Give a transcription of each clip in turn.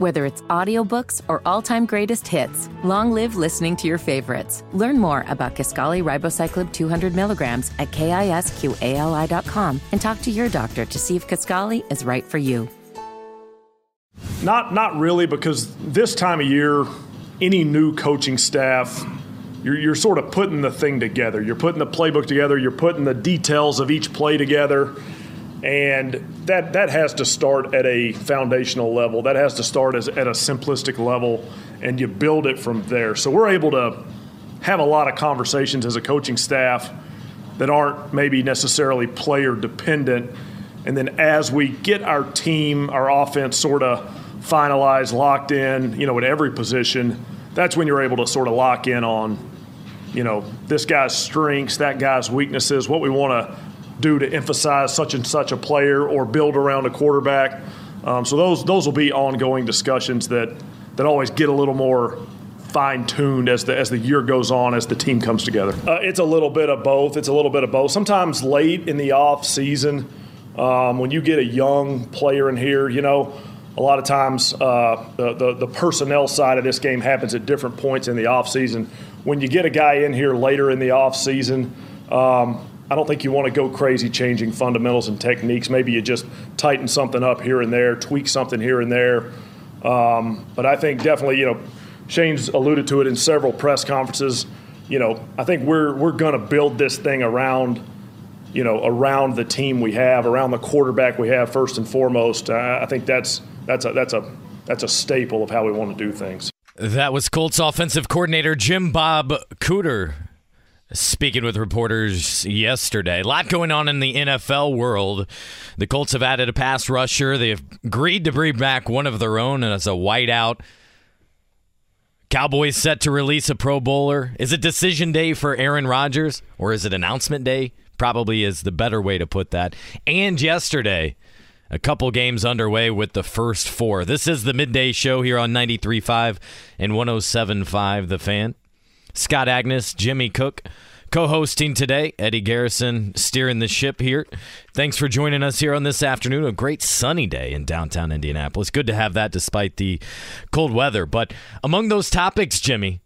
Whether it's audiobooks or all-time greatest hits, long live listening to your favorites. Learn more about Kisqali Ribociclib 200 milligrams at kisqali.com and talk to your doctor to see if Kisqali is right for you. Not, not really, because this time of year, any new coaching staff, you're, you're sort of putting the thing together. You're putting the playbook together. You're putting the details of each play together, and that that has to start at a foundational level. That has to start as, at a simplistic level, and you build it from there. So we're able to have a lot of conversations as a coaching staff that aren't maybe necessarily player dependent. And then as we get our team, our offense sort of finalized, locked in, you know, at every position, that's when you're able to sort of lock in on, you know, this guy's strengths, that guy's weaknesses, what we want to do to emphasize such and such a player or build around a quarterback. Um, so those those will be ongoing discussions that that always get a little more fine tuned as the as the year goes on as the team comes together. Uh, it's a little bit of both. It's a little bit of both. Sometimes late in the off season, um, when you get a young player in here, you know. A lot of times, uh, the, the, the personnel side of this game happens at different points in the offseason. When you get a guy in here later in the offseason, um, I don't think you want to go crazy changing fundamentals and techniques. Maybe you just tighten something up here and there, tweak something here and there. Um, but I think definitely, you know, Shane's alluded to it in several press conferences. You know, I think we're we're going to build this thing around, you know, around the team we have, around the quarterback we have first and foremost. I, I think that's that's a that's a that's a staple of how we want to do things. That was Colts offensive coordinator Jim Bob Cooter Speaking with reporters yesterday, a lot going on in the NFL world. The Colts have added a pass rusher. They've agreed to bring back one of their own as a wideout. Cowboys set to release a Pro Bowler. Is it decision day for Aaron Rodgers or is it announcement day? Probably is the better way to put that. And yesterday, a couple games underway with the first four. This is the midday show here on 93.5 and 107.5 The Fan. Scott Agness, Jimmy Cook, co hosting today. Eddie Garrison steering the ship here. Thanks for joining us here on this afternoon. A great sunny day in downtown Indianapolis. Good to have that despite the cold weather. But among those topics, Jimmy,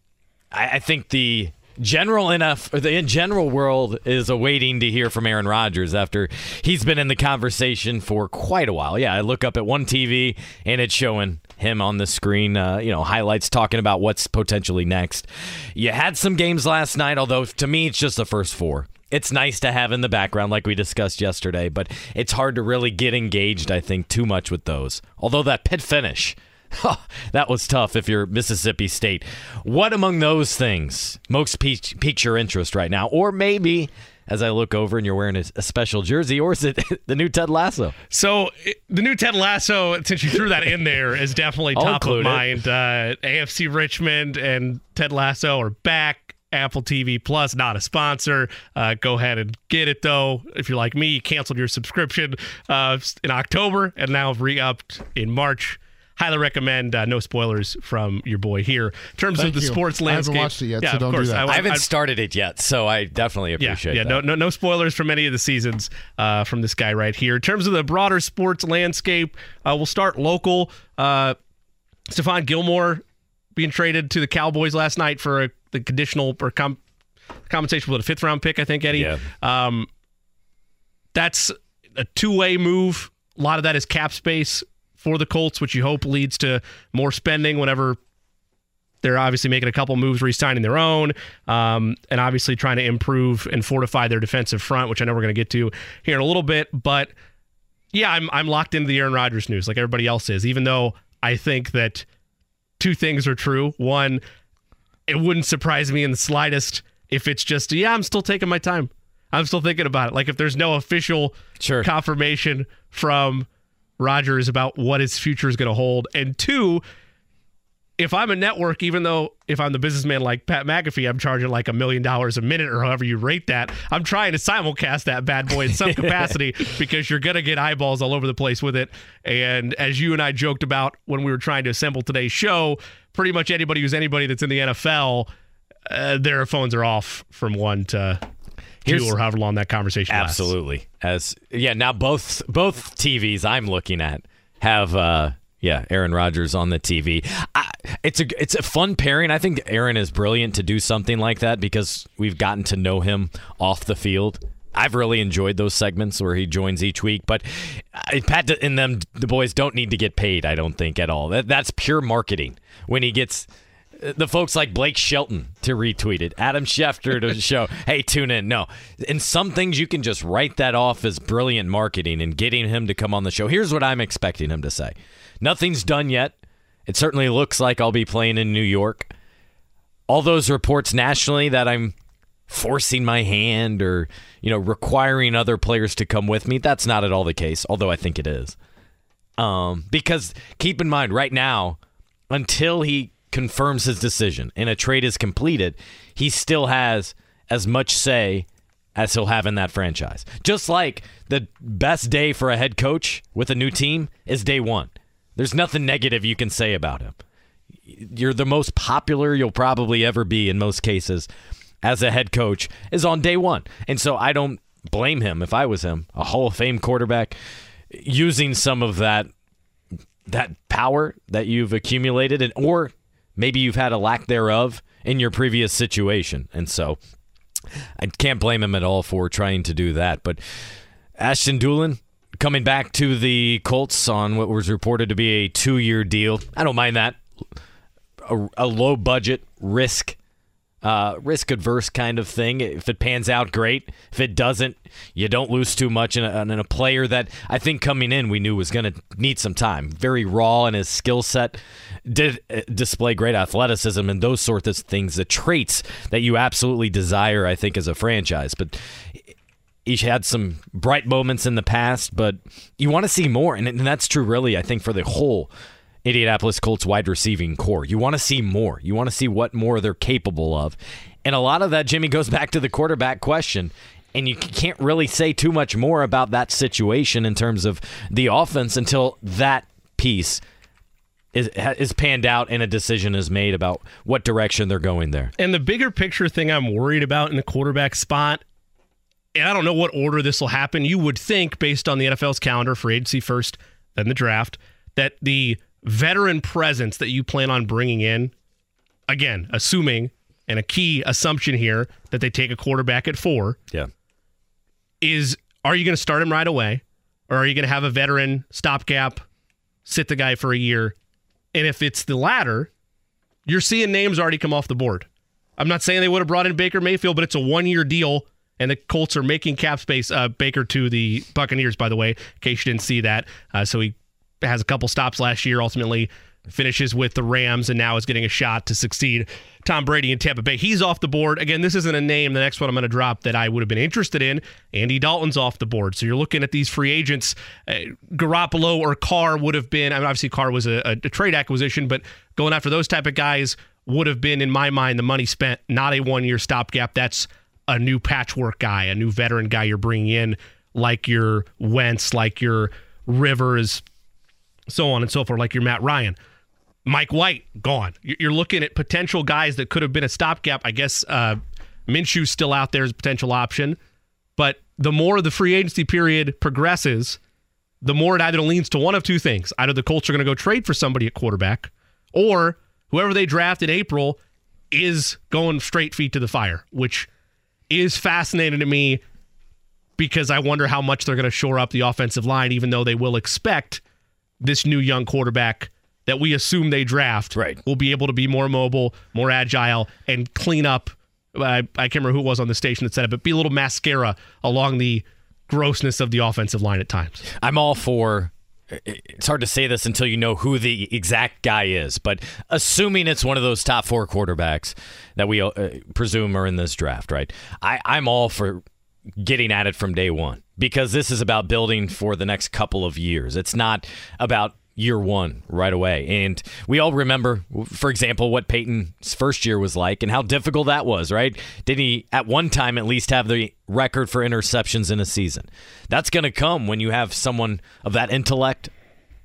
I, I think the general enough the in general world is awaiting to hear from Aaron Rodgers after he's been in the conversation for quite a while. Yeah, I look up at one TV and it's showing him on the screen, uh, you know, highlights talking about what's potentially next. You had some games last night, although to me, it's just the first four. It's nice to have in the background, like we discussed yesterday, but it's hard to really get engaged, I think, too much with those. Although that pit finish, that was tough if you're Mississippi State. What among those things most piques your interest right now? Or maybe as I look over and you're wearing a, special jersey, or is it the new Ted Lasso? So the new Ted Lasso, since you threw that in there, is definitely top of mind. Uh, AFC Richmond and Ted Lasso are back. Apple TV Plus, not a sponsor. Uh, go ahead and get it though. If you're like me, you canceled your subscription uh, in October and now have re-upped in March highly recommend. Uh, no spoilers from your boy here. In terms Thank of the you. sports landscape, I haven't watched it yet, yeah, so don't of course. do that. I, I haven't I, started it yet, so I definitely appreciate yeah, yeah, that. No, no, no spoilers from any of the seasons uh, from this guy right here. In terms of the broader sports landscape, uh, we'll start local. Uh, Stephon Gilmore being traded to the Cowboys last night for a, the conditional or com- compensation with a fifth round pick, I think, Eddie. Yeah. Um, that's a two way move. A lot of that is cap space for the Colts, which you hope leads to more spending whenever they're obviously making a couple moves, re-signing their own, um, and obviously trying to improve and fortify their defensive front, which I know we're going to get to here in a little bit. But yeah, I'm I'm locked into the Aaron Rodgers news, like everybody else is. Even though I think that two things are true. One, it wouldn't surprise me in the slightest if it's just yeah, I'm still taking my time. I'm still thinking about it. Like if there's no official sure. confirmation from Rodgers about what his future is going to hold. And two, if I'm a network, even though if I'm the businessman like Pat McAfee, I'm charging like a million dollars a minute or however you rate that, I'm trying to simulcast that bad boy in some capacity because you're going to get eyeballs all over the place with it. And as you and I joked about when we were trying to assemble today's show, pretty much anybody who's anybody that's in the NFL, uh, their phones are off from one to Here's, two or however long that conversation lasts. Absolutely. As yeah, now both both TVs I'm looking at have uh Yeah, Aaron Rodgers on the TV. I, it's a it's a fun pairing. I think Aaron is brilliant to do something like that because we've gotten to know him off the field. I've really enjoyed those segments where he joins each week, but Pat and them the boys don't need to get paid. I don't think at all. That that's pure marketing. When he gets the folks like Blake Shelton to retweet it, Adam Schefter to show, hey, tune in. No, in some things you can just write that off as brilliant marketing and getting him to come on the show. Here's what I'm expecting him to say. Nothing's done yet. It certainly looks like I'll be playing in New York. All those reports nationally that I'm forcing my hand or, you know, requiring other players to come with me, that's not at all the case, although I think it is. Um, because keep in mind, right now, until he confirms his decision and a trade is completed, he still has as much say as he'll have in that franchise. Just like the best day for a head coach with a new team is day one. There's nothing negative you can say about him. You're the most popular you'll probably ever be in most cases as a head coach is on day one. And so I don't blame him if I was him, a Hall of Fame quarterback, using some of that that power that you've accumulated and or maybe you've had a lack thereof in your previous situation. And so I can't blame him at all for trying to do that. But Ashton Dulin, coming back to the Colts on what was reported to be a two year deal. I don't mind that. A, a low budget risk. Uh, risk adverse kind of thing. If it pans out, great. If it doesn't, you don't lose too much in a, in a player that I think coming in we knew was going to need some time. Very raw in his skill set, did uh, display great athleticism and those sorts of things, the traits that you absolutely desire, I think, as a franchise. But He's had some bright moments in the past, but you want to see more. And, and that's true, really, I think, for the whole Indianapolis Colts wide receiving corps. You want to see more. You want to see what more they're capable of. And a lot of that, Jimmy, goes back to the quarterback question. And you can't really say too much more about that situation in terms of the offense until that piece is, is panned out and a decision is made about what direction they're going there. And the bigger picture thing I'm worried about in the quarterback spot and I don't know what order this will happen. You would think, based on the NFL's calendar for agency first, then the draft, that the veteran presence that you plan on bringing in, again, assuming and a key assumption here that they take a quarterback at four, yeah, is are you going to start him right away, or are you going to have a veteran stopgap, sit the guy for a year, and if it's the latter, you're seeing names already come off the board. I'm not saying they would have brought in Baker Mayfield, but it's a one year deal and the Colts are making cap space. Uh, Baker to the Buccaneers, by the way, in case you didn't see that. Uh, so he has a couple stops last year. Ultimately, finishes with the Rams, and now is getting a shot to succeed. Tom Brady in Tampa Bay. He's off the board. Again, this isn't a name. The next one I'm going to drop that I would have been interested in. Andy Dalton's off the board. So you're looking at these free agents. Uh, Garoppolo or Carr would have been. I mean, obviously Carr was a, a trade acquisition, but going after those type of guys would have been, in my mind, the money spent, not a one year stopgap. That's a new patchwork guy, a new veteran guy you're bringing in, like your Wentz, like your Rivers, so on and so forth, like your Matt Ryan. Mike White gone. You're looking at potential guys that could have been a stopgap. I guess uh, Minshew's still out there as a potential option, but the more the free agency period progresses, the more it either leans to one of two things: either the Colts are going to go trade for somebody at quarterback, or whoever they draft in April is going straight feet to the fire, which is fascinating to me because I wonder how much they're going to shore up the offensive line, even though they will expect this new young quarterback that we assume they draft right. will be able to be more mobile, more agile, and clean up. I, I can't remember who it was on the station that said it, but be a little mascara along the grossness of the offensive line at times. I'm all for it's hard to say this until you know who the exact guy is, but assuming it's one of those top four quarterbacks that we uh, presume are in this draft, right? I, I'm all for getting at it from day one because this is about building for the next couple of years. It's not about year one right away. And we all remember, for example, what Peyton's first year was like and how difficult that was, right? Did he at one time at least have the record for interceptions in a season? That's going to come when you have someone of that intellect.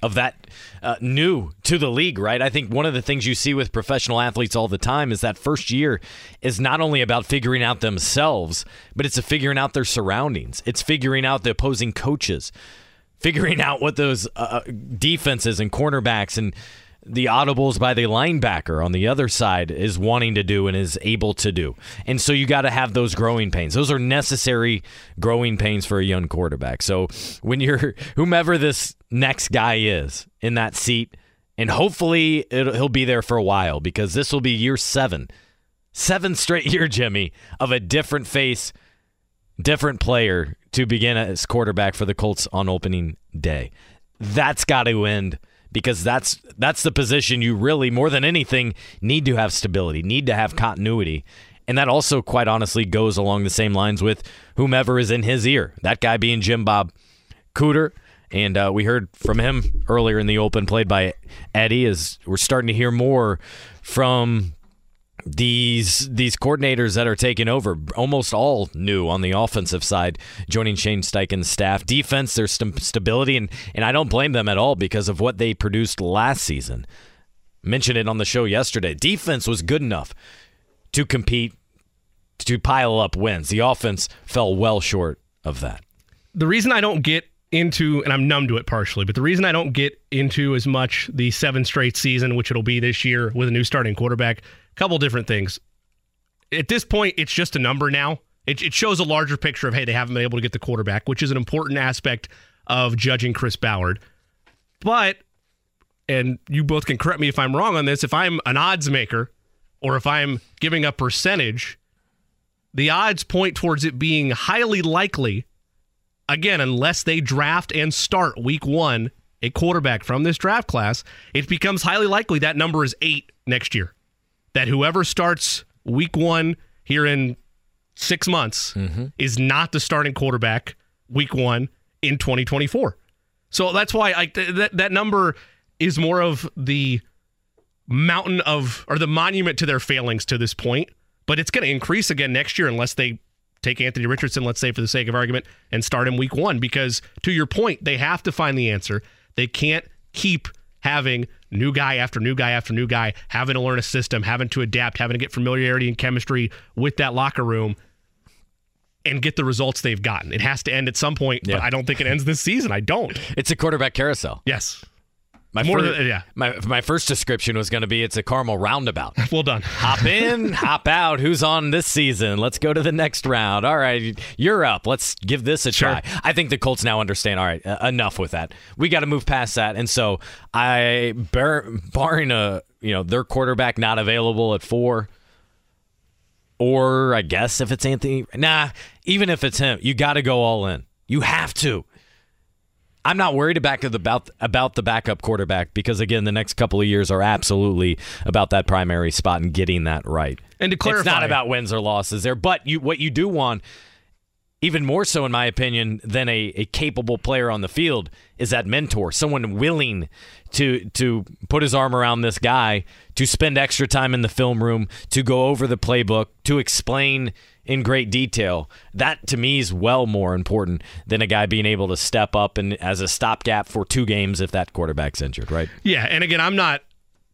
Of that uh, new to the league, right? I think one of the things you see with professional athletes all the time is that first year is not only about figuring out themselves, but it's figuring out their surroundings. It's figuring out the opposing coaches figuring out what those uh, defenses and cornerbacks and the audibles by the linebacker on the other side is wanting to do and is able to do. And so you got to have those growing pains. Those are necessary growing pains for a young quarterback. So when you're whomever this next guy is in that seat, and hopefully he'll be there for a while because this will be year seven, seven straight year, Jimmy, of a different face, different player to begin as quarterback for the Colts on opening day. That's got to end because that's that's the position you really more than anything need to have stability, need to have continuity. And that also quite honestly goes along the same lines with whomever is in his ear. That guy being Jim Bob Cooter. And uh, we heard from him earlier in the open, played by Eddie, as we're starting to hear more from these these coordinators that are taking over, almost all new on the offensive side, joining Shane Steichen's staff. Defense, there's st- stability, and and I don't blame them at all because of what they produced last season. Mentioned it on the show yesterday. Defense was good enough to compete, to pile up wins. The offense fell well short of that. The reason I don't get into, and I'm numb to it partially, but the reason I don't get into as much the seven straight season, which it'll be this year with a new starting quarterback, a couple different things. At this point, it's just a number now. It, it shows a larger picture of, hey, they haven't been able to get the quarterback, which is an important aspect of judging Chris Ballard. But, and you both can correct me if I'm wrong on this, if I'm an odds maker or if I'm giving a percentage, the odds point towards it being highly likely, again, unless they draft and start week one a quarterback from this draft class, it becomes highly likely that number is eight next year that whoever starts week one here in six months mm-hmm. is not the starting quarterback week one in 2024. So that's why I, that, that number is more of the mountain of, or the monument to their failings to this point. But it's going to increase again next year unless they take Anthony Richardson, let's say for the sake of argument, and start him week one. Because to your point, they have to find the answer. They can't keep having new guy after new guy after new guy, having to learn a system, having to adapt, having to get familiarity and chemistry with that locker room and get the results they've gotten. It has to end at some point, yeah. but I don't think it ends this season. I don't. It's a quarterback carousel. Yes. My More first, than, yeah. My my first description was going to be it's a caramel roundabout. well done. hop in, hop out. Who's on this season? Let's go to the next round. All right, you're up. Let's give this a sure. try. I think the Colts now understand. All right, uh, enough with that. We got to move past that. And so I, bar, barring a you know their quarterback not available at four, or I guess if it's Anthony, nah. Even if it's him, you got to go all in. You have to. I'm not worried about the about about the backup quarterback because again, the next couple of years are absolutely about that primary spot and getting that right. And to clarify, it's not about wins or losses there, but you what you do want, even more so in my opinion, than a, a capable player on the field is that mentor, someone willing to to put his arm around this guy, to spend extra time in the film room, to go over the playbook, to explain in great detail. That to me is well more important than a guy being able to step up and as a stopgap for two games if that quarterback's injured, right? Yeah, and again, I'm not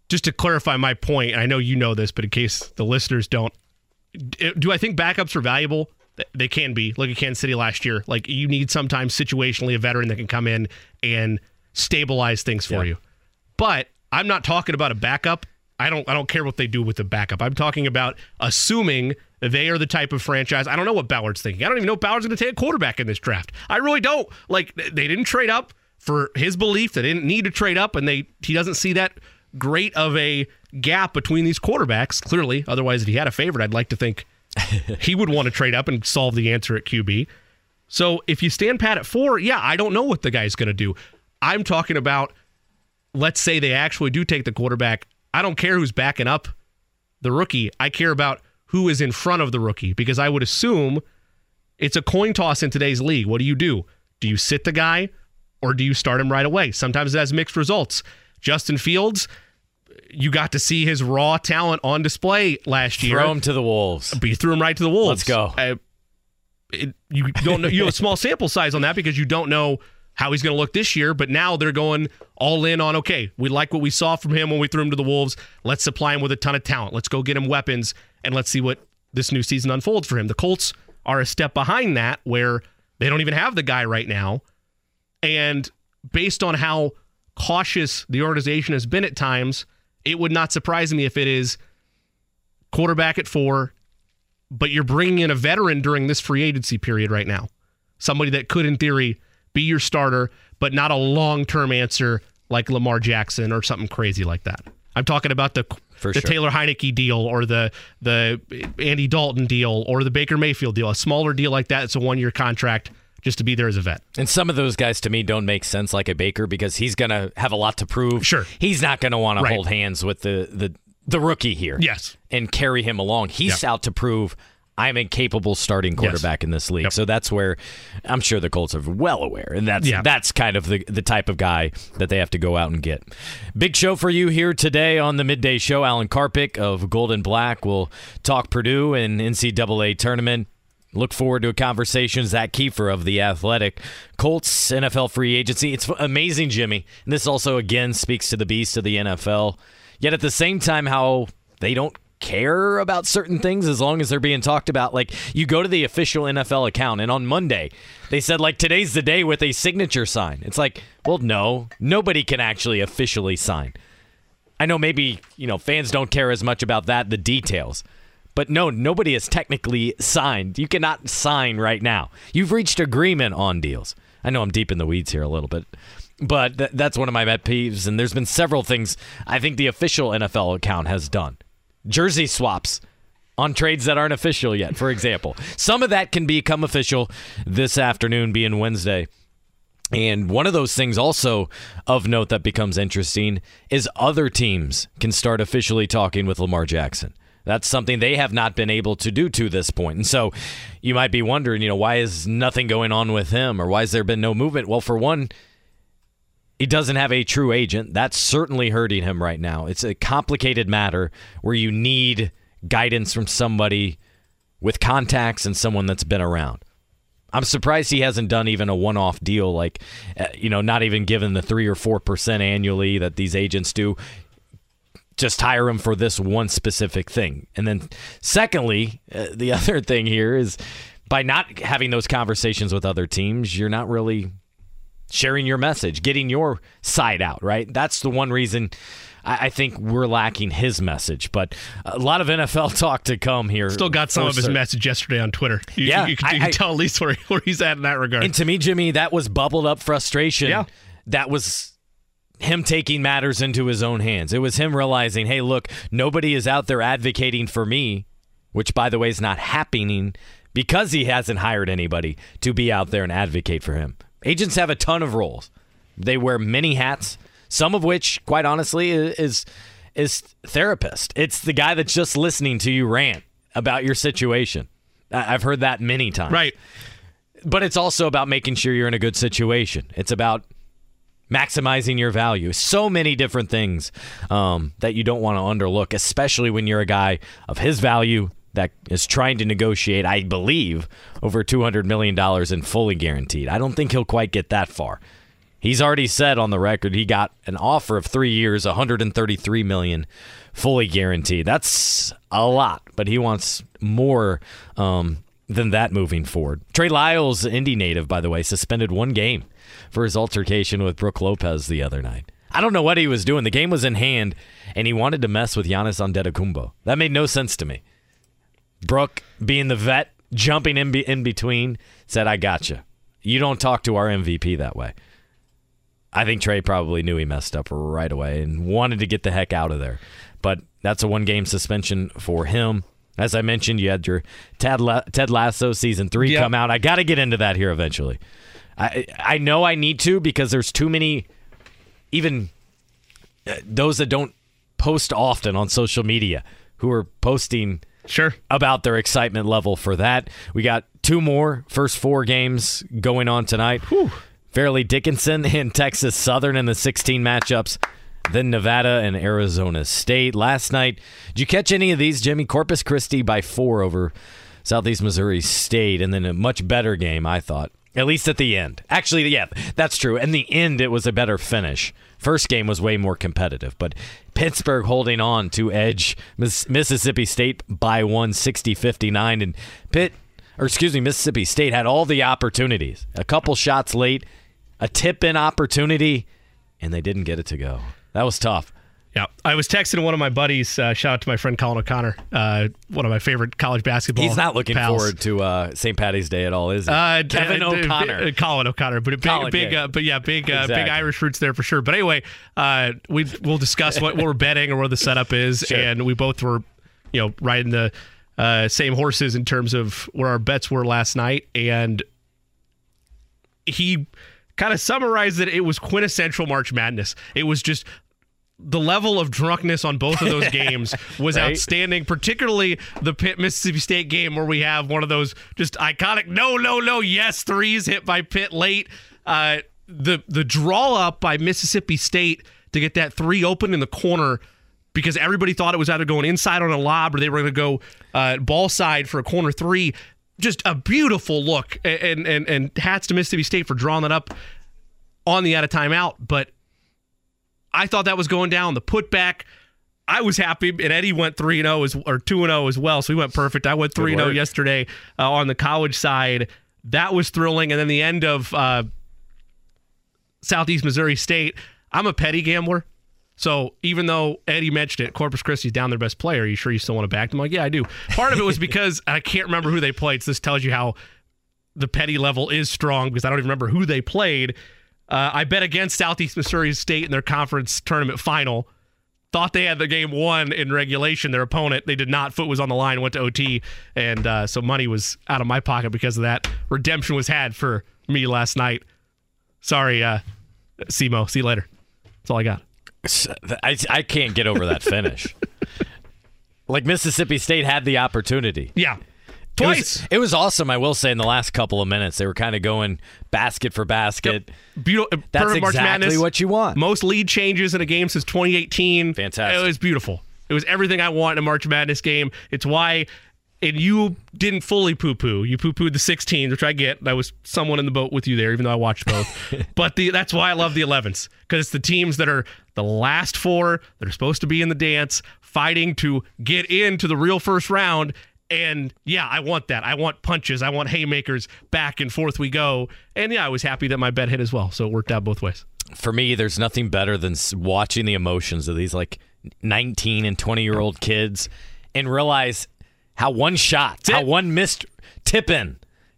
just to clarify my point. I know you know this, but in case the listeners don't, do I think backups are valuable? They can be. Look at Kansas City last year. Like you need sometimes situationally a veteran that can come in and stabilize things for yeah. you. But I'm not talking about a backup. I don't I don't care what they do with the backup. I'm talking about assuming they are the type of franchise. I don't know what Ballard's thinking. I don't even know if Ballard's going to take a quarterback in this draft. I really don't. Like they didn't trade up for his belief. They didn't need to trade up, and they he doesn't see that great of a gap between these quarterbacks. Clearly, otherwise, if he had a favorite, I'd like to think he would want to trade up and solve the answer at QB. So if you stand pat at four, yeah, I don't know what the guy's going to do. I'm talking about. Let's say they actually do take the quarterback. I don't care who's backing up the rookie. I care about who is in front of the rookie because I would assume it's a coin toss in today's league. What do you do? Do you sit the guy or do you start him right away? Sometimes it has mixed results. Justin Fields, you got to see his raw talent on display last year. Throw him to the wolves. But you threw him right to the wolves. Let's go. Uh, it, you don't know. You have a small sample size on that because you don't know how he's going to look this year. But now they're going all in on okay, we like what we saw from him when we threw him to the Wolves. Let's supply him with a ton of talent. Let's go get him weapons and let's see what this new season unfolds for him. The Colts are a step behind that where they don't even have the guy right now. And based on how cautious the organization has been at times, it would not surprise me if it is quarterback at four, but you're bringing in a veteran during this free agency period right now. Somebody that could, in theory, be your starter, but not a long term answer like Lamar Jackson or something crazy like that. I'm talking about the For the sure. Taylor Heinicke deal or the the Andy Dalton deal or the Baker Mayfield deal, a smaller deal like that. It's a one year contract just to be there as a vet. And some of those guys to me don't make sense like a Baker because he's going to have a lot to prove. Sure. He's not going to want Right. to hold hands with the, the, the rookie here. Yes. And carry him along. He's Yeah. out to prove I'm a capable starting quarterback in this league. Yep. So that's where I'm sure the Colts are well aware. And that's Yeah. that's kind of the, the type of guy that they have to go out and get. Big show for you here today on the midday show. Alan Karpick of Gold and Black will talk Purdue and NCAA tournament. Look forward to a conversation. Zak Keefer of the Athletic Colts NFL free agency. It's amazing, Jimmy. And this also again speaks to the beast of the NFL. Yet at the same time, how they don't care about certain things as long as they're being talked about. Like you go to the official NFL account, and on Monday they said like today's the day with a signature sign. It's like, well, no, nobody can actually officially sign. I know maybe you know fans don't care as much about that, the details. But no, nobody has technically signed. You cannot sign right now. You've reached agreement on deals. I know I'm deep in the weeds here a little bit, but th- that's one of my pet peeves. And there's been several things I think the official NFL account has done. Jersey swaps on trades that aren't official yet, for example. Some of that can become official this afternoon, being Wednesday. And one of those things also of note that becomes interesting is other teams can start officially talking with Lamar Jackson. That's something they have not been able to do to this point. And so you might be wondering, you know, why is nothing going on with him or why has there been no movement? Well, for one, he doesn't have a true agent. That's certainly hurting him right now. It's a complicated matter where you need guidance from somebody with contacts and someone that's been around. I'm surprised he hasn't done even a one-off deal, like uh, you know, not even given the three or four percent annually that these agents do. Just hire him for this one specific thing, and then secondly, uh, the other thing here is by not having those conversations with other teams, you're not really sharing your message, getting your side out, right? That's the one reason I, I think we're lacking his message. But a lot of NFL talk to come here. Still got some of his certain. message yesterday on Twitter. You, Yeah, you, can, I- can tell at least where, where he's at in that regard. And to me, Jimmy, that was bubbled up frustration. Yeah. That was him taking matters into his own hands. It was him realizing, hey, look, nobody is out there advocating for me, which, by the way, is not happening because he hasn't hired anybody to be out there and advocate for him. Agents have a ton of roles. They wear many hats, some of which, quite honestly, is is therapist. It's the guy that's just listening to you rant about your situation. I've heard that many times right. but it's also about making sure you're in a good situation. It's about maximizing your value. So many different things um, that you don't want to underlook, especially when you're a guy of his value that is trying to negotiate, I believe, over $200 million in fully guaranteed. I don't think he'll quite get that far. He's already said on the record he got an offer of three years, 133 million, fully guaranteed. That's a lot, but he wants more um, than that moving forward. Trey Lyles, Indy native, by the way, suspended one game for his altercation with Brook Lopez the other night. I don't know what he was doing. The game was in hand, and he wanted to mess with Giannis Antetokounmpo. That made no sense to me. Brook, being the vet, jumping in, be- in between, said, I got you. You don't talk to our MVP that way. I think Trey probably knew he messed up right away and wanted to get the heck out of there. But that's a one game suspension for him. As I mentioned, you had your Ted, La- Ted Lasso season three Yep. come out. I got to get into that here eventually. I I know I need to because there's too many, even uh, those that don't post often on social media who are posting Sure. about their excitement level for that. We got two more first four games going on tonight. Fairleigh Dickinson and Texas Southern in the 16 matchups. Then Nevada and Arizona State. Last night, did you catch any of these, Jimmy? Corpus Christi by four over Southeast Missouri State, and then a much better game, I thought. At least at the end. Actually, yeah, that's true. In the end, it was a better finish. First game was way more competitive, but Pittsburgh holding on to edge Miss- Mississippi State by one, 60-59, and Pitt, or excuse me, Mississippi State had all the opportunities. A couple shots late, a tip in opportunity, and they didn't get it to go. That was tough. Yeah, I was texting one of my buddies. Uh, shout out to my friend Colin O'Connor, uh, one of my favorite college basketball. He's not looking pals. forward to uh, St. Patty's Day at all, is he? Uh, Kevin O'Connor. Colin O'Connor, but a big, Colin, big, yeah. Uh, but yeah, big, uh, big Irish roots there for sure. But anyway, uh, we we'll discuss what, what we're betting or where the setup is, Sure. and we both were, you know, riding the uh, same horses in terms of where our bets were last night, and he kind of summarized that it was quintessential March Madness. It was just the level of drunkenness on both of those games was Right? outstanding, particularly the Pitt Mississippi State game where we have one of those just iconic no, no, no, yes threes hit by Pitt late. Uh, the the draw up by Mississippi State to get that three open in the corner because everybody thought it was either going inside on a lob or they were going to go uh, ball side for a corner three. Just a beautiful look, and and and hats to Mississippi State for drawing that up on the out of timeout. But I thought that was going down. The putback, I was happy, and Eddie went three and zero as or two and zero as well, so he went perfect. I went three and zero yesterday uh, on the college side. That was thrilling, and then the end of uh, Southeast Missouri State. I'm a petty gambler. So even though Eddie mentioned it, Corpus Christi's down their best player, are you sure you still want to back them? I'm like, yeah, I do. Part of it was because I can't remember who they played. So this tells you how the petty level is strong because I don't even remember who they played. Uh, I bet against Southeast Missouri State in their conference tournament final. Thought they had the game won in regulation. Their opponent, they did not. Foot was on the line, went to OT, and uh, so money was out of my pocket because of that. Redemption was had for me last night. Sorry, uh, Simo. See you later. That's all I got. I, I can't get over that finish. like Mississippi State had the opportunity. Yeah, It twice. was, it was awesome, I will say, in the last couple of minutes. They were kind of going basket for basket. Beautiful. Uh, that's perfect March exactly Madness. what you want. Most lead changes in a game since 2018. Fantastic. It was beautiful. It was everything I want in a March Madness game. It's why, and you didn't fully poo poo. You poo pooed the 16s, which I get. I was someone in the boat with you there, even though I watched both. but the that's why I love the 11s because it's the teams that are the last four that are supposed to be in the dance, fighting to get into the real first round. And yeah, I want that. I want punches. I want haymakers. Back and forth we go. And yeah, I was happy that my bet hit as well. So it worked out both ways. For me, there's nothing better than watching the emotions of these like 19 and 20 year old kids and realize how one shot, how one missed tip in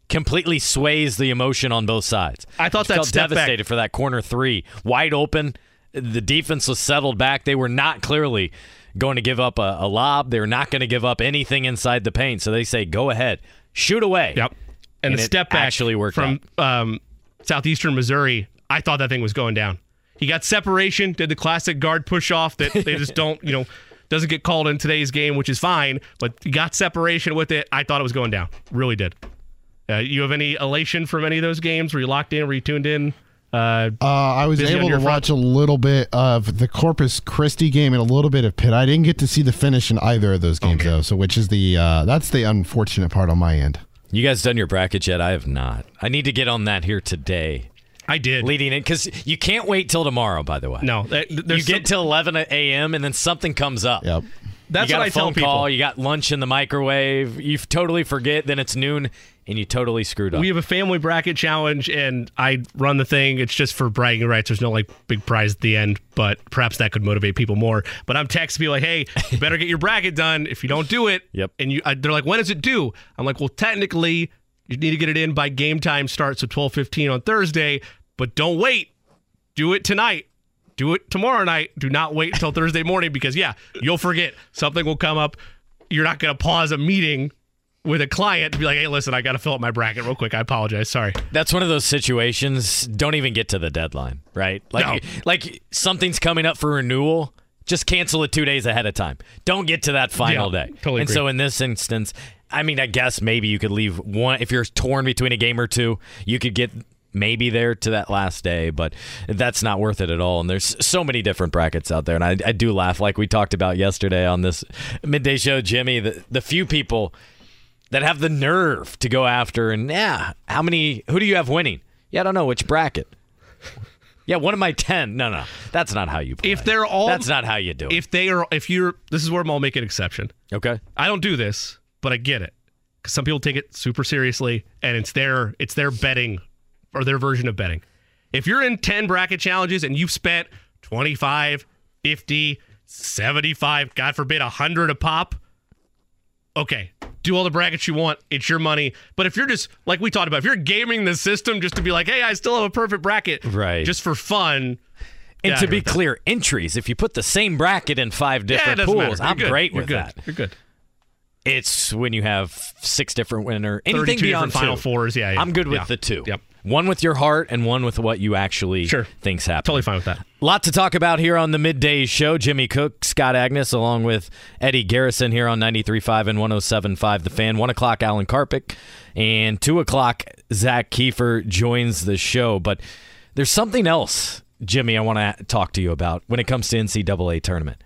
completely sways the emotion on both sides. I thought that felt step back- devastated for that corner three, wide open. The defense was settled back. They were not clearly going to give up a, a lob. They're not going to give up anything inside the paint. So they say, "Go ahead, shoot away." Yep. And, And the step back actually worked from um, southeastern Missouri, I thought that thing was going down. He got separation, did the classic guard push off that they just don't, you know, doesn't get called in today's game, which is fine. But he got separation with it. I thought it was going down. Really did. Uh, you have any elation from any of those games? Were you locked in? Were you tuned in? Uh, Uh, I was able your to front? watch a little bit of the Corpus Christi game and a little bit of Pitt. I didn't get to see the finish in either of those games though. So which is the uh, that's the unfortunate part on my end. You guys done your bracket yet? I have not. I need to get on that here today. I did. leading in because you can't wait till tomorrow. By the way, No, that- you there's get till 11 a.m. and then something comes up. Yep. That's you got what a I tell phone people. call. You got lunch in the microwave. You totally forget. Then it's noon, and you totally screwed up. We have a family bracket challenge, and I run the thing. It's just for bragging rights. There's no like big prize at the end, but perhaps that could motivate people more. But I'm texting people like, "Hey, you better get your bracket done. If you don't do it, Yep. And you, I, they're like, "When is it due?" I'm like, "Well, technically, you need to get it in by game time starts at 12:15 on Thursday, but don't wait. Do it tonight." Do it tomorrow night. Do not wait until Thursday morning because, yeah, you'll forget. Something will come up. You're not going to pause a meeting with a client to be like, hey, listen, I got to fill up my bracket real quick. I apologize. Sorry. That's one of those situations. Don't even get to the deadline, right? Like, No. like something's coming up for renewal. Just cancel it two days ahead of time. Don't get to that final Yeah, day. totally and agree. so in this instance, I mean, I guess maybe you could leave one if you're torn between a game or two. You could get maybe there to that last day, but that's not worth it at all. And there's so many different brackets out there, and I, I do laugh, like we talked about yesterday on this midday show, Jimmy. The the few people that have the nerve to go after and yeah, how many? Who do you have winning? Yeah, I don't know which bracket. Yeah, one of my ten. No, no, that's not how you play. If they're all- that's not how you do it. If they are, if you're, this is where I'll make an exception. okay, I don't do this, but I get it because some people take it super seriously, and it's their, it's their betting or their version of betting. If you're in 10 bracket challenges and you've spent 25, 50, 75, God forbid, 100 a pop, okay, do all the brackets you want. It's your money. But if you're just, like we talked about, if you're gaming the system just to be like, hey, I still have a perfect bracket, Right. just for fun. And yeah, to be heard that. clear, entries, if you put the same bracket in five different doesn't pools, I'm good. great You're with good. that. You're good. It's when you have six different winner, anything beyond Final. Fours. Yeah, yeah. I'm good with Yeah. the two. Yep. One with your heart and one with what you actually Sure. think's happening. Totally fine with that. Lot to talk about here on the midday show. Jimmy Cook, Scott Agness, along with Eddie Garrison here on 93.5 and 107.5 The Fan. 1 o'clock, Alan Karpick. And 2 o'clock, Zak Keefer joins the show. But there's something else, Jimmy, I want to talk to you about when it comes to NCAA tournament.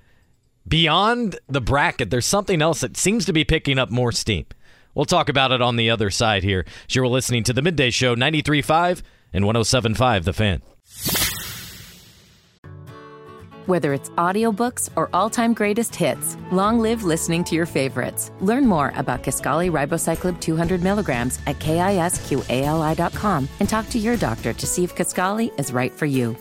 Beyond the bracket, there's something else that seems to be picking up more steam. We'll talk about it on the other side here. You're listening to the midday show, 93.5 and 107.5 The Fan. Whether it's audiobooks or all-time greatest hits, long live listening to your favorites. Learn more about Kisqali Ribociclib 200 milligrams at kisqali.com and talk to your doctor to see if Kisqali is right for you.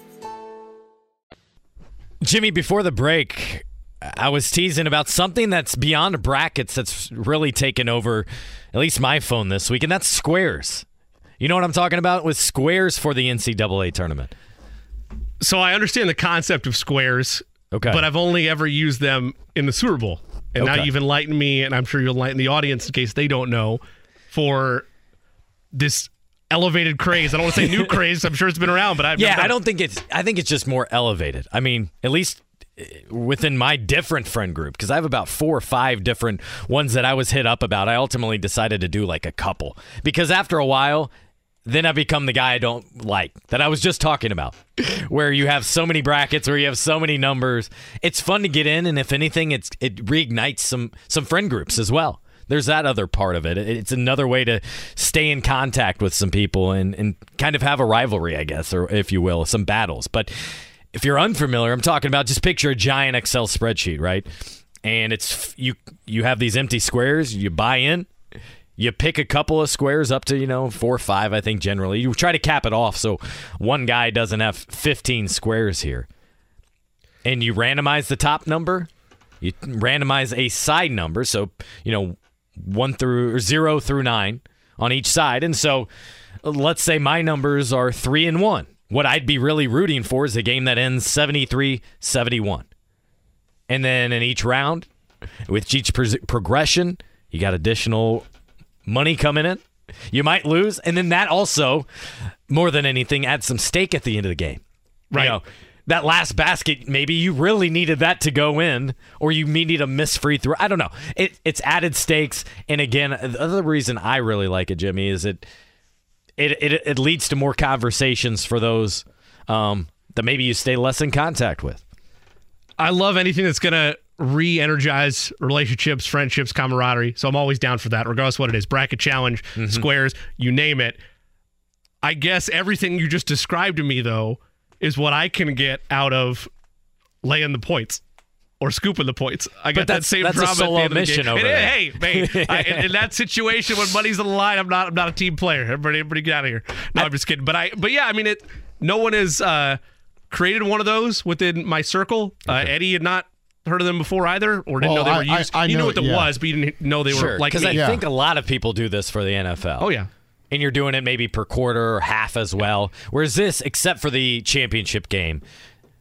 Jimmy, before the break, I was teasing about something that's beyond brackets that's really taken over at least my phone this week, and that's squares. You know what I'm talking about with squares for the NCAA tournament. So I understand the concept of squares. Okay. But I've only ever used them in the Super Bowl. And now you've enlightened me, and I'm sure you'll enlighten the audience in case they don't know, for this elevated craze. I don't want to say new craze. I'm sure it's been around, but I've Yeah, I don't think it's. I think it's just more elevated. I mean, at least within my different friend group, because I have about four or five different ones that I was hit up about. I ultimately decided to do like a couple because after a while. Then I become the guy I don't like that I was just talking about, where you have so many brackets, where you have so many numbers. It's fun to get in, and if anything, it's it reignites some some friend groups as well. There's that other part of it. It- It's another way to stay in contact with some people and, and kind of have a rivalry, I guess, or if you will, some battles. But if you're unfamiliar, I'm talking about just picture a giant Excel spreadsheet, right? And it's you you have these empty squares, you buy in, you pick a couple of squares up to, you know, four or five, I think generally. You try to cap it off so one guy doesn't have 15 squares here. And you randomize the top number, you randomize a side number, so, you know, one through or zero through nine on each side. And so let's say my numbers are three and one. What I'd be really rooting for is a game that ends 73 71. And then in each round, with each progression, you got additional money coming in. You might lose, and then that also, more than anything, adds some stake at the end of the game. Right. You know, that last basket, maybe you really needed that to go in, or you may need a miss free throw. I don't know. It, it's added stakes, and again, the other reason I really like it, Jimmy, is it it it, it leads to more conversations for those um, that maybe you stay less in contact with. I love anything that's going to re energize relationships, friendships, camaraderie. So I'm always down for that, regardless of what it is bracket challenge, Mm-hmm. squares, you name it. I guess everything you just described to me, though, is what I can get out of laying the points. Or scooping the points. I got that same that's a problem solo at the end of the mission game. over And, there. Hey, hey, I, in, in that situation when money's on the line, I'm not. I'm not a team player. Everybody, everybody, get out of here. No, I, am just kidding. But I, but yeah, I mean, it. No one has uh, created one of those within my circle. Uh, Eddie had not heard of them before either, or didn't Well, know they were I- I- used. I you knew know- what it yeah. was, but you didn't know they Sure, were like because. I Yeah. think a lot of people do this for the NFL. oh yeah. and you're doing it maybe per quarter or half as well. Whereas this, except for the championship game,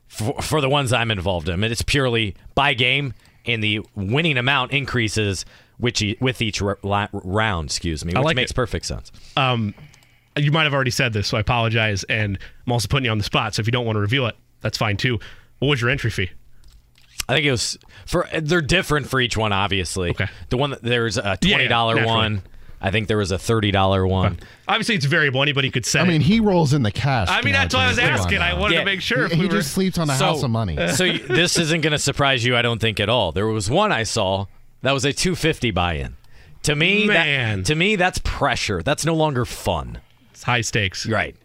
for, for the ones I'm involved in, it's purely by game, and the winning amount increases which e- with each r- round. Excuse me, which like makes it. perfect sense. Um, you might have already said this, so I apologize, and I'm also putting you on the spot. So if you don't want to reveal it, that's fine too. What was your entry fee? I think it was for they're different for each one. Obviously, Okay. The one that there's a twenty dollar naturally. one. I think there was a thirty dollar one. Obviously, it's variable. Anybody could say. I mean, he rolls in the cash. I mean, that's why I was Jimmy. Come on asking. I wanted Yeah. to make sure if He, we he were. just sleeps on a So- house of money. so you, this isn't going to surprise you, I don't think at all. There was one I saw that was a 250 buy-in. To me, Man. that, to me, that's pressure. That's no longer fun. It's high stakes, Right.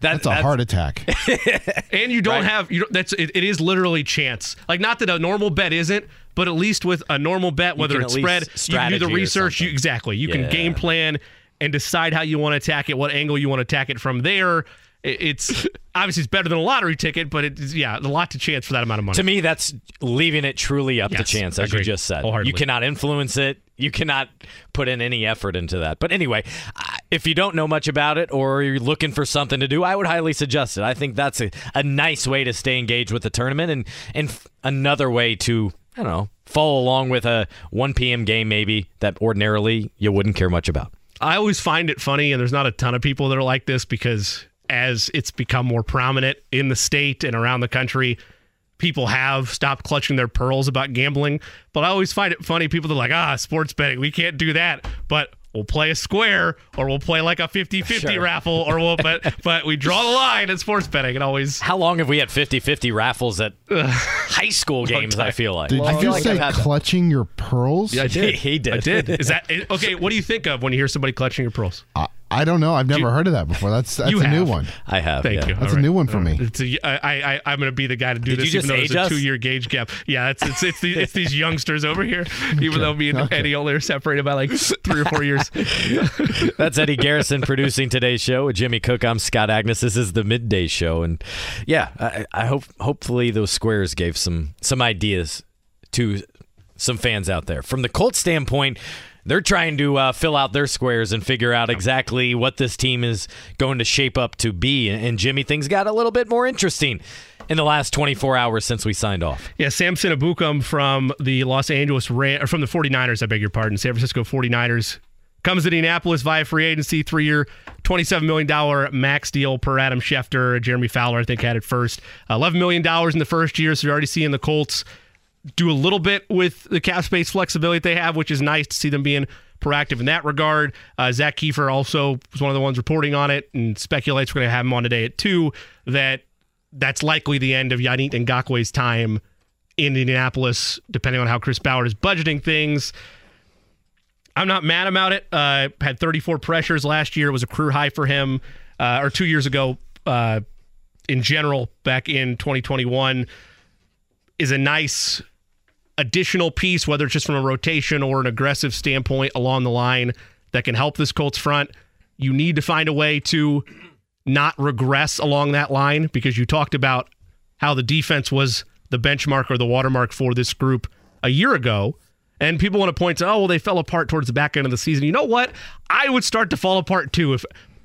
That, That's a heart attack. and you don't Right. have you. Don't, that's it, it is literally chance. Like not that a normal bet isn't, but at least with a normal bet, whether it's spread, you can do the research. You, exactly. You Yeah. can game plan and decide how you want to attack it, what angle you want to attack it from there. it's obviously it's better than a lottery ticket, but it's yeah, a lot to chance for that amount of money. To me, that's leaving it truly up to chance, as you just said. You cannot influence it. You cannot put in any effort into that. But anyway, if you don't know much about it or you're looking for something to do, I would highly suggest it. I think that's a, a nice way to stay engaged with the tournament and, and f- another way to, I don't know, follow along with a 1 p.m. game maybe that ordinarily you wouldn't care much about. I always find it funny, and there's not a ton of people that are like this because as it's become more prominent in the state and around the country, people have stopped clutching their pearls about gambling. But I always find it funny. People that are like, ah, sports betting, we can't do that. But we'll play a square or we'll play like a 50 50 Sure. raffle or we'll, but, but we draw the line at sports betting. It always, How long have we had 50 50 raffles at high school games? I feel like. Did I you feel like say I've that. clutching your pearls? yeah, I did. He did. I did. Is that okay? What do you think of when you hear somebody clutching your pearls? I, I don't know. I've never heard of that before. That's that's You a new one. I have. Thank yeah. you. That's All a new one for me. It's a, I, I, I'm going to be the guy to do Did this, you even though there's age a two-year gauge gap. Yeah, it's it's it's, the, it's these youngsters over here, even though me and Okay. Eddie only are separated by like three or four years. That's Eddie Garrison producing today's show with Jimmy Cook. I'm Scott Agness. This is the midday show, and yeah, I, I hope hopefully those squares gave some some ideas to some fans out there. From the Colts standpoint, they're trying to uh, fill out their squares and figure out exactly what this team is going to shape up to be. And, and Jimmy, things got a little bit more interesting in the last 24 hours since we signed off. Yeah, Samson Ebukam from the Los Angeles Ram, or from the 49ers, I beg your pardon, San Francisco 49ers comes to Indianapolis via free agency, three-year, $27 million max deal per Adam Schefter. Jeremy Fowler, I think, had it first. $11 million in the first year, so you're already seeing the Colts do a little bit with the cap space flexibility they have, which is nice to see them being proactive in that regard. Uh, Zak Keefer also was one of the ones reporting on it and speculates we're going to have him on today at two that that's likely the end of Yannick Ngakoue's time in Indianapolis, depending on how Chris Ballard is budgeting things. I'm not mad about it. Uh, had 34 pressures last year. Was a career high for him, uh, or two years ago uh, in general, back in 2021, is a nice additional piece, whether it's just from a rotation or an aggressive standpoint along the line that can help this Colts front. You need to find a way to not regress along that line because you talked about how the defense was the benchmark or the watermark for this group a year ago. And people want to point to, oh, well, they fell apart towards the back end of the season. You know what? I would start to fall apart too if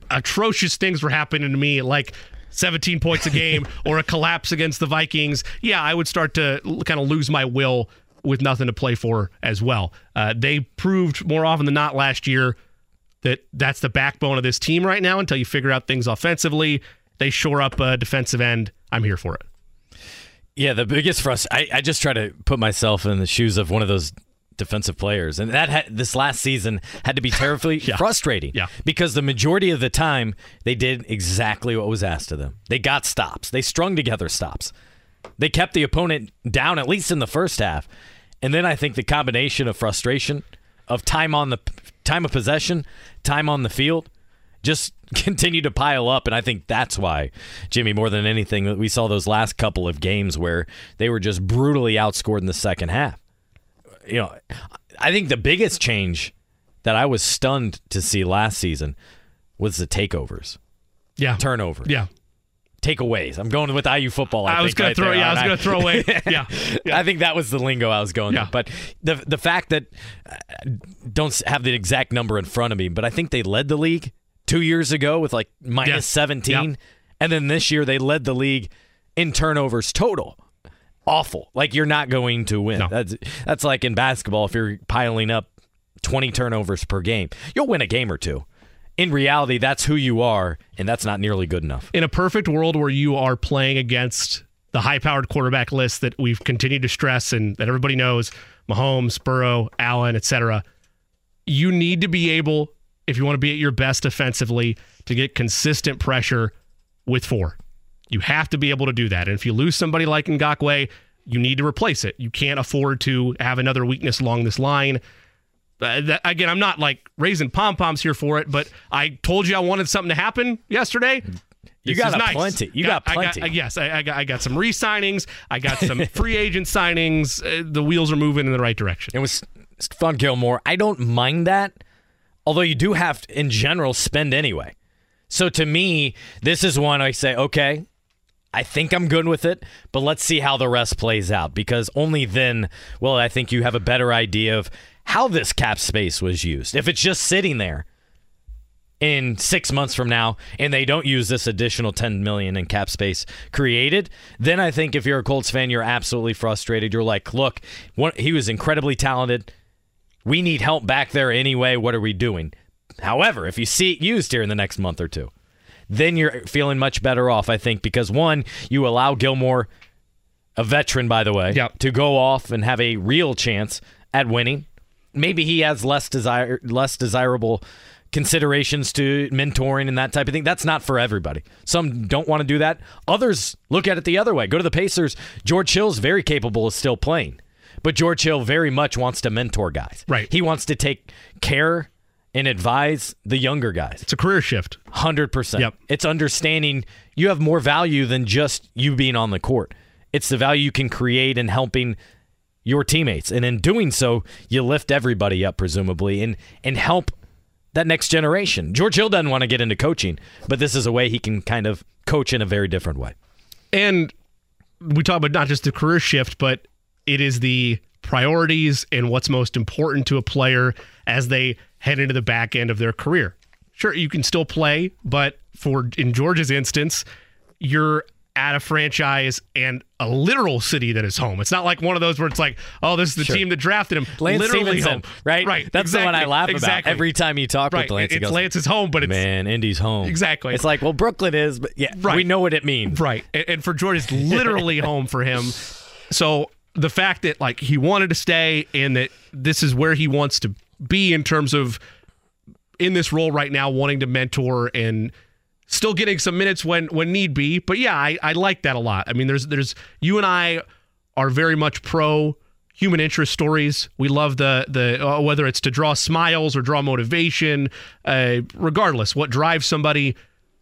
atrocious things were happening to me, like 17 points a game or a collapse against the Vikings. Yeah, I would start to kind of lose my will with nothing to play for as well. Uh, they proved more often than not last year that that's the backbone of this team right now until you figure out things offensively. They shore up a defensive end. I'm here for it. Yeah, the biggest frust. I, I just try to put myself in the shoes of one of those defensive players, and that had, this last season had to be terribly frustrating. Yeah. because the majority of the time they did exactly what was asked of them. They got stops. They strung together stops. They kept the opponent down at least in the first half, and then I think the combination of frustration, of time on the time of possession, time on the field, just continue to pile up. And I think that's why, Jimmy, more than anything, that we saw those last couple of games where they were just brutally outscored in the second half. You know, I think the biggest change that I was stunned to see last season was the takeovers, Yeah. turnovers, Yeah. takeaways. I'm going with IU football. I, I, was going right to throw there, yeah, I was going to throw away. Yeah. I think that was the lingo I was going Yeah. with. But the the fact that uh, don't have the exact number in front of me, but I think they led the league two years ago with like minus Yes. 17, Yeah. and then this year they led the league in turnovers total. Awful. Like you're not going to win. No. That's that's like in basketball if you're piling up 20 turnovers per game, you'll win a game or two. In reality, that's who you are, and that's not nearly good enough. in a perfect world where you are playing against the high powered quarterback list that we've continued to stress and that everybody knows Mahomes, Burrow, Allen, etc. You need to be able, if you want to be at your best offensively, to get consistent pressure with four. You have to be able to do that. And if you lose somebody like Ngakoue, you need to replace it. You can't afford to have another weakness along this line. Uh, that, again, I'm not like raising pom poms here for it, but I told you I wanted something to happen yesterday. You This got is nice. plenty. You Got- got I plenty. uh, yes, I, I got. I got some re-signings. I got some free agent signings. Uh, the wheels are moving in the right direction. It was fun, Gilmore. I don't mind that, although you do have to, in general, spend anyway. So to me, this is one I say, okay, I think I'm good with it, but let's see how the rest plays out because only then will I think you have a better idea of how this cap space was used. If it's just sitting there in 6 months from now and they don't use this additional 10 million in cap space created, then I think if you're a Colts fan you're absolutely frustrated. You're like, "Look, he was incredibly talented. We need help back there anyway. What are we doing?" However, if you see it used here in the next month or two, then you're feeling much better off, I think, because one, you allow Gilmore, a veteran, by the way, Yep. to go off and have a real chance at winning. Maybe he has less desire, less desirable considerations to mentoring and that type of thing. That's not for everybody. Some don't want to do that. Others look at it the other way. Go to the Pacers. George Hill's very capable of still playing, but George Hill very much wants to mentor guys. Right. He wants to take care and advise the younger guys. It's a career shift. Hundred percent. Yep. It's understanding you have more value than just you being on the court. It's the value you can create in helping your teammates, and in doing so, you lift everybody up, presumably, and and help that next generation. George Hill doesn't want to get into coaching, but this is a way he can kind of coach in a very different way. And we talk about not just the career shift, but it is the priorities and what's most important to a player as they head into the back end of their career. Sure, you can still play, but for in George's instance, you're at a franchise and a literal city that is home. It's not like one of those where it's like, oh, this is the team that drafted him. Lance literally Stephenson, home. right? Right. That's the one I laugh exactly. about every time you talk Right. with Lance. It's goes, Lance's home, but it's Man, Indy's home. Exactly. It's like, well, Brooklyn is, but yeah, Right. we know what it means. Right. And, and for George, it's literally home for him. So the fact that like he wanted to stay and that this is where he wants to be in terms of in this role right now, wanting to mentor and still getting some minutes when when need be. But yeah, I, I like that a lot. I mean, there's there's you and I are very much pro human interest stories. We love the the uh, whether it's to draw smiles or draw motivation, uh, regardless what drives somebody.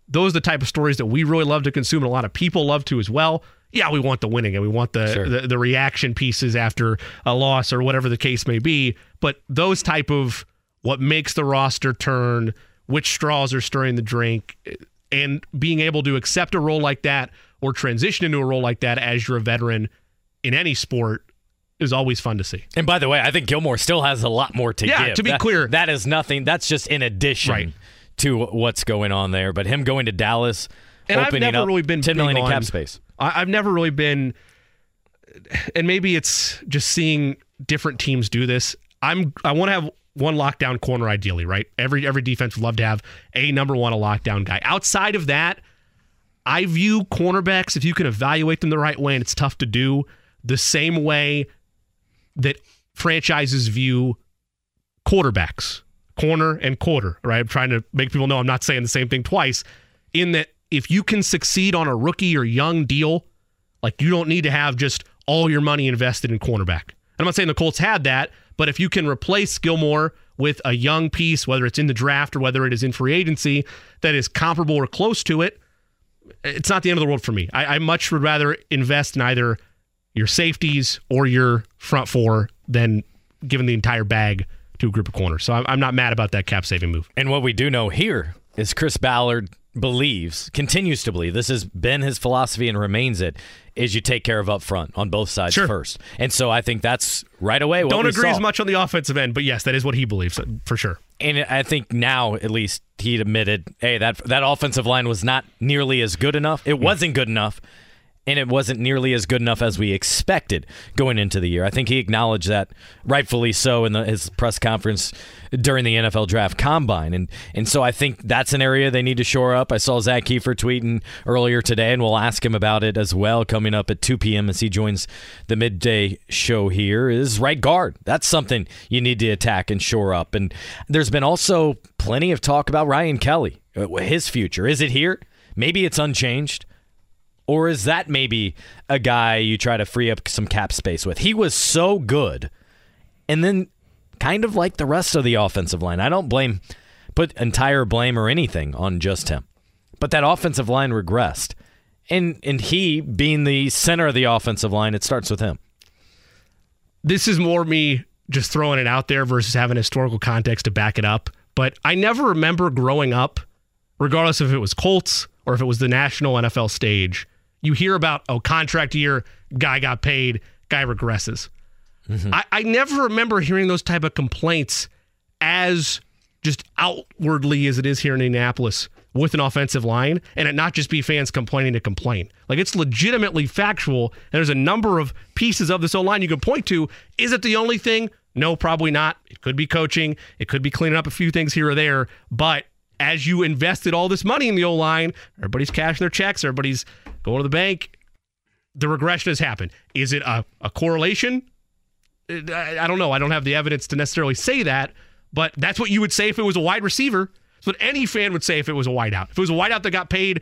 Those are the type of stories that we really love to consume, and a lot of people love to as well. Yeah, we want the winning and we want the, Sure. the the reaction pieces after a loss or whatever the case may be. But those type of what makes the roster turn, which straws are stirring the drink, and being able to accept a role like that or transition into a role like that as you're a veteran in any sport is always fun to see. And by the way, I think Gilmore still has a lot more to Yeah, give. to be That- clear. that is nothing. That's just in addition Right. to what's going on there. But him going to Dallas, And I've opening never up really been ten million in cap space. I, I've never really been, and maybe it's just seeing different teams do this. I'm I want to have one lockdown corner ideally, right? Every every defense would love to have a number one a lockdown guy. Outside of that, I view cornerbacks if you can evaluate them the right way, and it's tough to do the same way that franchises view quarterbacks, corner and quarter, right? I'm trying to make people know I'm not saying the same thing twice. In that, if you can succeed on a rookie or young deal, like you don't need to have just all your money invested in cornerback. I'm not saying the Colts had that, but if you can replace Gilmore with a young piece, whether it's in the draft or whether it is in free agency, that is comparable or close to it, it's not the end of the world for me. I, I much would rather invest in either your safeties or your front four than giving the entire bag to a group of corners. So I'm, I'm not mad about that cap saving move. And what we do know here is Chris Ballard believes, continues to believe, this has been his philosophy and remains it, is you take care of up front on both sides Sure. first. And so I think that's right away what Don't agree saw. as much on the offensive end, but yes, that is what he believes for sure. And I think now, at least, he admitted, hey, that that offensive line was not nearly as good enough. It wasn't good enough, and it wasn't nearly as good enough as we expected going into the year. I think he acknowledged that, rightfully so, in the, his press conference during the NFL Draft Combine. And and so I think that's an area they need to shore up. I saw Zak Keefer tweeting earlier today, and we'll ask him about it as well coming up at 2 p.m. as he joins the midday show here. Is right guard. That's something you need to attack and shore up. And there's been also plenty of talk about Ryan Kelly, uh, his future. Is it here? Maybe it's unchanged. Or is that maybe a guy you try to free up some cap space with? He was so good. And then kind of like the rest of the offensive line. I don't blame put entire blame or anything on just him. But that offensive line regressed. And and he being the center of the offensive line, it starts with him. this is more me just throwing it out there versus having historical context to back it up. But I never remember growing up regardless if it was Colts or if it was the national NFL stage, you hear about oh contract year, guy got paid, guy regresses. Mm-hmm. I, I never remember hearing those type of complaints as just outwardly as it is here in Indianapolis with an offensive line and it not just be fans complaining to complain. Like it's legitimately factual. And there's a number of pieces of this O line you can point to. Is it the only thing? No, probably not. It could be coaching. It could be cleaning up a few things here or there. But as you invested all this money in the O line, everybody's cashing their checks, everybody's going to the bank. The regression has happened. Is it a, a correlation? I, I don't know. I don't have the evidence to necessarily say that, but that's what you would say if it was a wide receiver. That's what any fan would say if it was a wideout. If it was a wideout that got paid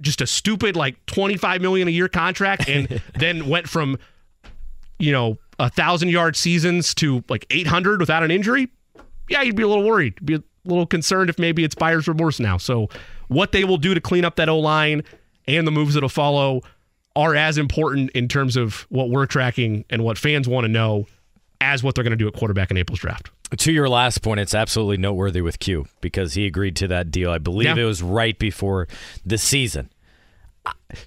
just a stupid like 25 million a year contract and then went from you know a thousand yard seasons to like 800 without an injury yeah you'd be a little worried be little concerned if maybe it's buyer's remorse now so what they will do to clean up that o line and the moves that'll follow are as important in terms of what we're tracking and what fans want to know as what they're going to do at quarterback in April's draft. To your last point, it's absolutely noteworthy with Q because he agreed to that deal. I believe yeah. it was right before the season.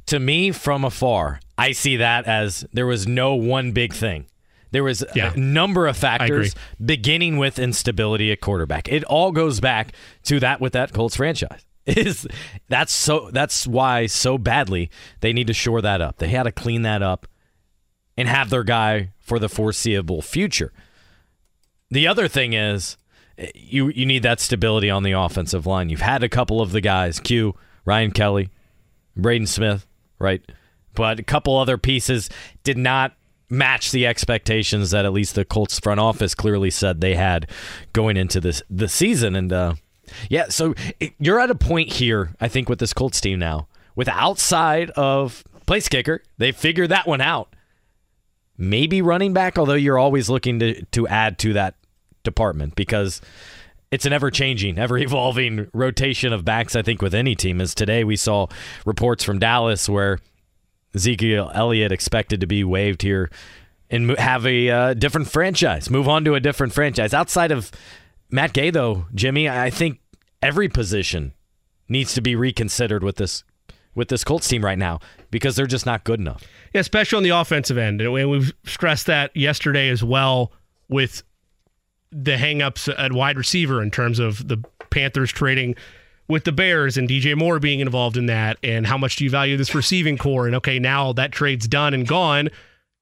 To me, from afar, I see that as there was no one big thing. There was yeah. a number of factors, beginning with instability at quarterback. It all goes back to that with that Colts franchise. Is that's so that's why so badly they need to shore that up. They had to clean that up and have their guy for the foreseeable future. The other thing is eh, you you need that stability on the offensive line. You've had a couple of the guys, Q, Ryan Kelly, Braden Smith, right? But a couple other pieces did not match the expectations that at least the Colts front office clearly said they had going into this the season. And uh, yeah, so you're at a point here, I think, with this Colts team now, with outside of place kicker, they figured that one out maybe running back, although you're always looking to, to add to that department because it's an ever changing, ever evolving rotation of backs, I think, with any team. As today we saw reports from Dallas where Ezekiel Elliott expected to be waived here and have a uh, different franchise, move on to a different franchise. Outside of Matt Gay, though, Jimmy, I think every position needs to be reconsidered with this with this Colts team right now because they're just not good enough. Yeah, especially on the offensive end. And we've stressed that yesterday as well with the hangups at wide receiver in terms of the Panthers trading with the Bears and DJ Moore being involved in that. And how much do you value this receiving corps? And okay, now that trade's done and gone.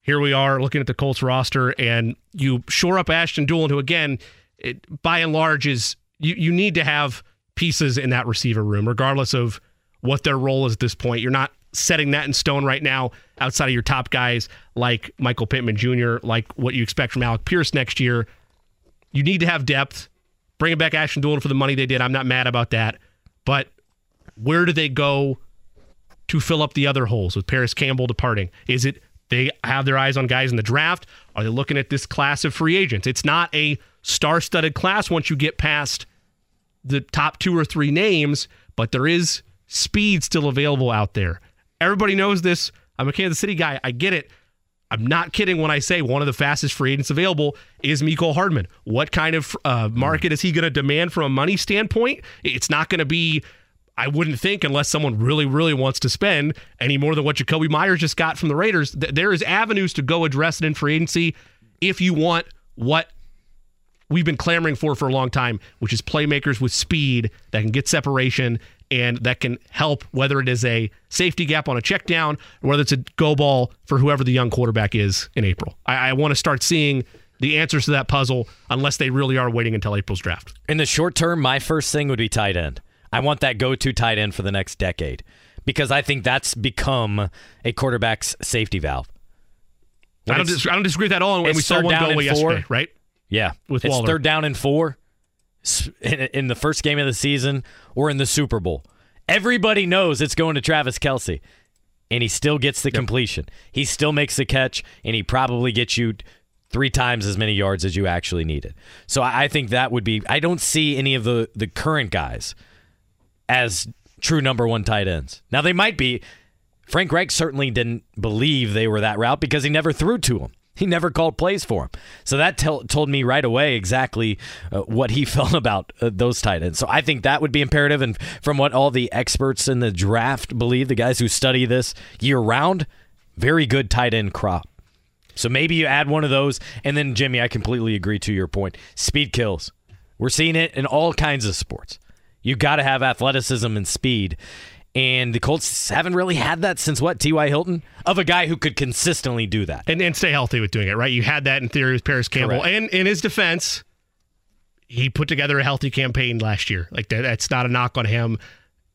Here we are looking at the Colts roster, and you shore up Ashton Dulin, who again, it, by and large, is you, you need to have pieces in that receiver room, regardless of what their role is at this point. You're not setting that in stone right now outside of your top guys like Michael Pittman Jr., like what you expect from Alec Pierce next year. You need to have depth. Bringing back Ashton Dulin for the money they did, I'm not mad about that. But where do they go to fill up the other holes with Parris Campbell departing? Is it they have their eyes on guys in the draft? Are they looking at this class of free agents? It's not a star studded class once you get past the top two or three names, but there is speed still available out there. Everybody knows this. I'm a Kansas City guy. I get it. I'm not kidding when I say one of the fastest free agents available is Mecole Hardman. What kind of uh, market is he going to demand from a money standpoint? It's not going to be, I wouldn't think, unless someone really, really wants to spend any more than what Jakobi Meyers just got from the Raiders. There is avenues to go address it in free agency if you want what we've been clamoring for for a long time, which is playmakers with speed that can get separation and that can help whether it is a safety gap on a check down or whether it's a go ball for whoever the young quarterback is in April. I, I want to start seeing the answers to that puzzle unless they really are waiting until April's draft. In the short term, my first thing would be tight end. I want that go to tight end for the next decade because I think that's become a quarterback's safety valve. I don't, dis- I don't disagree with that at all. And we saw one go away yesterday, right? Yeah, with it's Waller. third down and four in the first game of the season or in the Super Bowl. Everybody knows it's going to Travis Kelce, and he still gets the yep. completion. He still makes the catch, and he probably gets you three times as many yards as you actually needed. So I think that would be. I don't see any of the the current guys as true number one tight ends. Now they might be. Frank Reich certainly didn't believe they were that route because he never threw to them. He never called plays for him. So that told me right away exactly uh, what he felt about uh, those tight ends. So I think that would be imperative. And from what all the experts in the draft believe, the guys who study this year round, very good tight end crop. So maybe you add one of those. And then, Jimmy, I completely agree to your point. Speed kills. We're seeing it in all kinds of sports. You got to have athleticism and speed. And the Colts haven't really had that since what? T.Y. Hilton? Of a guy who could consistently do that. And, and stay healthy with doing it, right? You had that in theory with Parris Campbell. Correct. And in his defense, he put together a healthy campaign last year. Like that, that's not a knock on him.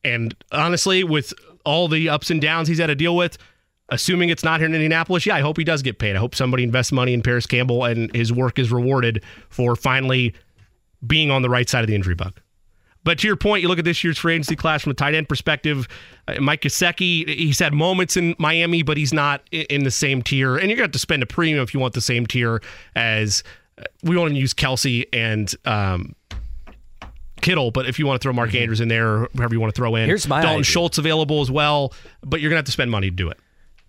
And honestly, with all the ups and downs he's had to deal with, assuming it's not here in Indianapolis, yeah, I hope he does get paid. I hope somebody invests money in Parris Campbell and his work is rewarded for finally being on the right side of the injury bug. But to your point, you look at this year's free agency class from a tight end perspective. Uh, Mike Gesicki, he's had moments in Miami, but he's not in the same tier. And you're going to have to spend a premium if you want the same tier as uh, we want to use Kelce and um, Kittle. But if you want to throw Mark Andrews in there, or whoever you want to throw in, Here's my Dalton idea. Schultz available as well. But you're going to have to spend money to do it.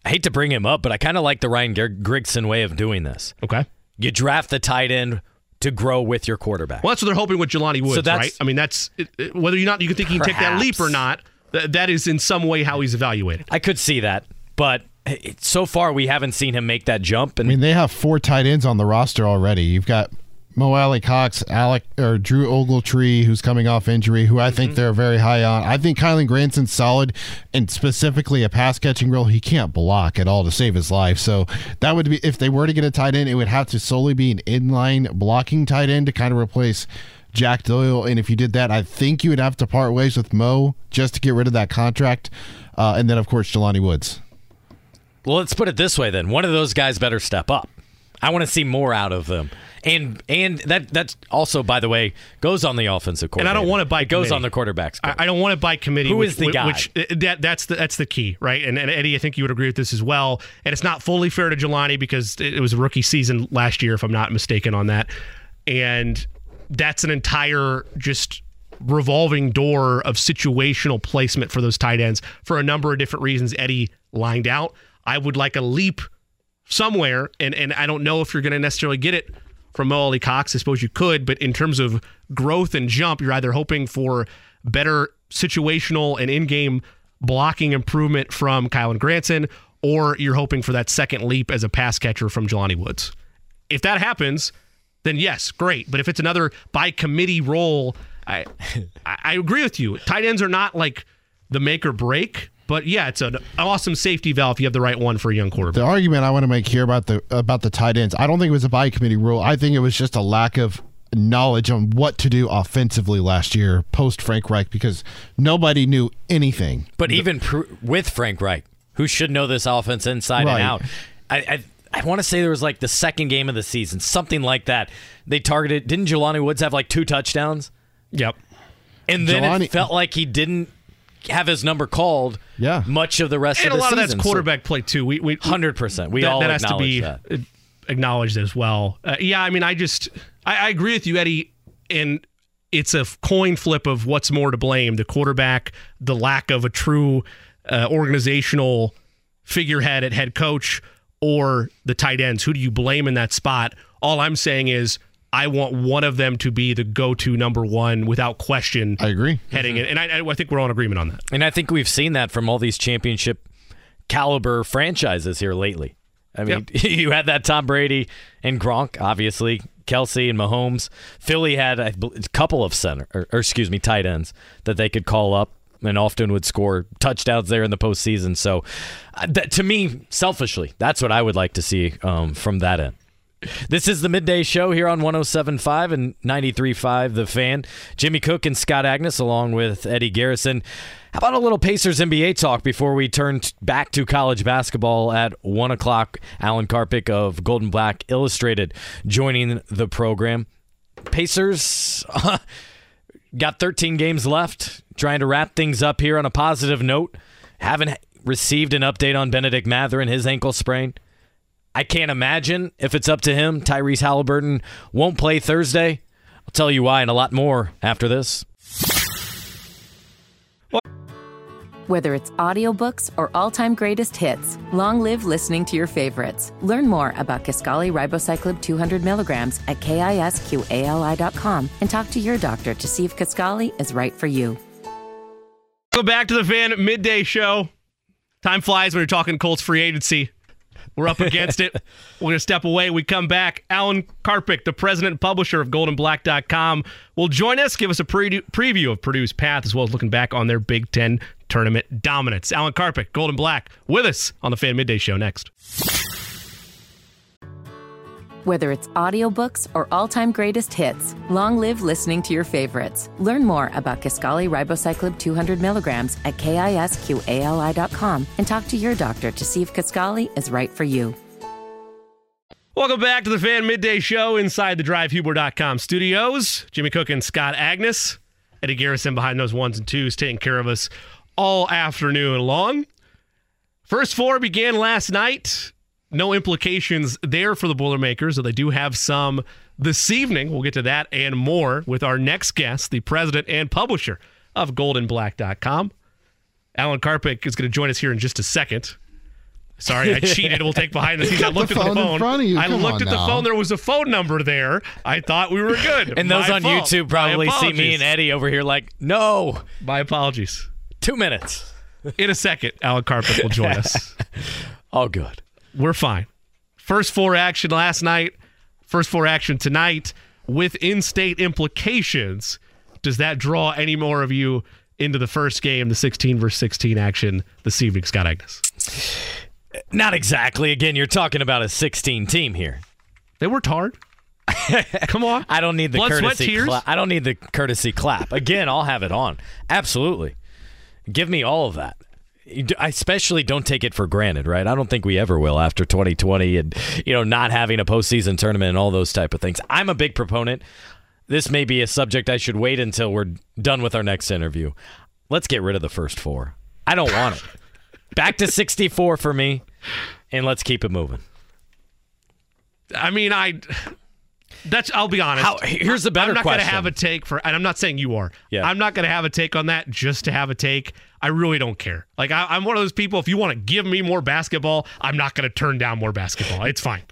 I hate to bring him up, but I kind of like the Ryan Gr- Grigson way of doing this. Okay. You draft the tight end to grow with your quarterback. Well, that's what they're hoping with Jelani Woods, that's- right? I mean, that's it- it- whether you not you can think he can take that leap or not. th- that is in some way how he's evaluated. I could see that, but eh, so far we haven't seen him make that jump. And I mean, they have four tight ends on the roster already. You've got Mo Alie-Cox, Alec or Drew Ogletree, who's coming off injury, who I think they're very high on. I think Kylen Granson's solid, and specifically a pass catching role. He can't block at all to save his life. So that would be if they were to get a tight end, it would have to solely be an inline blocking tight end to kind of replace. Jack Doyle, and if you did that, I think you would have to part ways with Mo just to get rid of that contract, uh, and then of course Jelani Woods. well, let's put it this way then: one of those guys better step up. I want to see more out of them. And and that that's also, by the way, goes on the offensive And. I don't want to buy. It goes committee. on the quarterbacks. I, I don't want to buy committee. Who which, is the which, guy? Which uh, that that's the that's the key, right? And, and Eddie, I think you would agree with this as well. And it's not fully fair to Jelani because it was a rookie season last year, if I'm not mistaken on that. And that's an entire just revolving door of situational placement for those tight ends for a number of different reasons. Eddie lined out. I would like a leap somewhere, and and I don't know if you're going to necessarily get it from Mo Alie-Cox. I suppose you could, but in terms of growth and jump, you're either hoping for better situational and in-game blocking improvement from Kylen Granson, or you're hoping for that second leap as a pass catcher from Jelani Woods. If that happens, then yes, great. But if it's another by committee role, I I agree with you. Tight ends are not like the make or break. But yeah, it's an awesome safety valve if you have the right one for a young quarterback. The argument I want to make here about the about the tight ends, I don't think it was a by committee rule. I think it was just a lack of knowledge on what to do offensively last year post Frank Reich because nobody knew anything. But even pr- with Frank Reich, who should know this offense inside Right. and out, I I, I want to say there was like the second game of the season, something like that. They targeted. Didn't Jelani Woods have like two touchdowns? Yep. And then Jelani- it felt like he didn't have his number called. Yeah. much of the rest And of a the lot of that's quarterback play too. We we Hundred percent. We that, all that has to be that. uh, acknowledged as well. Uh, yeah, I mean, I just I, I agree with you, Eddie. And it's a coin flip of what's more to blame: the quarterback, the lack of a true uh, organizational figurehead at head coach, or the tight ends. Who do you blame in that spot? All I'm saying is. I want one of them to be the go-to number one without question. I agree. heading in, and I, I think we're all in agreement on that. And I think we've seen that from all these championship caliber franchises here lately. I mean, you had that Tom Brady and Gronk, obviously, Kelce and Mahomes. Philly had a a couple of center, or, or excuse me, tight ends that they could call up and often would score touchdowns there in the postseason. So, uh, that, to me, selfishly, that's what I would like to see um, from that end. This is the midday show here on 1075 and 93.5 The Fan. Jimmy Cook and Scott Agness along with Eddie Garrison. How about a little Pacers NBA talk before we turn back to college basketball at 1 o'clock? Alan Karpick of Gold and Black Illustrated joining the program. Pacers got 13 games left, trying to wrap things up here on a positive note. Haven't received an update on Bennedict Mathurin and his ankle sprain. I can't imagine if it's up to him, Tyrese Halliburton won't play Thursday. I'll tell you why and a lot more after this. Whether it's audiobooks or all-time greatest hits, long live listening to your favorites. Learn more about Kisqali Ribociclib 200 milligrams at kisqali.com and talk to your doctor to see if Kisqali is right for you. Go back to the fan midday show. Time flies when you're talking Colts free agency. We're up against it. We're going to step away. We come back. Alan Karpick, the president and publisher of goldandblack.com, will join us, give us a pre- preview of Purdue's path, as well as looking back on their Big Ten tournament dominance. Alan Karpick, Golden Black, with us on the Fan Midday Show next. Whether it's audiobooks or all-time greatest hits, long live listening to your favorites. Learn more about Kisqali Ribociclib 200 milligrams at kisqali.com and talk to your doctor to see if Kisqali is right for you. Welcome back to the Fan Midday Show inside the DriveHubler.com studios. Jimmy Cook and Scott Agness. Eddie Garrison behind those ones and twos taking care of us all afternoon long. First four began last night no implications there for the Boilermakers, though they do have some this evening. We'll get to that and more with our next guest, the president and publisher of goldandblack.com. Alan Karpick is going to join us here in just a second. Sorry, I cheated. We'll take behind the scenes. I looked the at the phone in front of you. I Come looked on at the phone. There was a phone number there. I thought we were good. And those My on fault. YouTube probably see me and Eddie over here like, no, My apologies. two minutes. In a second, Alan Karpick will join us. All good. We're fine. First four action last night, first four action tonight with in state implications. Does that draw any more of you into the first game, the 16 versus 16 action this evening, Scott Agness? Not exactly. Again, you're talking about a 16 team here. They worked hard. Come on. I don't need the Blood, sweat, courtesy. tears? cla- I don't need the courtesy clap. Again, I'll have it on. Absolutely, give me all of that. I especially don't take it for granted, right? I don't think we ever will after 2020 and you know not having a postseason tournament and all those type of things. I'm a big proponent. This may be a subject I should wait until we're done with our next interview. Let's get rid of the first four. I don't want it. Back to 64 for me, and let's keep it moving. I mean, I. That's. I'll be honest. How- here's the better I'm not question. gonna have a take for, and I'm not saying you are. Yeah. I'm not gonna have a take on that just to have a take. I really don't care. Like I, I'm one of those people. If you want to give me more basketball, I'm not gonna turn down more basketball. It's fine.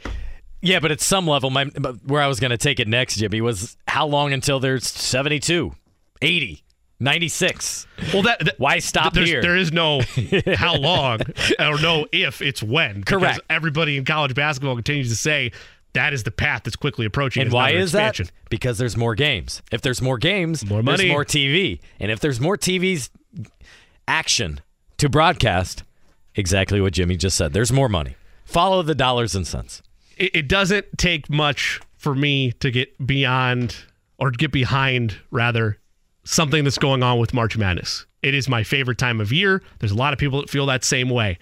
Yeah, but at some level, my where I was going to take it next, Jimmy, was how long until there's 72, 80, 96? Well, that, that- Why stop there's- here? There is no how long or no if. It's when. because Correct. Everybody in college basketball continues to say that is the path that's quickly approaching. And why is expansion. that? Because there's more games. If there's more games, More money. there's more TV. And if there's more TV's action to broadcast, exactly what Jimmy just said. There's more money. Follow the dollars and cents. it, it doesn't take much for me to get beyond or get behind rather something that's going on with March Madness. It is my favorite time of year. There's a lot of people that feel that same way.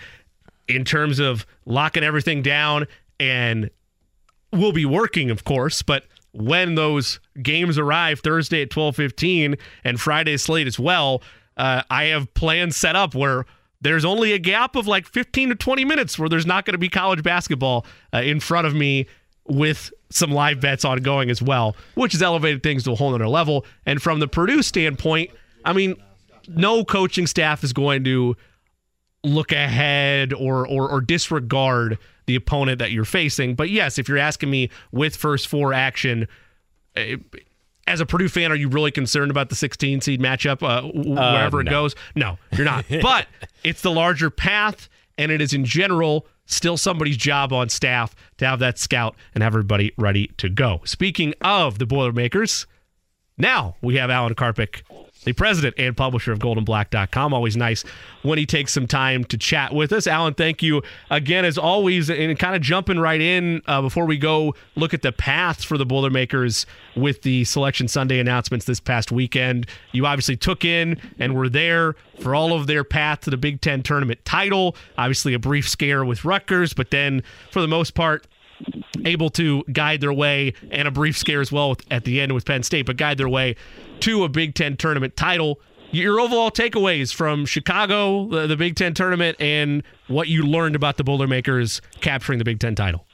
In terms of locking everything down and we'll be working of course, but when those games arrive Thursday at 12:15 and Friday slate as well, uh, I have plans set up where there's only a gap of like 15 to 20 minutes where there's not going to be college basketball uh, in front of me with some live bets ongoing as well, which has elevated things to a whole other level. And from the Purdue standpoint, I mean, no coaching staff is going to look ahead or, or or disregard the opponent that you're facing. But yes, if you're asking me with first four action, eh, as a Purdue fan, are you really concerned about the 16 seed matchup uh, wherever it no. goes? No, you're not. but it's the larger path, and it is in general still somebody's job on staff to have that scout and have everybody ready to go. Speaking of the Boilermakers, now we have Alan Karpick, the president and publisher of goldandblack.com. Always nice when he takes some time to chat with us. Alan, thank you again, as always. And kind of jumping right in uh, before we go look at the path for the Boilermakers with the Selection Sunday announcements this past weekend. You obviously took in and were there for all of their path to the Big Ten tournament title. Obviously, a brief scare with Rutgers, but then for the most part, able to guide their way and a brief scare as well with, at the end with Penn State, but guide their way to a Big Ten tournament title. Your overall takeaways from Chicago, the, the Big Ten tournament, and what you learned about the Boilermakers capturing the Big Ten title.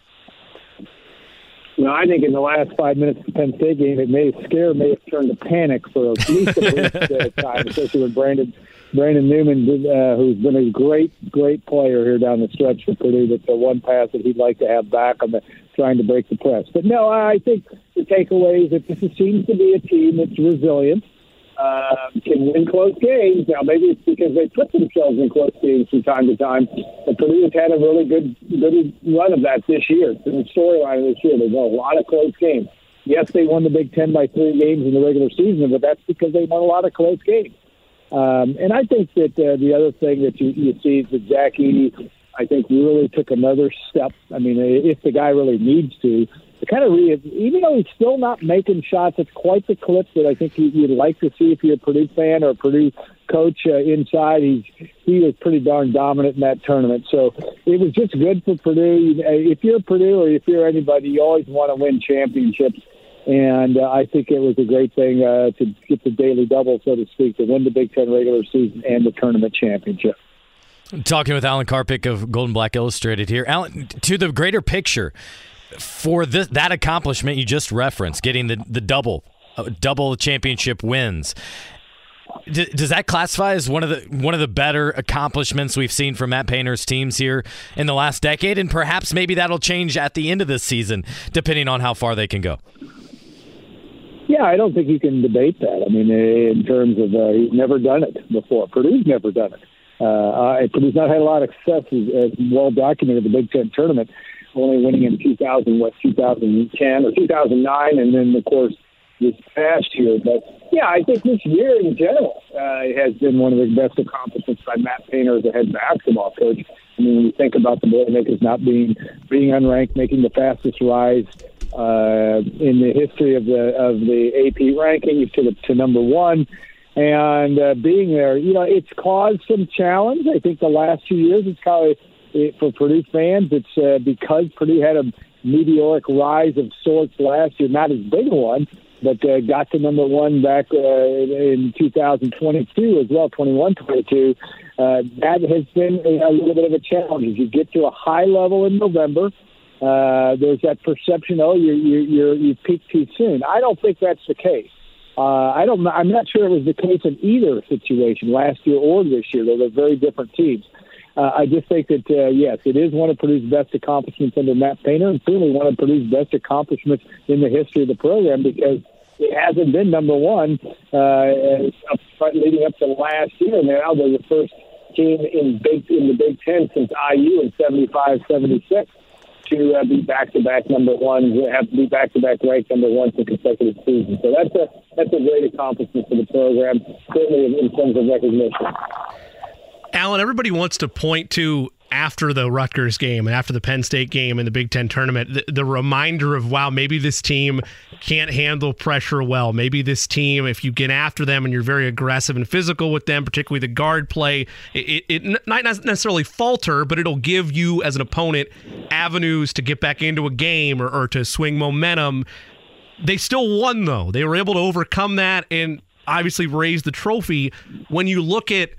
know, I think in the last five minutes of the Penn State game, it may scare, may have turned to panic for at least a brief time, especially when Brandon Brandon Newman, uh, who's been a great, great player here down the stretch for Purdue. That's the one pass that he'd like to have back on the trying to break the press. But no, I think the takeaway is that this seems to be a team that's resilient, uh, can win close games. Now, maybe it's because they put themselves in close games from time to time. But Purdue has had a really good, good run of that this year. The storyline this year. They've won a lot of close games. Yes, they won the Big Ten by three games in the regular season, but that's because they won a lot of close games. Um, and I think that uh, the other thing that you, you see is that Zach Edey, I think, really took another step. I mean, if the guy really needs to, to kind of re- even though he's still not making shots at quite the clip that I think you'd like to see if you're a Purdue fan or a Purdue coach uh, inside. He's he was pretty darn dominant in that tournament. So it was just good for Purdue. If you're Purdue or if you're anybody, you always want to win championships and uh, I think it was a great thing uh, to get the daily double, so to speak, to win the Big Ten regular season and the tournament championship. Talking with Alan Karpick of Gold and Black Illustrated here. Alan, to the greater picture, for this, that accomplishment you just referenced, getting the, the double, uh, double championship wins, does that classify as one of the one of the better accomplishments we've seen from Matt Painter's teams here in the last decade? And perhaps maybe that'll change at the end of this season, depending on how far they can go. Yeah, I don't think you can debate that. I mean, in terms of uh, he's never done it before. Purdue's never done it. Uh, Purdue's not had a lot of success, as well documented the Big Ten tournament, only winning in 2000, what 2010 or 2009, and then of course this past year. But yeah, I think this year in general uh, has been one of the best accomplishments by Matt Painter as a head basketball coach. I mean, when you think about the Boilermakers not being being unranked, making the fastest rise uh, in the history of the of the AP rankings to the, to number one, and uh, being there, you know, it's caused some challenge. I think the last few years, it's probably it, for Purdue fans, it's uh, because Purdue had a meteoric rise of sorts last year, not as big a one, but uh, got to number one back uh, in 2022 as well, 21-22. Uh, that has been a, a little bit of a challenge. As you get to a high level in November, uh, there's that perception, oh, you you you you peaked too soon. I don't think that's the case. Uh, I don't. I'm not sure it was the case in either situation last year or this year. They're very different teams. Uh, I just think that uh, yes, it is one of Purdue's best accomplishments under Matt Painter, and certainly one of Purdue's best accomplishments in the history of the program because it hasn't been number one uh, leading up to last year. Now they're the first team in big in the Big Ten since IU in '75, '76 to uh, be back-to-back number one, have to be back-to-back ranked number one for consecutive seasons. So that's a that's a great accomplishment for the program, certainly in terms of recognition. Alan, everybody wants to point to after the Rutgers game and after the Penn State game in the Big Ten tournament, the, the, reminder of wow, maybe this team can't handle pressure well. Maybe this team, if you get after them and you're very aggressive and physical with them, particularly the guard play, it, it, it might not necessarily falter, but it'll give you as an opponent avenues to get back into a game or, or to swing momentum. They still won though. They were able to overcome that and obviously raise the trophy. When you look at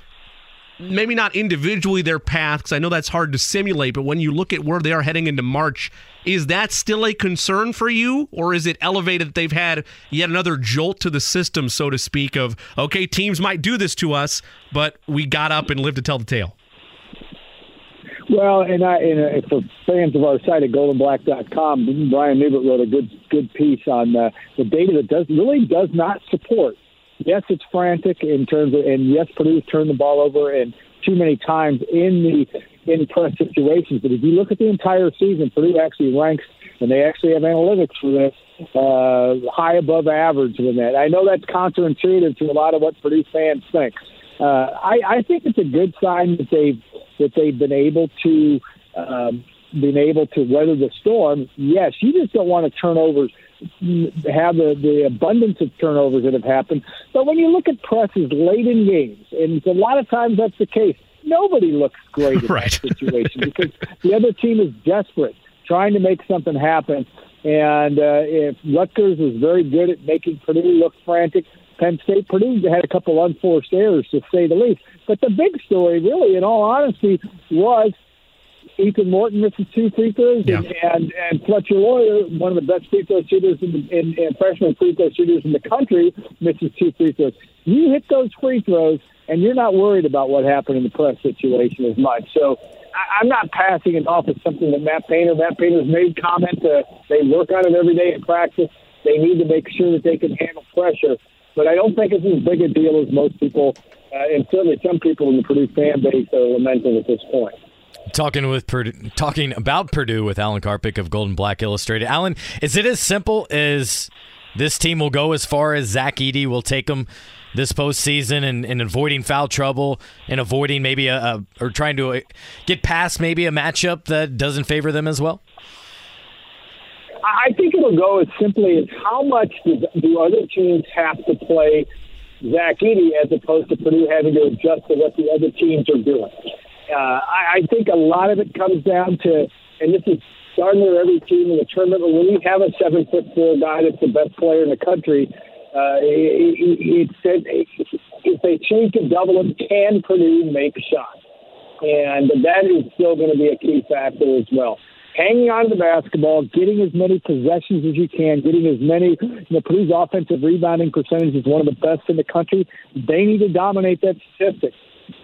maybe not individually their path, because I know that's hard to simulate, but when you look at where they are heading into March, is that still a concern for you? Or is it elevated that they've had yet another jolt to the system, so to speak, of, okay, teams might do this to us, but we got up and lived to tell the tale? Well, and I and uh, for fans of our site at goldandblack.com, Brian Neubert wrote a good good piece on uh, the data that does really does not support yes, it's frantic in terms of, and yes, Purdue's turned the ball over and too many times in the in press situations. But if you look at the entire season, Purdue actually ranks, and they actually have analytics for this, uh, high above average in that. I know that's counterintuitive to a lot of what Purdue fans think. Uh, I, I think it's a good sign that they've that they've been able to um, been able to weather the storm. Yes, you just don't want to turnovers have the, the abundance of turnovers that have happened. But when you look at presses late in games, and a lot of times that's the case, nobody looks great in right. that situation because the other team is desperate, trying to make something happen. And uh, if Rutgers was very good at making Purdue look frantic, Penn State, Purdue had a couple unforced errors to say the least. But the big story, really, in all honesty, was Ethan Morton misses two free throws, Yeah. and, and and Fletcher Loyer, one of the best free throw shooters in, the, in, in freshman free throw shooters in the country, misses two free throws. You hit those free throws, and you're not worried about what happened in the press situation as much. So. I- I'm not passing it off as something that Matt Painter. Matt Painter's made comment. Uh, they work on it every day in practice. They need to make sure that they can handle pressure. But I don't think it's as big a deal as most people, uh, and certainly some people in the Purdue fan base are lamenting at this point. Talking with Purdue, talking about Purdue with Alan Karpick of Gold and Black Illustrated. Alan, is it as simple as this team will go as far as Zach Edey will take them this postseason and, and avoiding foul trouble and avoiding maybe a, a or trying to uh, get past maybe a matchup that doesn't favor them as well? I I think it'll go as simply as how much do, do other teams have to play Zach Edey as opposed to Purdue having to adjust to what the other teams are doing. Uh, I, I think a lot of it comes down to, and this is starting with every team in the tournament, but when you have a seven foot four guy that's the best player in the country, uh, it, it, it, it, if they change to double it, can Purdue make shots? And that is still going to be a key factor as well hanging on to the basketball, getting as many possessions as you can, getting as many. You know, Purdue's offensive rebounding percentage is one of the best in the country. They need to dominate that statistic.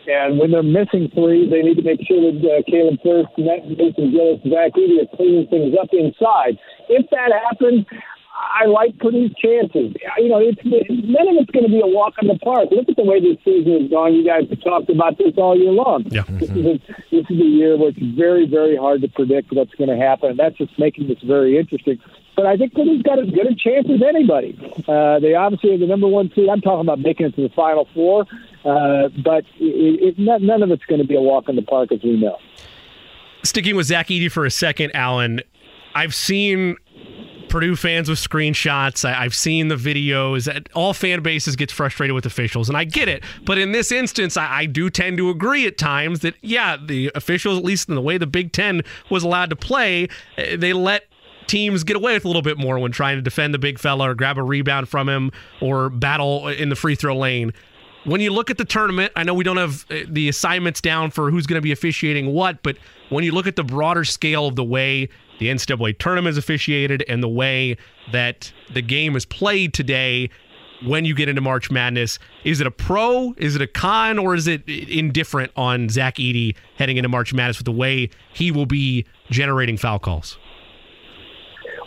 And when they're missing three, they need to make sure that uh, Caleb Furst, Mason Gillis, Zach Edey are cleaning things up inside. If that happens, I like Purdue's chances. You know, it's none of it's going to be a walk in the park. Look at the way this season has gone. You guys have talked about this all year long. Yeah. This is a, this is a year where it's very, very hard to predict what's going to happen, and that's just making this very interesting. But I think Purdue's got as good a chance as anybody. Uh, they obviously are the number one seed. I'm talking about making it to the Final Four, uh, but it, it, none of it's going to be a walk in the park, as we know. Sticking with Zach Edey for a second, Alan, I've seen Purdue fans with screenshots. I, have seen the videos. All fan bases get frustrated with officials, and I get it. But in this instance, I, I, do tend to agree at times that yeah, the officials, at least in the way the Big Ten was allowed to play, eh, they let teams get away with a little bit more when trying to defend the big fella or grab a rebound from him or battle in the free throw lane. When you look at the tournament, I know we don't have eh, the assignments down for who's going to be officiating what, but when you look at the broader scale of the way the NCAA tournament is officiated and the way that the game is played today when you get into March Madness. Is it a pro? Is it a con? Or is it indifferent on Zach Edey heading into March Madness with the way he will be generating foul calls?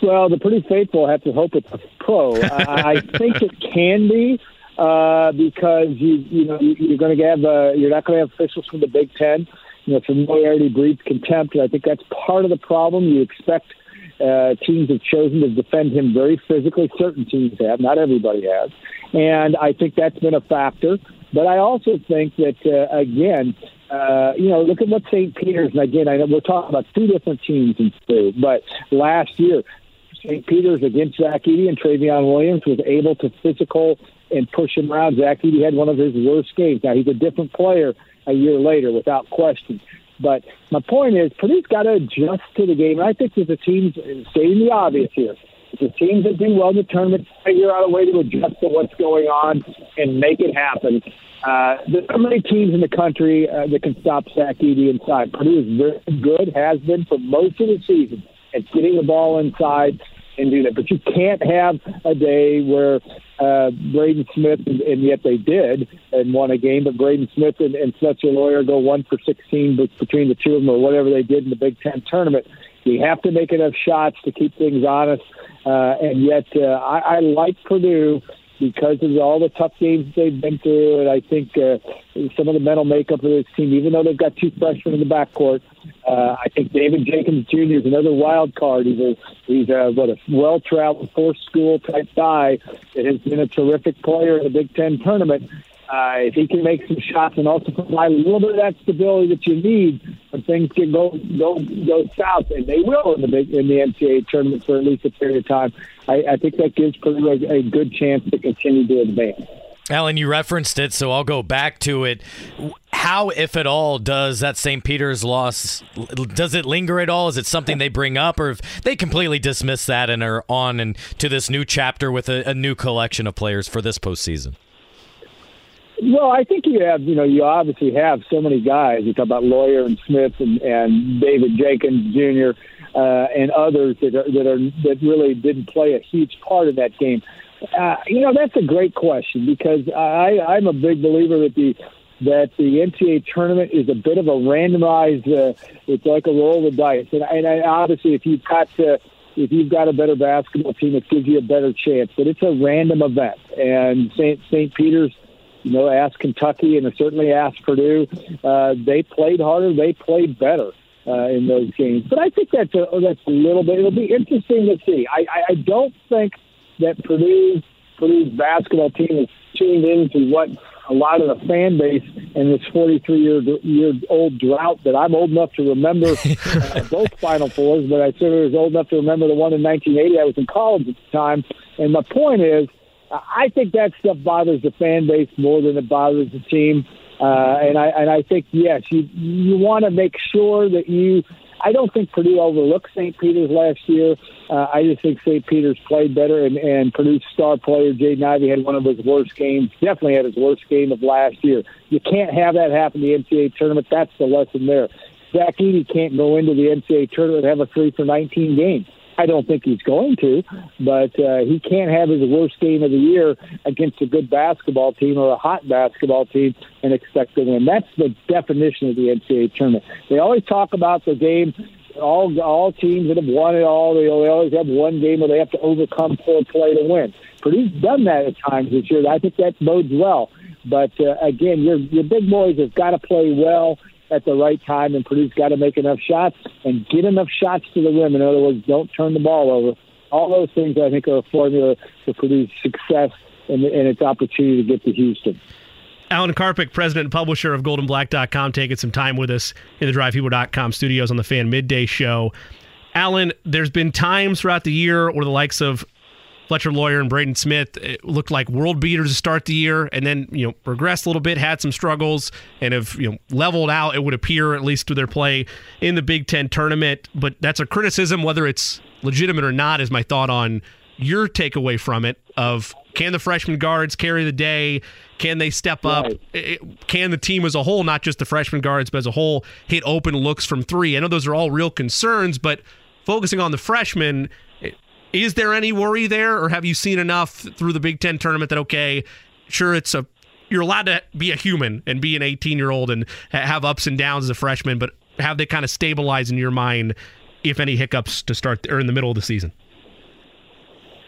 Well, the pretty faithful have to hope it's a pro. I think it can be uh, because you you know you're going to have uh, you're not going to have officials from the Big Ten you know, familiarity breeds contempt. And I think that's part of the problem. You expect uh, teams have chosen to defend him very physically. Certain teams have, not everybody has. And I think that's been a factor. But I also think that, uh, again, uh, you know, look at what St. Peter's, and again, I know we're talking about two different teams in two, but last year, St. Peter's against Zach Edey and Trevion Williams was able to physical and push him around. Zach Edey had one of his worst games. Now, he's a different player a year later, without question. But my point is, Purdue's got to adjust to the game. And I think that the teams, stating the obvious here, the teams that do well in the tournament figure out a way to adjust to what's going on and make it happen. Uh, there's so many teams in the country uh, that can stop Zach Edey inside. Purdue is very good, has been for most of the season at getting the ball inside and do that. But you can't have a day where uh, Braden Smith, and, and yet they did and won a game, but Braden Smith and, and Fletcher Loyer go one for 16 between the two of them or whatever they did in the Big Ten tournament. You have to make enough shots to keep things honest. Uh, and yet, uh, I, I like Purdue because of all the tough games they've been through, and I think uh, some of the mental makeup of this team, even though they've got two freshmen in the backcourt, uh, I think David Jenkins Jr. is another wild card. He's a he's a what a well-traveled, four-school type guy that has been a terrific player in the Big Ten tournament. Uh, he can make some shots and also provide a little bit of that stability that you need when things can go go go south, and they will in the big in the NCAA tournament for at least a period of time, I, I think that gives Purdue a, a good chance to continue to advance. Alan, you referenced it, so I'll go back to it. How, if at all, does that St. Peter's loss does it linger at all? Is it something they bring up, or if they completely dismiss that and are on and to this new chapter with a, a new collection of players for this postseason? Well, I think you have, you know, you obviously have so many guys. You talk about Loyer and Smith and, and David Jenkins Jr. Uh, and others that are, that are that really didn't play a huge part in that game. Uh, you know, that's a great question because I, I'm a big believer that the that the NCAA tournament is a bit of a randomized. Uh, it's like a roll of the dice, and, and I, obviously, if you've got to, if you've got a better basketball team, it gives you a better chance. But it's a random event, and St. St. Peter's you know, ask Kentucky and certainly ask Purdue. Uh, they played harder. They played better uh, in those games. But I think that's a, that's a little bit. It'll be interesting to see. I, I, I don't think that Purdue Purdue's basketball team is tuned into what a lot of the fan base in this 43 year year old drought that I'm old enough to remember uh, both Final Fours, but I certainly was old enough to remember the one in 1980. I was in college at the time, and my point is I think that stuff bothers the fan base more than it bothers the team. Uh, and I and I think yes, you you want to make sure that you. I don't think Purdue overlooked St. Peter's last year. Uh, I just think St. Peter's played better, and, and Purdue's star player Jaden Ivey had one of his worst games. Definitely had his worst game of last year. You can't have that happen in the NCAA tournament. That's the lesson there. Zach Edey can't go into the NCAA tournament and have a three for 19 game. I don't think he's going to, but uh, he can't have his worst game of the year against a good basketball team or a hot basketball team and expect to win. That's the definition of the NCAA tournament. They always talk about the game. All all teams that have won it all, they always have one game where they have to overcome poor play to win. Purdue's done that at times this year. I think that bodes well. But uh, again, your your big boys have got to play well at the right time, and Purdue's got to make enough shots and get enough shots to the rim. In other words, don't turn the ball over. All those things, I think, are a formula for Purdue's success and, and its opportunity to get to Houston. Alan Karpick, president and publisher of GoldAndBlack.com, taking some time with us in the DriveFever.com studios on the Fan Midday Show. Alan, there's been times throughout the year where the likes of Fletcher Loyer and Braden Smith looked like world beaters to start the year, and then you know regressed a little bit, had some struggles, and have you know leveled out. It would appear at least to their play in the Big Ten tournament. But that's a criticism, whether it's legitimate or not, is my thought on your takeaway from it. Of can the freshman guards carry the day? Can they step up? Right. Can the team as a whole, not just the freshman guards, but as a whole, hit open looks from three? I know those are all real concerns, but focusing on the freshmen is there any worry there, or have you seen enough through the Big Ten tournament that okay, sure, it's a you're allowed to be a human and be an 18 year old and have ups and downs as a freshman, but have they kind of stabilized in your mind if any hiccups to start or in the middle of the season?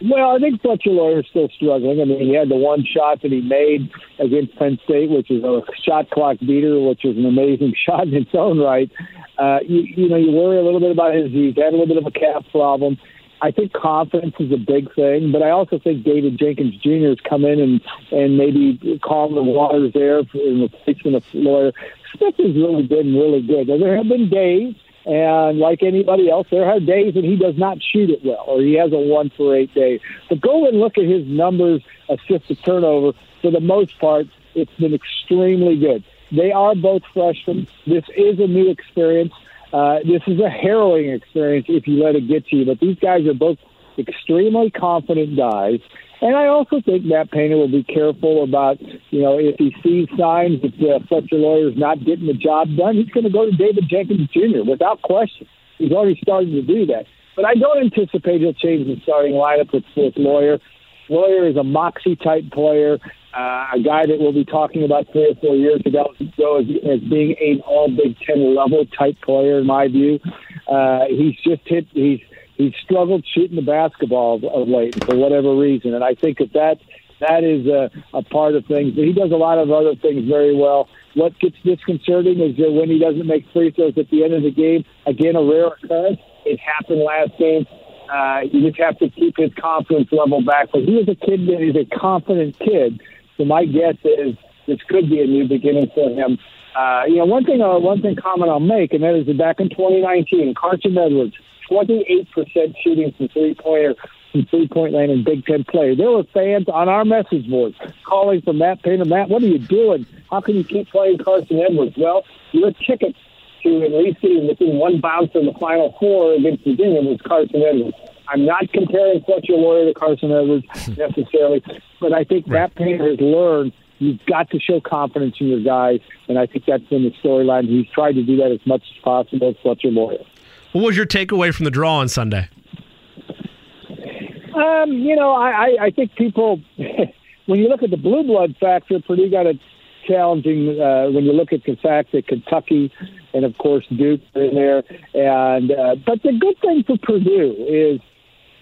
Well, I think Fletcher Loyer is still struggling. I mean, he had the one shot that he made against Penn State, which is a shot clock beater, which is an amazing shot in its own right. Uh, you, you know, you worry a little bit about his. He's had a little bit of a calf problem. I think confidence is a big thing, but I also think David Jenkins Jr. has come in and and maybe calm the waters there in replacement of Loyer. Smith has really been really good. Now, there have been days, and like anybody else, there are days when he does not shoot it well, or he has a one for eight day. But go and look at his numbers, assist to turnover. For the most part, it's been extremely good. They are both freshmen. This is a new experience. Uh, this is a harrowing experience if you let it get to you. But these guys are both extremely confident guys. And I also think Matt Painter will be careful about, you know, if he sees signs that uh, Fletcher is not getting the job done, he's going to go to David Jenkins Jr. without question. He's already started to do that. But I don't anticipate he'll change the starting lineup with, with Lawyer. Loyer is a moxie type player uh, a guy that we'll be talking about three or four years ago as, as being an all Big Ten level type player, in my view. Uh, he's just hit. He's he's struggled shooting the basketball of late for whatever reason, and I think that that that is a, a part of things. But he does a lot of other things very well. What gets disconcerting is that when he doesn't make free throws at the end of the game. Again, a rare occurrence. It happened last game. Uh, you just have to keep his confidence level back. But he is a kid that is a confident kid so my guess is this could be a new beginning for him. Uh, you know, one thing, uh, one thing comment I'll make, and that is that back in 2019, Carson Edwards, 28% shooting from three pointer from three point line in Big Ten play. There were fans on our message boards calling for Matt Painter. Matt, what are you doing? How can you keep playing Carson Edwards? Well, your ticket to at least getting within one bounce in the Final Four against Virginia was Carson Edwards. I'm not comparing Fletcher Loyer to Carson Edwards necessarily, but I think right. Matt Painter has learned You've got to show confidence in your guys, and I think that's been the storyline. He's tried to do that as much as possible Fletcher Loyer. What was your takeaway from the draw on Sunday? Um, you know, I, I, I think people, when you look at the blue blood factor, Purdue got a challenging uh, when you look at the fact that Kentucky and of course Duke are in there. And uh, but the good thing for Purdue is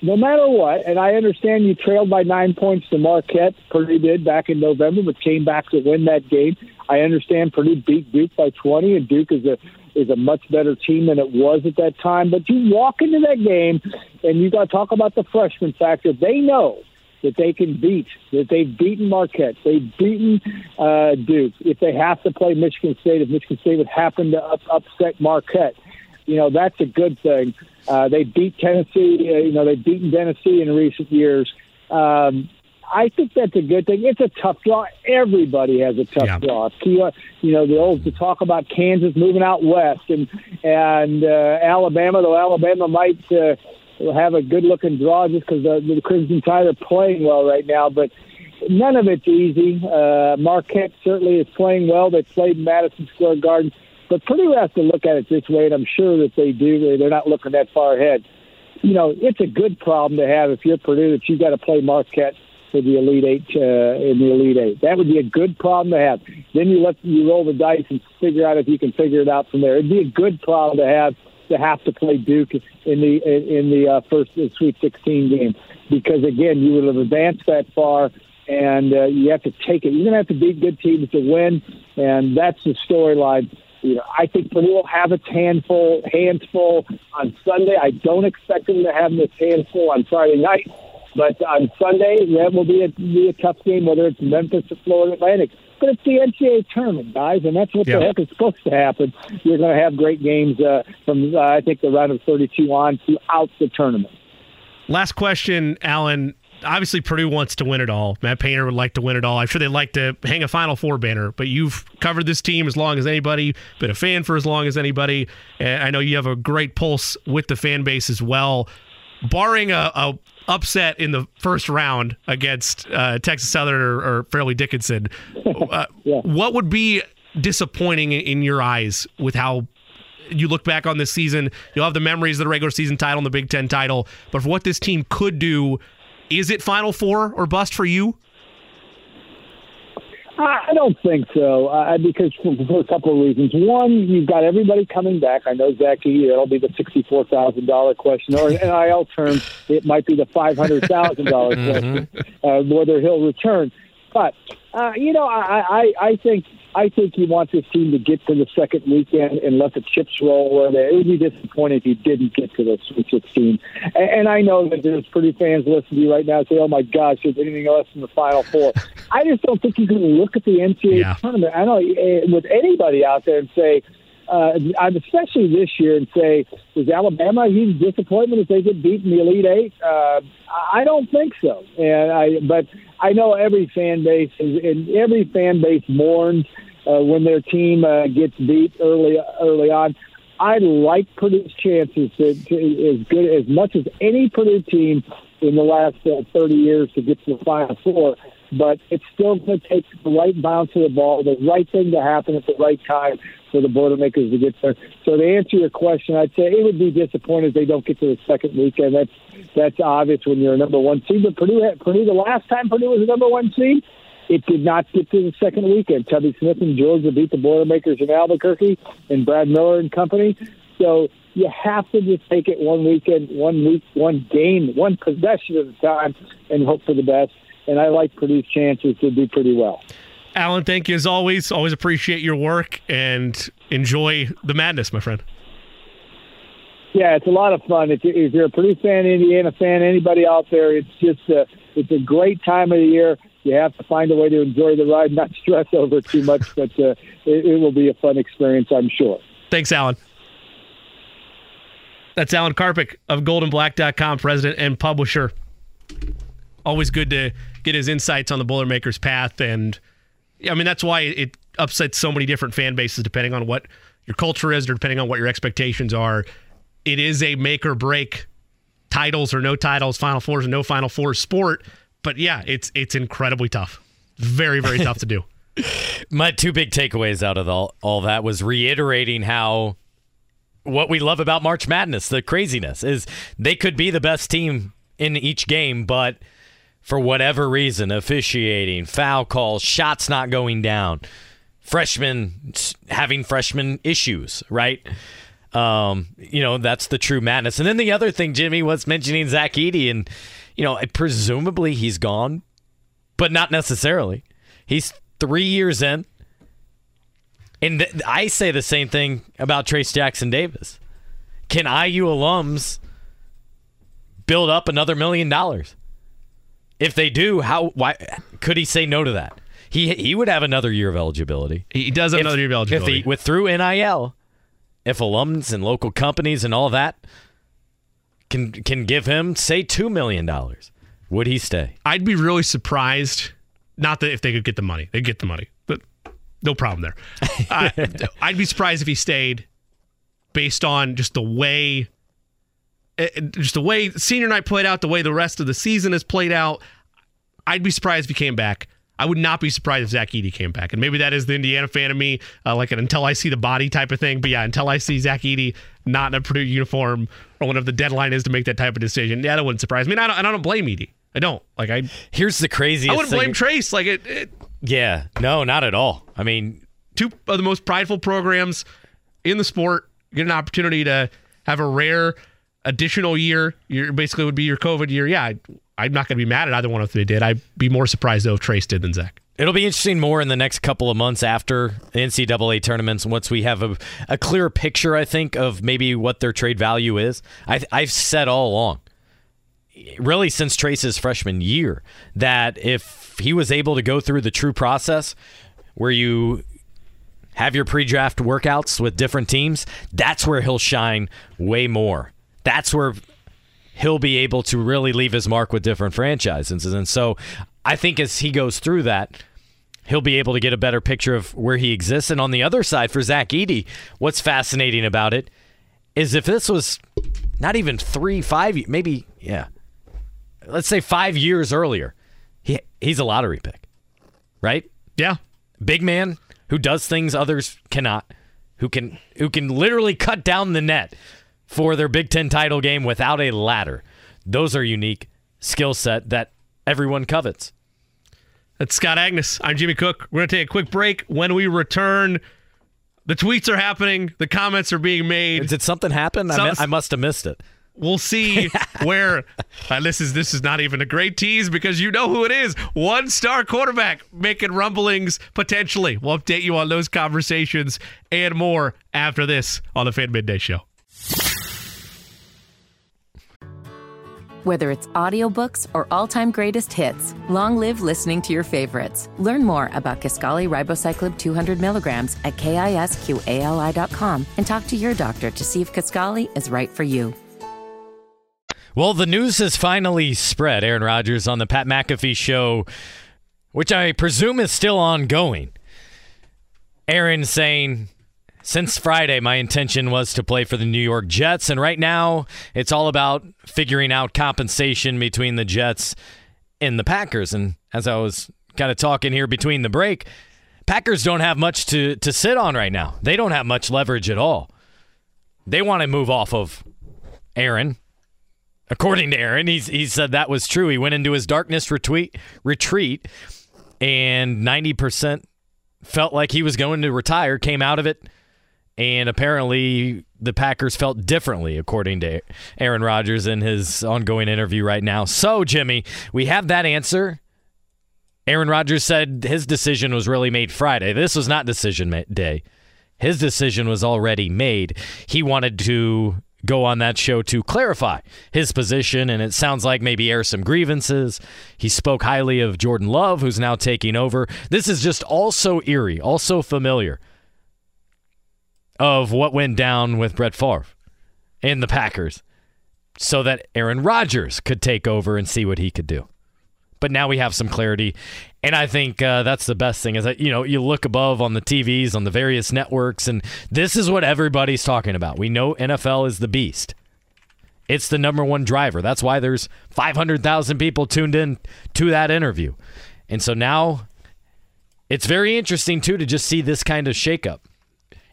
no matter what, and I understand you trailed by nine points to Marquette. Purdue did back in November, but came back to win that game. I understand Purdue beat Duke by 20, and Duke is a is a much better team than it was at that time. But you walk into that game, and you got to talk about the freshman factor. They know that they can beat, that they've beaten Marquette, they've beaten uh, Duke. If they have to play Michigan State, if Michigan State would happen to up, upset Marquette, you know that's a good thing. Uh, they beat Tennessee. Uh, you know they've beaten Tennessee in recent years. Um, I think that's a good thing. It's a tough draw. Everybody has a tough Yeah. draw. You know the old to talk about Kansas moving out west and and uh, Alabama, though Alabama might uh, have a good looking draw just because the, the Crimson Tide are playing well right now, but. None of it's easy. Uh, Marquette certainly is playing well. They played Madison Square Garden. But Purdue has to look at it this way, and I'm sure that they do. They're not looking that far ahead. You know, it's a good problem to have if you're Purdue that you've got to play Marquette for the Elite Eight uh, in the Elite Eight. That would be a good problem to have. Then you let you roll the dice and figure out if you can figure it out from there. It'd be a good problem to have to have to play Duke in the in the uh, first Sweet 16 game because again, you would have advanced that far and uh, you have to take it. You're going to have to beat good teams to win, and that's the storyline. You know, I think Purdue will have its handful, hands full on Sunday. I don't expect them to have this handful on Friday night, but on Sunday that will be a, be a tough game, whether it's Memphis or Florida Atlantic. But it's the NCAA tournament, guys, and that's what Yeah. the heck is supposed to happen. You're going to have great games uh, from uh, I think the round of 32 on throughout the tournament. Last question, Alan. Obviously, Purdue wants to win it all. Matt Painter would like to win it all. I'm sure they'd like to hang a Final Four banner, but you've covered this team as long as anybody, been a fan for as long as anybody. And I know you have a great pulse with the fan base as well. Barring a, a upset in the first round against uh, Texas Southern or, or Fairleigh Dickinson, uh, Yeah. what would be disappointing in- in your eyes with how you look back on this season, you'll have the memories of the regular season title and the Big Ten title. But for what this team could do, is it Final Four or bust for you? I don't think so, uh, because for, for a couple of reasons. One, you've got everybody coming back. I know, Zach Edey, that'll be the sixty-four thousand dollar question, or in NIL terms, it might be the five hundred thousand dollar question, uh, whether he'll return. But uh, you know, I, I, I think I think you want this team to get to the second weekend and let the chips roll. Where they, it would be disappointed if you didn't get to the Sweet 16. And, and I know that there's pretty fans listening to you right now say, "Oh my gosh, there's anything less than the Final Four? I just don't think you can look at the NCAA Yeah. tournament. I know uh, with anybody out there and say. Uh, especially this year and say, is Alabama a huge disappointment if they get beat in the Elite Eight? Uh, I don't think so. And I, but I know every fan base is, and every fan base mourns uh, when their team uh, gets beat early early on. I like Purdue's chances to, to as good as much as any Purdue team in the last uh, 30 years to get to the Final Four. But it's still going to take the right bounce of the ball, the right thing to happen at the right time for the Boilermakers to get there. So to answer your question, I'd say it would be disappointing if they don't get to the second weekend. That's that's obvious when you're a number one seed. But Purdue, had, Purdue, the last time Purdue was a number one seed, it did not get to the second weekend. Tubby Smith and Georgia beat the Boilermakers in Albuquerque and Brad Miller and company. So you have to just take it one weekend, one week, one game, one possession at a time, and hope for the best. And I like Purdue's chances to do pretty well. Alan, thank you as always. Always appreciate your work and enjoy the madness, my friend. Yeah, it's a lot of fun. If, you- if you're a Purdue fan, Indiana fan, anybody out there, it's just a, it's a great time of the year. You have to find a way to enjoy the ride, not stress over too much, but uh, it, it will be a fun experience, I'm sure. Thanks, Alan. That's Alan Karpick of goldandblack.com, president and publisher. Always good to get his insights on the Boilermakers path. And I mean, that's why it upsets so many different fan bases depending on what your culture is or depending on what your expectations are. It is a make or break titles or no titles, final fours or no final fours sport. But yeah, it's it's incredibly tough. very, very tough to do. My two big takeaways out of all, all that was reiterating how what we love about March Madness, the craziness, is they could be the best team in each game, but for whatever reason, officiating, foul calls, shots not going down, freshmen having freshman issues, right? Um, you know, that's the true madness. And then the other thing, Jimmy was mentioning Zach Edey, and, you know, presumably he's gone, but not necessarily. He's three years in. And th- I say the same thing about Trace Jackson Davis. Can IU alums build up another million dollars? If they do, how why could he say no to that? He he would have another year of eligibility. He does have If- another year of eligibility. If he, with through NIL, if alums and local companies and all that can can give him say two million dollars, would he stay? I'd be really surprised. Not that if they could get the money, they get the money, but no problem there. I, I'd be surprised if he stayed, based on just the way, eh, just the way senior night played out, the way the rest of the season has played out. I'd be surprised if he came back. I would not be surprised if Zach Edey came back, and maybe that is the Indiana fan of me, uh, like an until I see the body type of thing. But yeah, until I see Zach Edey not in a Purdue uniform or whenever the deadline is to make that type of decision, yeah, that wouldn't surprise me. And I don't, and I don't blame Edey. I don't like I. Here's the craziest. I wouldn't thing. blame Trace. Like it, it, Yeah, no, not at all. I mean, two of the most prideful programs in the sport get an opportunity to have a rare additional year. Your basically would be your COVID year. Yeah, I, I'm not going to be mad at either one of them did. I'd be more surprised though if Trace did than Zach. It'll be interesting more in the next couple of months after NCAA tournaments. Once we have a, a clearer picture, I think, of maybe what their trade value is. I, I've said all along, really since Trace's freshman year, that if he was able to go through the true process where you have your pre draft workouts with different teams, that's where he'll shine way more. That's where he'll be able to really leave his mark with different franchises. And so I think as he goes through that, he'll be able to get a better picture of where he exists. And on the other side, for Zach Edey, what's fascinating about it is if this was not even three, five, maybe, yeah, let's say five years earlier, he, he's a lottery pick, right? Yeah, Big man who does things others cannot, who can who can literally cut down the net for their Big Ten title game without a ladder. Those are unique skill set that everyone covets. that's Scott Agness. I'm Jimmy Cook. We're going to take a quick break. When we return, the tweets are happening. The comments are being made. Did something happen? I, Some- mi- I must have missed it. We'll see where uh, this is. This is not even a great tease because you know who it is. One star quarterback making rumblings potentially. We'll update you on those conversations and more after this on the Fan Midday Show. Whether it's audiobooks or all-time greatest hits, long live listening to your favorites. Learn more about Kisqali Ribociclib 200 milligrams at kisqali.com and talk to your doctor to see if Kisqali is right for you. Well, the news has finally spread, Aaron Rodgers, on the Pat McAfee show, which I presume is still ongoing. Aaron saying, since Friday, my intention was to play for the New York Jets, and right now it's all about figuring out compensation between the Jets and the Packers. And as I was kind of talking here between the break, Packers don't have much to, to sit on right now. They don't have much leverage at all. They want to move off of Aaron. According to Aaron, he's, he said that was true. He went into his darkness retweet, retreat, and 90% felt like he was going to retire, came out of it, and apparently the Packers felt differently, according to Aaron Rodgers in his ongoing interview right now. So, Jimmy, we have that answer. Aaron Rodgers said his decision was really made Friday. This was not decision day. His decision was already made. He wanted to go on that show to clarify his position, and it sounds like maybe air some grievances. He spoke highly of Jordan Love, who's now taking over. This is just also eerie, also familiar of what went down with Brett Favre and the Packers so that Aaron Rodgers could take over and see what he could do. But now we have some clarity, and I think uh, that's the best thing. Is that you know you look above on the TVs on the various networks, and this is what everybody's talking about. We know NFL is the beast. It's the number one driver. That's why there's 500,000 people tuned in to that interview, and so now it's very interesting too to just see this kind of shakeup.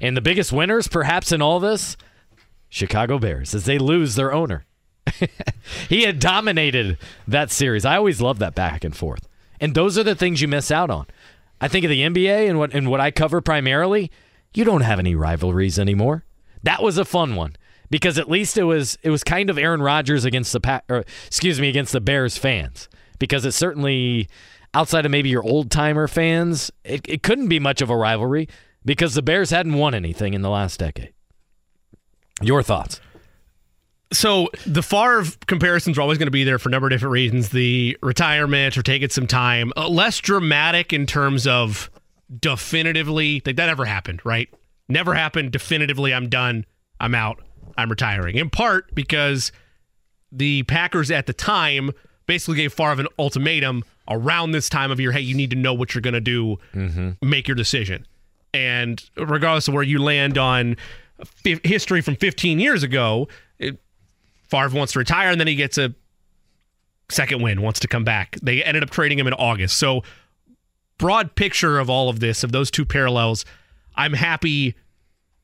And the biggest winners, perhaps in all this, Chicago Bears, as they lose their owner. he had dominated that series. I always love that back and forth. And those are the things you miss out on. I think of the NBA and what and what I cover primarily, you don't have any rivalries anymore. That was a fun one because at least it was it was kind of Aaron Rodgers against the or, excuse me against the Bears fans because it certainly outside of maybe your old timer fans, it, it couldn't be much of a rivalry because the Bears hadn't won anything in the last decade. Your thoughts? So the Favre comparisons are always going to be there for a number of different reasons. The retirement or taking some time, uh, less dramatic in terms of definitively like that never happened, right? Never happened. Definitively, I'm done. I'm out. I'm retiring. In part because the Packers at the time basically gave Favre an ultimatum around this time of year. Hey, you need to know what you're going to do. Mm-hmm. Make your decision. And regardless of where you land on f- history from 15 years ago, it, Favre wants to retire, and then he gets a second win, wants to come back. They ended up trading him in August. So, broad picture of all of this, of those two parallels, I'm happy.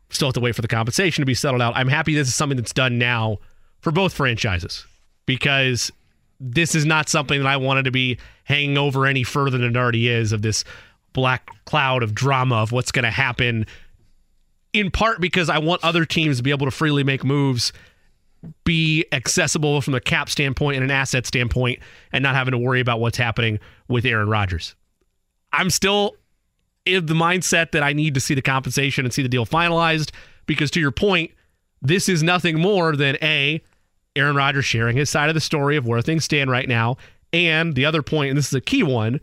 Still have to wait for the compensation to be settled out. I'm happy this is something that's done now for both franchises because this is not something that I wanted to be hanging over any further than it already is of this black cloud of drama of what's going to happen. In part because I want other teams to be able to freely make moves, be accessible from a cap standpoint and an asset standpoint, and not having to worry about what's happening with Aaron Rodgers. I'm still in the mindset that I need to see the compensation and see the deal finalized because, to your point, this is nothing more than A, Aaron Rodgers sharing his side of the story of where things stand right now. And the other point, and this is a key one,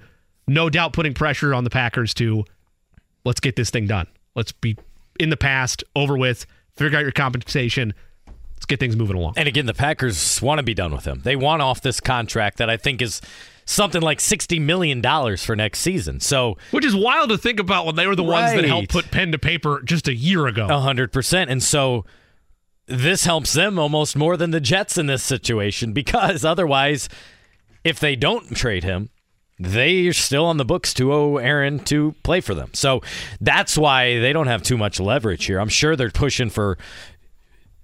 no doubt putting pressure on the Packers to let's get this thing done. Let's be in the past, over with, figure out your compensation. Let's get things moving along. And again, the Packers want to be done with him. They want off this contract that I think is something like $60 million for next season. So, which is wild to think about when they were the right. ones that helped put pen to paper just a year ago. 100%. And so this helps them almost more than the Jets in this situation because otherwise, if they don't trade him, they are still on the books to owe Aaron to play for them. So that's why they don't have too much leverage here. I'm sure they're pushing for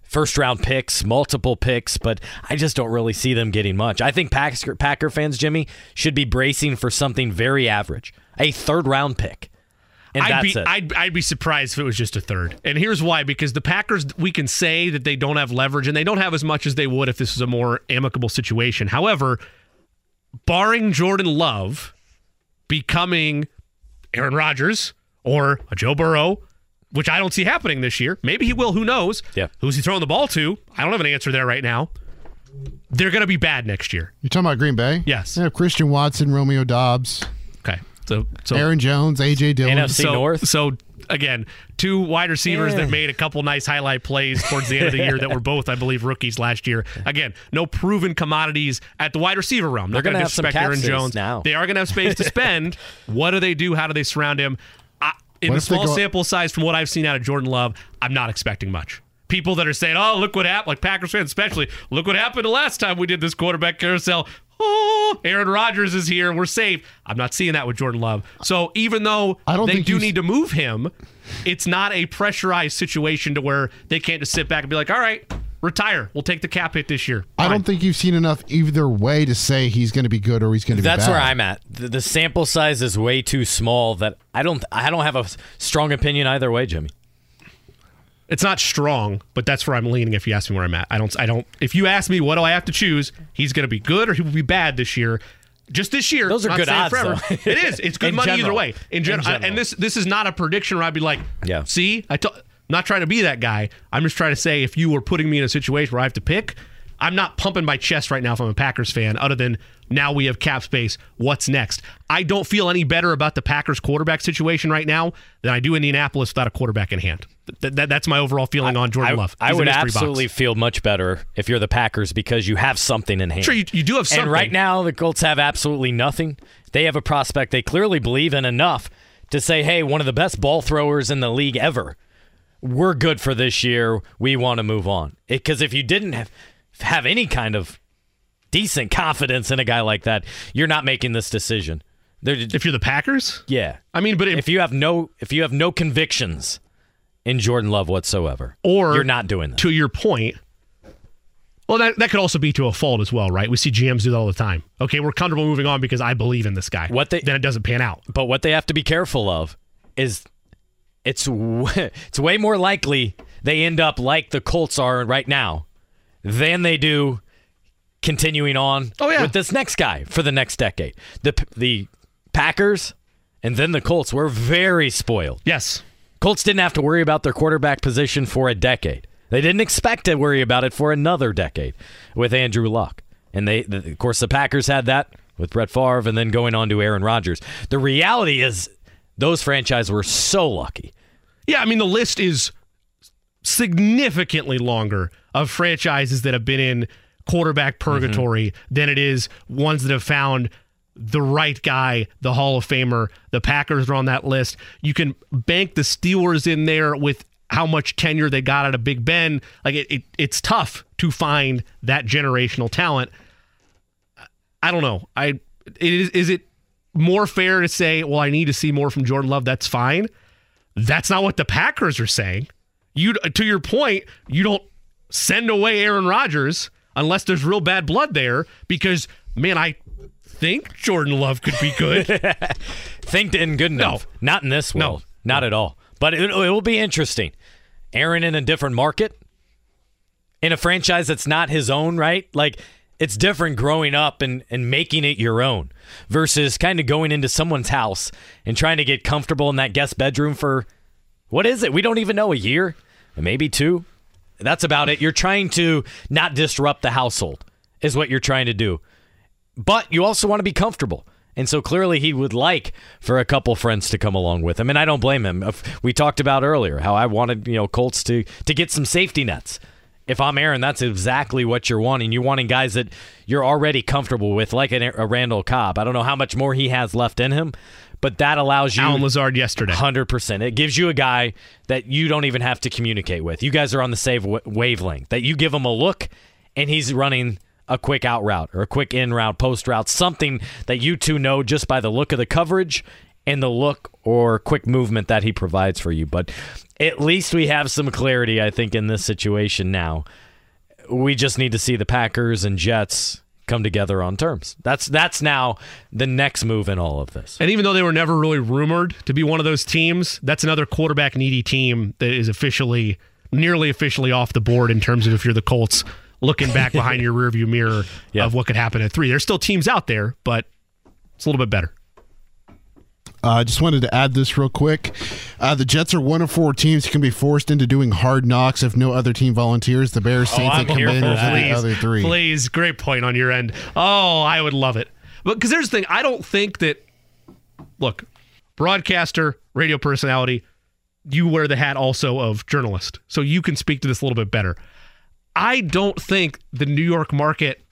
first round picks, multiple picks, but I just don't really see them getting much. I think Packer, Packer fans, Jimmy, should be bracing for something very average a third round pick. And I'd be, I'd, I'd, be surprised if it was just a third. And here's why because the Packers, we can say that they don't have leverage and they don't have as much as they would if this was a more amicable situation. However, barring Jordan Love becoming Aaron Rodgers or a Joe Burrow, which I don't see happening this year, maybe he will, who knows? Yeah. Who's he throwing the ball to? I don't have an answer there right now. They're going to be bad next year. You're talking about Green Bay? Yes. They have Christian Watson, Romeo Doubs. Okay. So, so Aaron Jones, AJ Dillon. NFC so, North. So again, two wide receivers yeah. that made a couple nice highlight plays towards the end of the year that were both, I believe, rookies last year. Again, no proven commodities at the wide receiver realm. They're going to disrespect Aaron Jones now. They are going to have space to spend. what do they do? How do they surround him? I, in what the small go- sample size from what I've seen out of Jordan Love, I'm not expecting much people that are saying, "Oh, look what happened," like Packers fans especially. Look what happened the last time we did this quarterback carousel. Oh, Aaron Rodgers is here. We're safe. I'm not seeing that with Jordan Love. So even though I don't they do need to move him, it's not a pressurized situation to where they can't just sit back and be like, "All right." Retire. We'll take the cap hit this year. Fine. I don't think you've seen enough either way to say he's going to be good or he's going to be bad. That's bad. where I'm at. The, the sample size is way too small that I don't I don't have a strong opinion either way, Jimmy. It's not strong, but that's where I'm leaning. If you ask me where I'm at, I don't. I don't. If you ask me what do I have to choose, he's going to be good or he will be bad this year. Just this year, those are good odds. Forever. it is. It's good money general. either way. In, gen- In general, and this this is not a prediction where I'd be like, yeah. See, I t- I'm not trying to be that guy. I'm just trying to say if you were putting me in a situation where I have to pick, I'm not pumping my chest right now if I'm a Packers fan, other than now we have cap space. What's next? I don't feel any better about the Packers quarterback situation right now than I do Indianapolis without a quarterback in hand. Th- th- that's my overall feeling I, on Jordan I, Love. He's I would absolutely box. feel much better if you're the Packers because you have something in hand. Sure, you, you do have something. And right now, the Colts have absolutely nothing. They have a prospect they clearly believe in enough to say, hey, one of the best ball throwers in the league ever. We're good for this year. We want to move on. Because if you didn't have, have any kind of decent confidence in a guy like that, you're not making this decision. They're, If you're the Packers, yeah. I mean, but if, If you have no if you have no convictions in Jordan Love whatsoever, or you're not doing that. to your point, well, that, that could also be to a fault as well, right? We see GMs do that all the time. Okay, we're comfortable moving on because I believe in this guy. What they- then it doesn't pan out. But what they have to be careful of is it's w- it's way more likely they end up like the Colts are right now than they do continuing on Oh, yeah. with this next guy for the next decade. The the Packers and then the Colts were very spoiled. Yes. Colts didn't have to worry about their quarterback position for a decade. They didn't expect to worry about it for another decade with Andrew Luck. And they, the, of course, the Packers had that with Brett Favre and then going on to Aaron Rodgers. The reality is, those franchises were so lucky. Yeah, I mean, the list is significantly longer of franchises that have been in quarterback mm-hmm. purgatory than it is ones that have found the right guy, the Hall of Famer. The Packers are on that list. You can bank the Steelers in there with how much tenure they got out of Big Ben. Like it, it it's tough to find that generational talent. I don't know. I it is is it more fair to say, well, I need to see more from Jordan Love? That's fine. That's not what the Packers are saying. You to your point, you don't send away Aaron Rodgers unless there's real bad blood there because man, I think Jordan Love could be good. Think didn't good enough. No. Not in this world. No. Not at all. But it, it will be interesting. Aaron in a different market, in a franchise that's not his own, right? Like it's different growing up and, and making it your own versus kind of going into someone's house and trying to get comfortable in that guest bedroom for what is it? We don't even know a year, maybe two. That's about it. You're trying to not disrupt the household, is what you're trying to do but you also want to be comfortable. And so clearly he would like for a couple friends to come along with him, and I don't blame him. We talked about earlier how I wanted you know Colts to to get some safety nets. If I'm Aaron, that's exactly what you're wanting. You're wanting guys that you're already comfortable with, like a, Randall Cobb. I don't know how much more he has left in him, but that allows you Allen Lazard yesterday. Hundred percent. It gives you a guy that you don't even have to communicate with. You guys are on the same wavelength. That you give him a look, and he's running a quick out route or a quick in route, post route, something that you two know just by the look of the coverage and the look or quick movement that he provides for you. But at least we have some clarity, I think, in this situation now. We just need to see the Packers and Jets come together on terms. That's that's now the next move in all of this. And even though they were never really rumored to be one of those teams, that's another quarterback needy team that is officially, nearly officially off the board in terms of if you're the Colts looking back behind your rearview mirror Yeah. of what could happen at three. There's still teams out there, but it's a little bit better. I uh, just wanted to add this real quick. Uh, the Jets are one of four teams who can be forced into doing hard knocks if no other team volunteers. The Bears, Saints, and here for Commanders are the other three. please, great point on your end. Oh, I would love it. But because here's the thing, I don't think that. Look, broadcaster, radio personality, you wear the hat also of journalist, so you can speak to this a little bit better. I don't think the New York market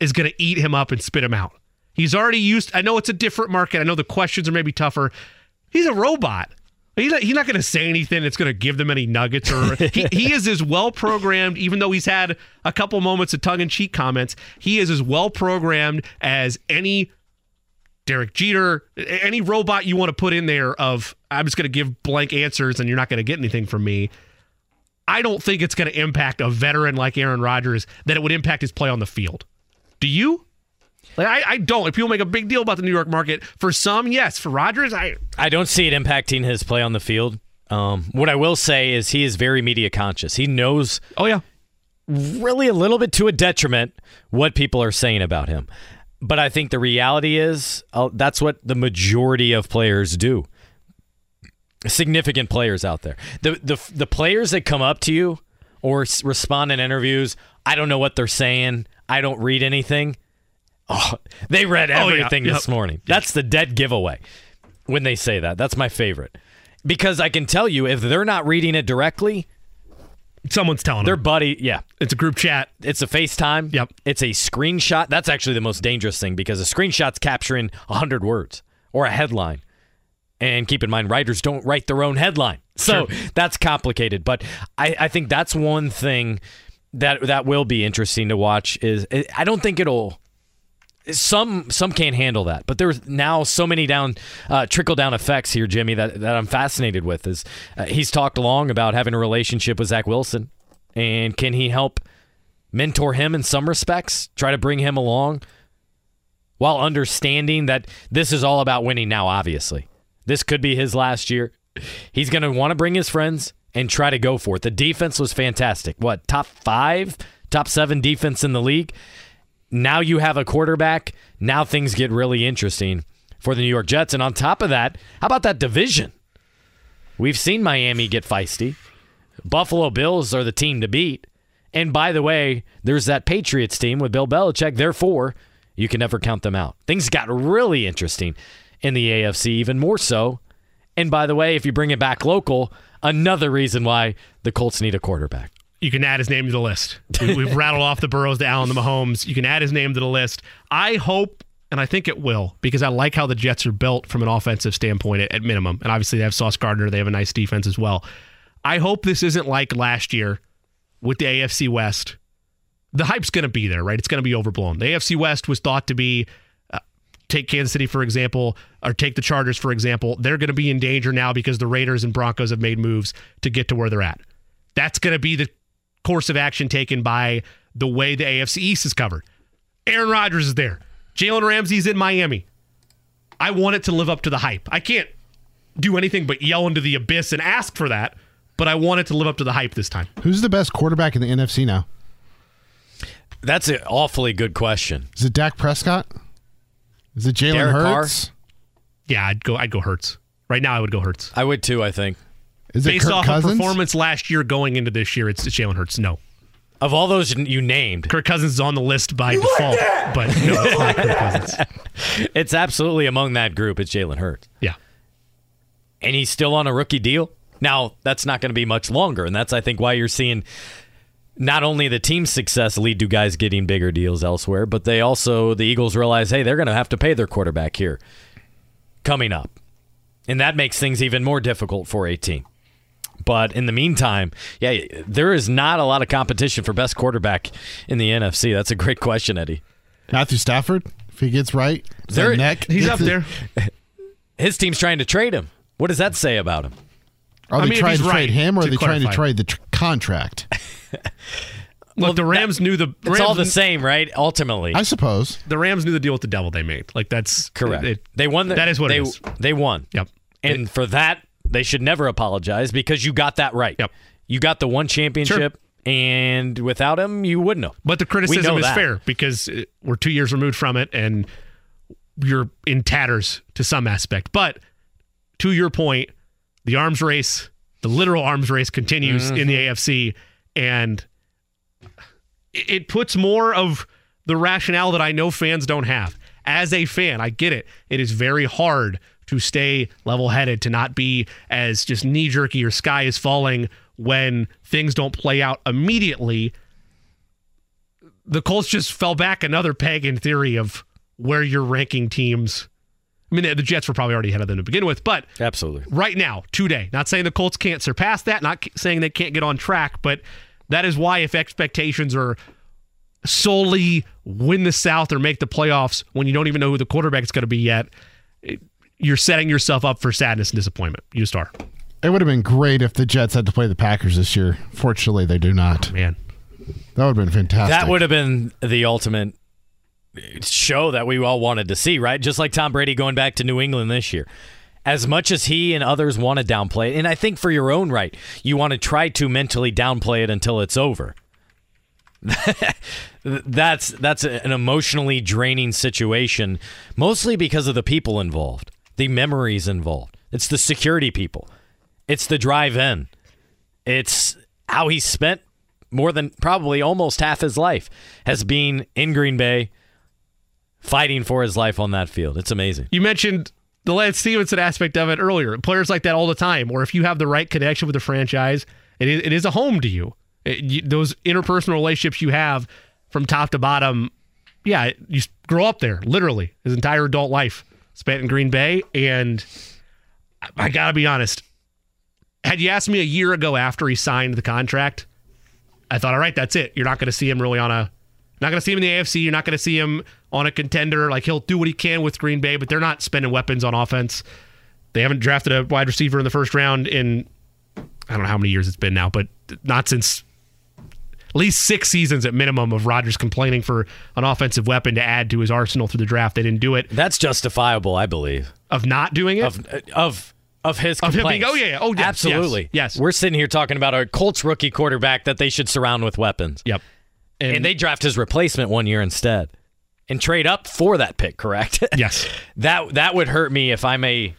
is going to eat him up and spit him out. He's already used. I know it's a different market. I know the questions are maybe tougher. He's a robot. He's not, he's not going to say anything that's going to give them any nuggets. Or he, he is as well programmed, even though he's had a couple moments of tongue in cheek comments. He is as well programmed as any Derek Jeter, any robot you want to put in there. Of I'm just going to give blank answers and you're not going to get anything from me. I don't think it's going to impact a veteran like Aaron Rodgers that it would impact his play on the field. Do you? Like I, I don't. Like people make a big deal about the New York market. For some, yes. For Rodgers, I I don't see it impacting his play on the field. Um, what I will say is he is very media conscious. He knows oh yeah. really a little bit to a detriment what people are saying about him. But I think the reality is uh, that's what the majority of players do. Significant players out there. The the the players that come up to you or s- respond in interviews, I don't know what they're saying. I don't read anything. Oh, they read Oh, yeah. everything Yep. this morning. That's the dead giveaway when they say that. That's my favorite. Because I can tell you if they're not reading it directly, Someone's telling them. their them. buddy, yeah, It's a group chat. it's a FaceTime. Yep. It's a screenshot. That's actually the most dangerous thing because a screenshot's capturing 100 words or a headline. And keep in mind, writers don't write their own headline. So that's complicated. But I, I think that's one thing that that will be interesting to watch is I don't think it'll some some can't handle that, but there's now so many down uh, trickle down effects here, Jimmy, that, that I'm fascinated with. Is uh, he's talked long about having a relationship with Zach Wilson, and can he help mentor him in some respects, try to bring him along, while understanding that this is all about winning now. Obviously, this could be his last year. He's going to want to bring his friends and try to go for it. The defense was fantastic. What top five, top seven defense in the league now you have a quarterback. Now things get really interesting for the New York Jets. And on top of that, how about that division? We've seen Miami get feisty. Buffalo Bills are the team to beat. And by the way, there's that Patriots team with Bill Belichick. Therefore, you can never count them out. Things got really interesting in the AFC, even more so. And by the way, if you bring it back local, another reason why the Colts need a quarterback you can add his name to the list. We, have rattled off the Burrows, the Allen, the Mahomes. You can add his name to the list. I hope, and I think it will, because I like how the Jets are built from an offensive standpoint at, at minimum. And obviously, they have Sauce Gardner. They have a nice defense as well. I hope this isn't like last year with the AFC West. The hype's going to be there, right? It's going to be overblown. The AFC West was thought to be uh, take Kansas City, for example, or take the Chargers, for example. They're going to be in danger now because the Raiders and Broncos have made moves to get to where they're at. That's going to be the course of action taken by the way the AFC East is covered. Aaron Rodgers is there. Jalen Ramsey's in Miami. I want it to live up to the hype. I can't do anything but yell into the abyss and ask for that, but I want it to live up to the hype this time. Who's the best quarterback in the NFC now? That's an awfully good question. Is it Dak Prescott? Is it Jalen Hurts? Carr? Yeah, I'd go. I'd go Hurts. Right now, I would go Hurts. I would too. I think. Is Based Kirk off Cousins? of performance last year going into this year, it's, it's Jalen Hurts. No. Of all those you named, Kirk Cousins is on the list by you default, like but no, it's not Kirk Cousins. It's absolutely among that group. It's Jalen Hurts. Yeah. And he's still on a rookie deal. Now, that's not going to be much longer. And that's, I think, why you're seeing not only the team's success lead to guys getting bigger deals elsewhere, but they also, the Eagles realize, hey, they're going to have to pay their quarterback here coming up. And that makes things even more difficult for a team. But in the meantime, yeah, there is not a lot of competition for best quarterback in the NFC. That's a great question, Eddie. Matthew Stafford, if he gets right, there, neck, he's up there. His team's trying to trade him. What does that say about him? Are they mean, trying to right, trade him, or are they trying to trade the tr- contract? Look, well, the Rams that, knew the. It's all the same, right? Ultimately, I suppose the Rams knew the deal with the devil they made. Like that's correct. It, they won. The, that is what they, it is. They won. Yep. And it, for that, they should never apologize because you got that right. Yep. You got the one championship. Sure. And without him, you wouldn't have. But the criticism is that. fair because we're two years removed from it, and you're in tatters to some aspect. But to your point, the arms race, the literal arms race, continues mm-hmm. in the mm-hmm. AFC, and it puts more of the rationale that I know fans don't have. As a fan, I get it. It is very hard to stay level headed, to not be as just knee jerky or sky is falling when things don't play out immediately. The Colts just fell back another peg in theory of where you're ranking teams. I mean, the Jets were probably already ahead of them to begin with, but absolutely right now, today, not saying the Colts can't surpass that, not saying they can't get on track, but that is why if expectations are solely win the South or make the playoffs when you don't even know who the quarterback is going to be yet, you're setting yourself up for sadness and disappointment. You star. It would have been great if the Jets had to play the Packers this year. Fortunately, they do not. Oh, man, that would have been fantastic. That would have been the ultimate show that we all wanted to see, right? Just like Tom Brady going back to New England this year. As much as he and others want to downplay it, and I think for your own right, you want to try to mentally downplay it until it's over. that's that's an emotionally draining situation, mostly because of the people involved the memories involved. It's the security people. It's the drive in. It's how he spent more than probably almost half his life has been in Green Bay fighting for his life on that field. It's amazing. You mentioned the Lance Stephenson aspect of it earlier. Players like that all the time, or if you have the right connection with the franchise, it is, it is a home to you. It, you. Those interpersonal relationships you have from top to bottom, yeah, you grow up there, literally, his entire adult life spent in Green Bay. And I got to be honest, had you asked me a year ago after he signed the contract, I thought, all right, that's it. You're not going to see him really on a, not going to see him in the AFC. You're not going to see him on a contender. Like he'll do what he can with Green Bay, but they're not spending weapons on offense. They haven't drafted a wide receiver in the first round in I don't know how many years it's been now, but not since at least six seasons at minimum of Rodgers complaining for an offensive weapon to add to his arsenal through the draft. They didn't do it. That's justifiable, I believe. Of not doing it? Of of of his Of him being- oh, yeah, yeah. Oh, yes, absolutely. yes, yes. We're sitting here talking about a Colts rookie quarterback that they should surround with weapons. Yep. And, they draft his replacement one year instead, and trade up for that pick. Correct? Yes. that that would hurt me if I'm a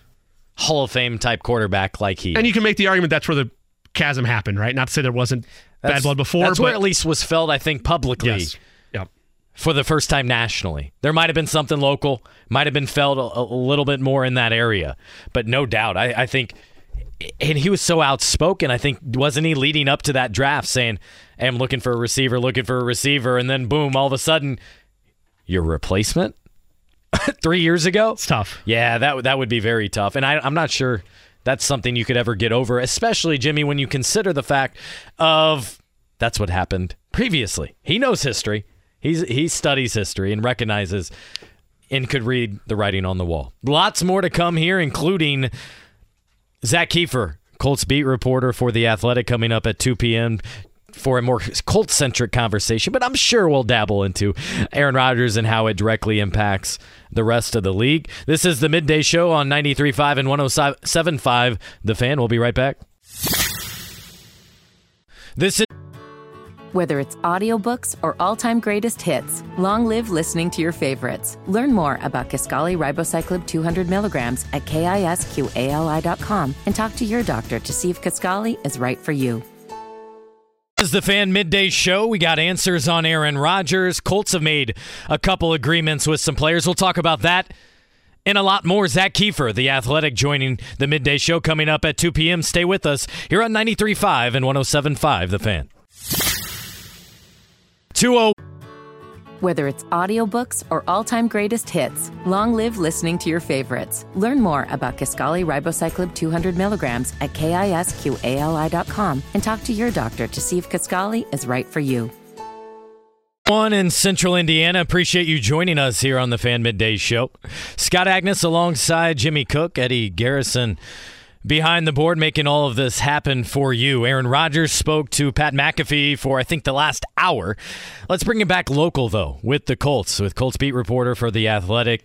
Hall of Fame type quarterback like he. And you can make the argument that's where the chasm happened, right? Not to say there wasn't That's- bad blood before, That's but where at least was felt, I think, publicly. yes. Yep. for the first time nationally. There might have been something local, might have been felt a, a little bit more in that area, but no doubt, I, I think. And he was so outspoken. I think wasn't he leading up to that draft saying, hey, "I'm looking for a receiver, looking for a receiver," and then boom, all of a sudden, your replacement three years ago. It's tough. Yeah, that that would be very tough, and I, I'm not sure that's something you could ever get over, especially Jimmy when you consider the fact of that's what happened previously. He knows history. He's he studies history and recognizes and could read the writing on the wall. Lots more to come here, including Zak Keefer, Colts beat reporter for the Athletic, coming up at 2 p.m. For a more Colts centric conversation, but I'm sure we'll dabble into Aaron Rodgers and how it directly impacts the rest of the league. This is the midday show on 93.5 and 107.5. The fan. We'll be right back. This is. Whether it's audiobooks or all-time greatest hits, long live listening to your favorites. Learn more about Kisqali Ribociclib 200 milligrams at kisqali.com and talk to your doctor to see if Kisqali is right for you. Is the fan midday show. We got answers on Aaron Rodgers. Colts have made a couple agreements with some players. We'll talk about that and a lot more. Zak Keefer, the athletic, joining the midday show coming up at 2 p.m. Stay with us here on 93.5 and 107.5, The Fan. 20 Whether it's audiobooks or all-time greatest hits, long live listening to your favorites. Learn more about Kisqali Ribociclib 200 milligrams at kisqali.com and talk to your doctor to see if Kisqali is right for you. One in Central Indiana. Appreciate you joining us here on the Fan Midday Show. Scott Agness alongside Jimmy Cook, Eddie Garrison behind the board, making all of this happen for you. Aaron Rodgers spoke to Pat McAfee for, I think, the last hour. Let's bring it back local, though, with the Colts, with Colts beat reporter for The Athletic.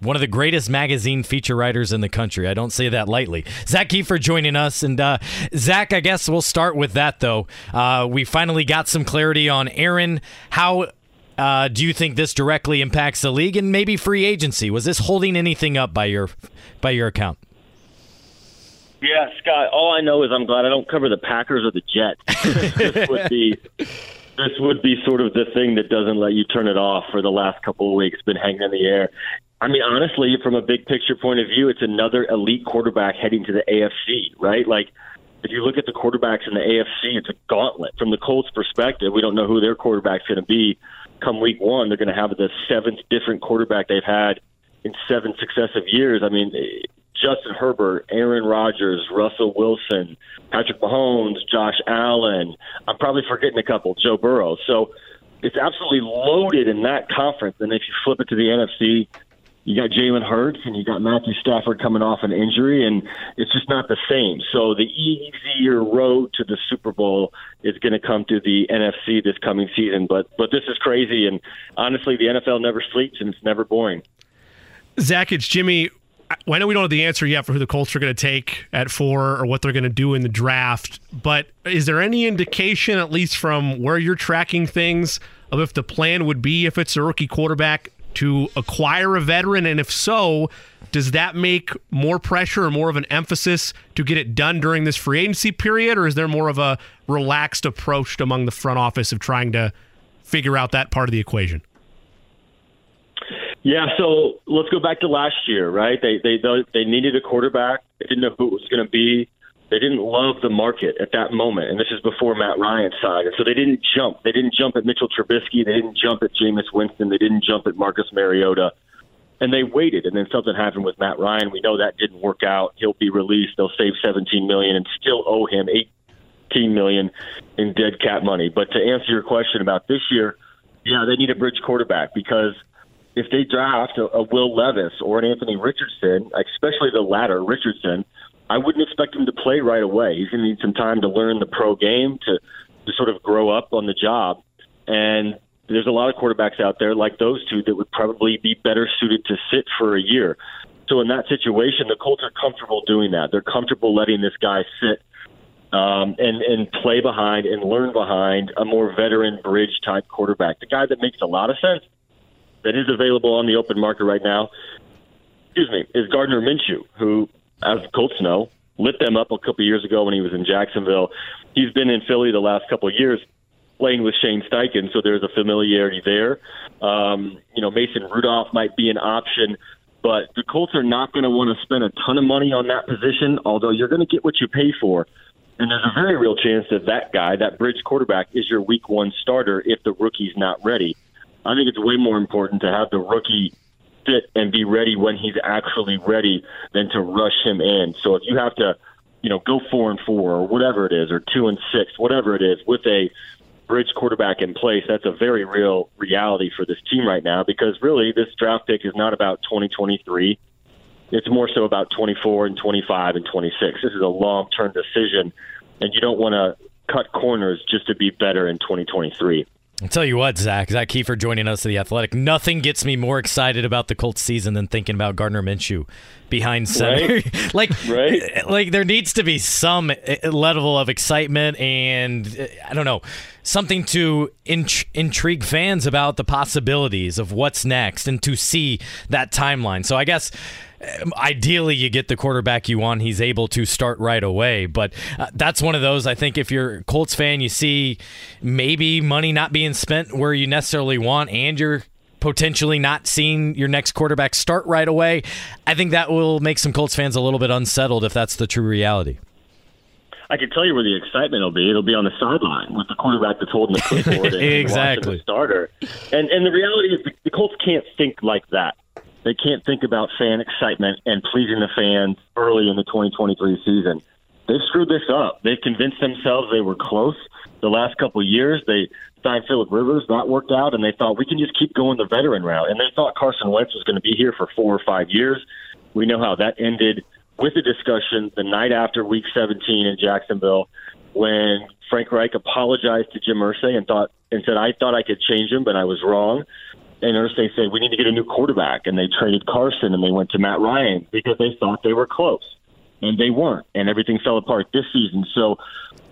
One of the greatest magazine feature writers in the country. I don't say that lightly. Zak Keefer joining us. And uh, Zach, I guess we'll start with that, though. Uh, we finally got some clarity on Aaron. How uh, do you think this directly impacts the league and maybe free agency? Was this holding anything up by your by your account? Yeah, Scott. All I know is I'm glad I don't cover the Packers or the Jets. this would be this would be sort of the thing that doesn't let you turn it off for the last couple of weeks. Been hanging in the air. I mean, honestly, from a big picture point of view, it's another elite quarterback heading to the AFC, right? Like, if you look at the quarterbacks in the AFC, it's a gauntlet. From the Colts' perspective, we don't know who their quarterback's going to be come week one. They're going to have the seventh different quarterback they've had in seven successive years. I mean, Justin Herbert, Aaron Rodgers, Russell Wilson, Patrick Mahomes, Josh Allen. I'm probably forgetting a couple, Joe Burrow. So it's absolutely loaded in that conference. And if you flip it to the NFC, you got Jalen Hurts and you got Matthew Stafford coming off an injury, and it's just not the same. So the easier road to the Super Bowl is going to come to the NFC this coming season. But but this is crazy, and honestly, the NFL never sleeps and it's never boring. Zach, it's Jimmy. I know we don't have the answer yet for who the Colts are going to take at four or what they're going to do in the draft, but is there any indication, at least from where you're tracking things, of if the plan would be, if it's a rookie quarterback, to acquire a veteran? And if so, does that make more pressure or more of an emphasis to get it done during this free agency period? Or is there more of a relaxed approach among the front office of trying to figure out that part of the equation? Yeah, so let's go back to last year, right? They they they needed a quarterback. They didn't know who it was going to be. They didn't love the market at that moment, and this is before Matt Ryan signed. And so they didn't jump. They didn't jump at Mitchell Trubisky. They didn't jump at Jameis Winston. They didn't jump at Marcus Mariota. And they waited, and then something happened with Matt Ryan. We know that didn't work out. He'll be released. They'll save 17 million and still owe him 18 million in dead cap money. But to answer your question about this year, yeah, they need a bridge quarterback because – if they draft a, a Will Levis or an Anthony Richardson, especially the latter, Richardson, I wouldn't expect him to play right away. He's going to need some time to learn the pro game to to sort of grow up on the job. And there's a lot of quarterbacks out there like those two that would probably be better suited to sit for a year. So in that situation, the Colts are comfortable doing that. They're comfortable letting this guy sit um, and and play behind and learn behind a more veteran bridge type quarterback. The guy that makes a lot of sense that is available on the open market right now, excuse me, is Gardner Minshew, who, as Colts know, lit them up a couple years ago when he was in Jacksonville. He's been in Philly the last couple of years playing with Shane Steichen, so there's a familiarity there. Um, you know, Mason Rudolph might be an option, but the Colts are not going to want to spend a ton of money on that position, although you're going to get what you pay for. And there's a very real chance that that guy, that bridge quarterback, is your week one starter if the rookie's not ready. I think it's way more important to have the rookie fit and be ready when he's actually ready than to rush him in. So if you have to, you know, go four and four or whatever it is, or two and six, whatever it is, with a bridge quarterback in place, that's a very real reality for this team right now because really this draft pick is not about 2023. It's more so about 24 and 25 and 26. This is a long term decision, and you don't want to cut corners just to be better in 2023. I'll tell you what, Zach, Zak Keefer joining us at the Athletic. Nothing gets me more excited about the Colts season than thinking about Gardner Minshew behind center. Right. like, right. Eh, like there needs to be some uh, level of excitement and I don't know something to int- intrigue fans about the possibilities of what's next and to see that timeline. So I guess ideally you get the quarterback you want he's able to start right away but uh, that's one of those i think if you're a colts fan you see maybe money not being spent where you necessarily want and you're potentially not seeing your next quarterback start right away i think that will make some colts fans a little bit unsettled if that's the true reality I can tell you where the excitement will be. It'll be on the sideline with the quarterback that's holding the clipboard and exactly the starter. And and the reality is the, the Colts can't think like that. They can't think about fan excitement and pleasing the fans early in the 2023 season. They've screwed this up. They've convinced themselves they were close the last couple of years. They signed Philip Rivers, that worked out, and they thought we can just keep going the veteran route. And they thought Carson Wentz was going to be here for four or five years. We know how that ended with the discussion the night after Week 17 in Jacksonville when Frank Reich apologized to Jim Irsay and thought and said I thought I could change him, but I was wrong and they said we need to get a new quarterback, and they traded Carson and they went to Matt Ryan because they thought they were close, and they weren't, and everything fell apart this season. So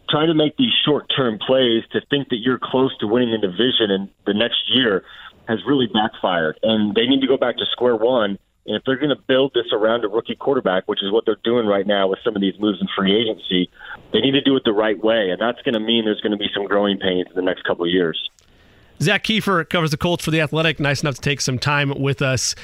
trying to make these short-term plays to think that you're close to winning the division in the next year has really backfired, and they need to go back to square one. And if they're going to build this around a rookie quarterback, which is what they're doing right now with some of these moves in free agency, they need to do it the right way, and that's going to mean there's going to be some growing pains in the next couple of years. Zak Keefer covers the Colts for the Athletic. Nice enough to take some time with us.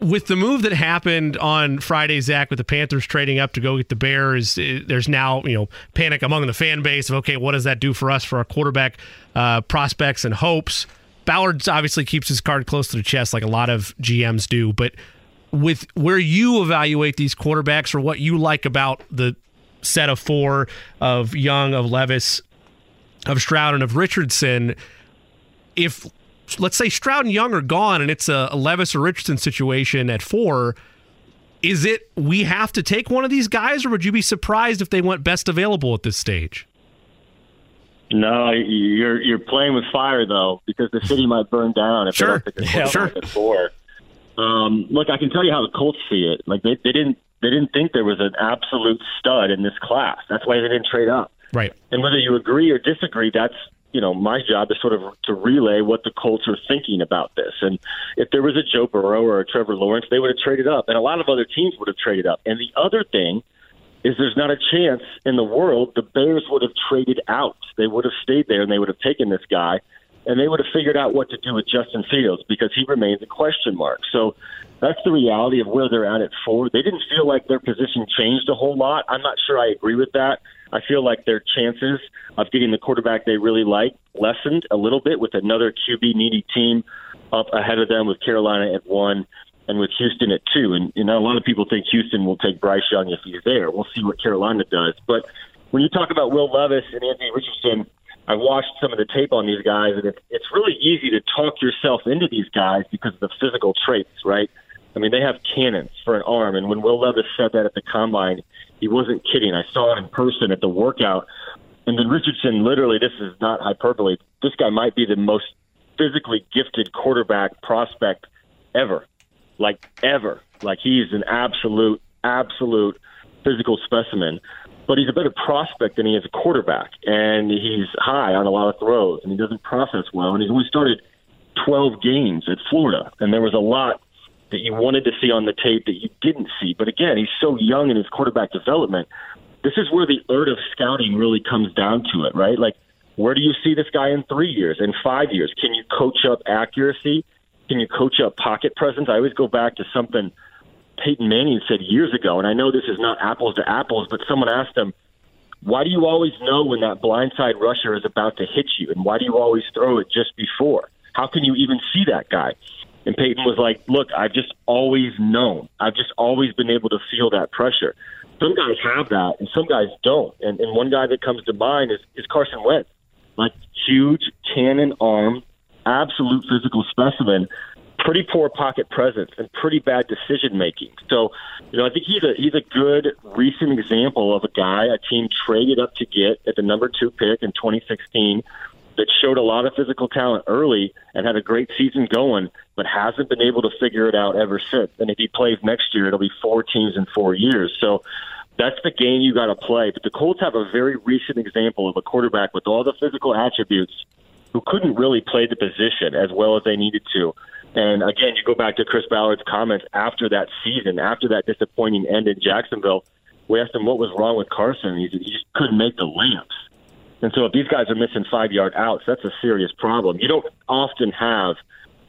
With the move that happened on Friday, Zach, with the Panthers trading up to go get the Bears, eh, there's now you know panic among the fan base of okay, what does that do for us for our quarterback uh, prospects and hopes? Ballard obviously keeps his card close to the chest, like a lot of GMs do. But with where you evaluate these quarterbacks or what you like about the set of four of Young, of Levis, of Stroud, and of Richardson if let's say Stroud and Young are gone and it's a, a Levis or Richardson situation at four, is it we have to take one of these guys, or would you be surprised if they went best available at this stage? No, you're you're playing with fire though, because the city might burn down if sure. they don't yeah, sure. at four. Um, look, I can tell you how the Colts see it. Like they, they didn't they didn't think there was an absolute stud in this class. That's why they didn't trade up. Right. And whether you agree or disagree, that's you know, my job is sort of to relay what the Colts are thinking about this. And if there was a Joe Burrow or a Trevor Lawrence, they would have traded up, and a lot of other teams would have traded up. And the other thing is, there's not a chance in the world the Bears would have traded out. They would have stayed there and they would have taken this guy, and they would have figured out what to do with Justin Fields because he remains a question mark. So that's the reality of where they're at at four. They didn't feel like their position changed a whole lot. I'm not sure I agree with that. I feel like their chances of getting the quarterback they really like lessened a little bit with another QB needy team up ahead of them with Carolina at one and with Houston at two. And you know, a lot of people think Houston will take Bryce Young if he's there. We'll see what Carolina does. But when you talk about Will Levis and Anthony Richardson, I watched some of the tape on these guys, and it's it's really easy to talk yourself into these guys because of the physical traits, right? I mean, they have cannons for an arm, and when Will Levis said that at the combine, he wasn't kidding. I saw it in person at the workout, and then Richardson, literally, this is not hyperbole. This guy might be the most physically gifted quarterback prospect ever, like ever. Like he's an absolute, absolute physical specimen. But he's a better prospect than he is a quarterback, and he's high on a lot of throws, and he doesn't process well, and he's only started 12 games at Florida, and there was a lot that you wanted to see on the tape that you didn't see. But again, he's so young in his quarterback development. This is where the art of scouting really comes down to it, right? Like, where do you see this guy in three years, in five years? Can you coach up accuracy? Can you coach up pocket presence? I always go back to something – Peyton Manning said years ago, and I know this is not apples to apples, but someone asked him, why do you always know when that blindside rusher is about to hit you? And why do you always throw it just before? How can you even see that guy? And Peyton was like, look, I've just always known. I've just always been able to feel that pressure. Some guys have that, and some guys don't. And, and one guy that comes to mind is, is Carson Wentz. Like, huge cannon arm, absolute physical specimen pretty poor pocket presence and pretty bad decision making. So, you know, I think he's a he's a good recent example of a guy a team traded up to get at the number two pick in 2016 that showed a lot of physical talent early and had a great season going, but hasn't been able to figure it out ever since. And if he plays next year, it'll be four teams in four years. So that's the game you got to play. But the Colts have a very recent example of a quarterback with all the physical attributes who couldn't really play the position as well as they needed to. And again, you go back to Chris Ballard's comments after that season, after that disappointing end in Jacksonville. We asked him what was wrong with Carson. He, he just couldn't make the layups. And so if these guys are missing five yard outs, that's a serious problem. You don't often have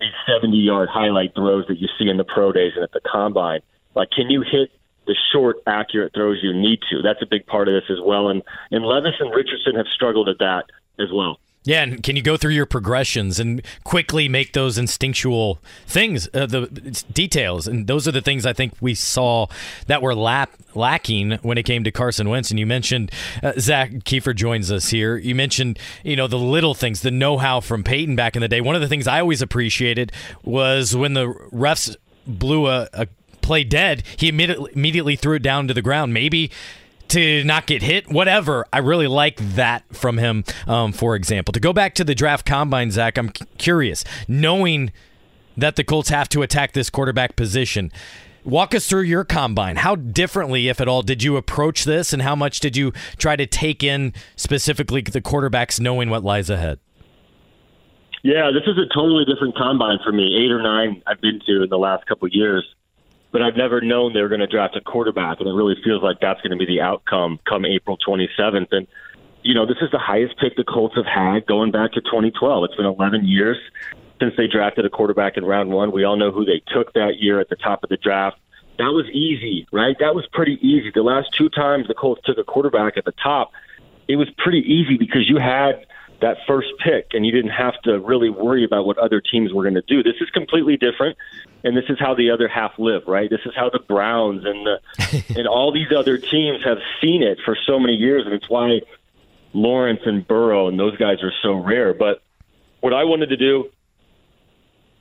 these 70 yard highlight throws that you see in the pro days and at the combine. Like, can you hit the short, accurate throws you need to? That's a big part of this as well. And, and Levis and Richardson have struggled at that as well. Yeah, and can you go through your progressions and quickly make those instinctual things, uh, the details, and those are the things I think we saw that were lap, lacking when it came to Carson Wentz. And you mentioned uh, Zak Keefer joins us here. You mentioned you know the little things, the know-how from Peyton back in the day. One of the things I always appreciated was when the refs blew a, a play dead, he immediately immediately threw it down to the ground. Maybe to not get hit, whatever. I really like that from him, um, for example. To go back to the draft combine, Zach, I'm curious. Knowing that the Colts have to attack this quarterback position, walk us through your combine. How differently, if at all, did you approach this, and how much did you try to take in specifically the quarterbacks knowing what lies ahead? Yeah, this is a totally different combine for me. Eight or nine I've been to in the last couple years but I've never known they were going to draft a quarterback, and it really feels like that's going to be the outcome come April 27th. And you know, this is the highest pick the Colts have had going back to 2012. It's been 11 years since they drafted a quarterback in round one. We all know who they took that year at the top of the draft. That was easy, right? That was pretty easy. The last two times the Colts took a quarterback at the top, it was pretty easy because you had that first pick and you didn't have to really worry about what other teams were going to do. This is completely different and this is how the other half live, right? This is how the Browns and the and all these other teams have seen it for so many years and it's why Lawrence and Burrow and those guys are so rare. But what I wanted to do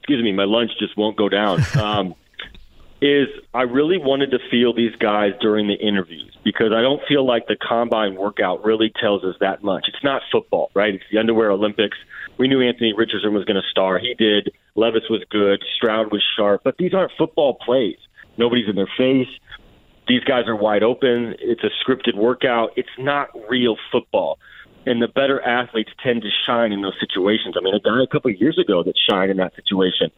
excuse me, my lunch just won't go down. Um, is I really wanted to feel these guys during the interviews because I don't feel like the combine workout really tells us that much. It's not football, right? It's the underwear Olympics. We knew Anthony Richardson was going to star. He did. Levis was good. Stroud was sharp. But these aren't football plays. Nobody's in their face. These guys are wide open. It's a scripted workout. It's not real football. And the better athletes tend to shine in those situations. I mean, a guy a couple of years ago that shined in that situation,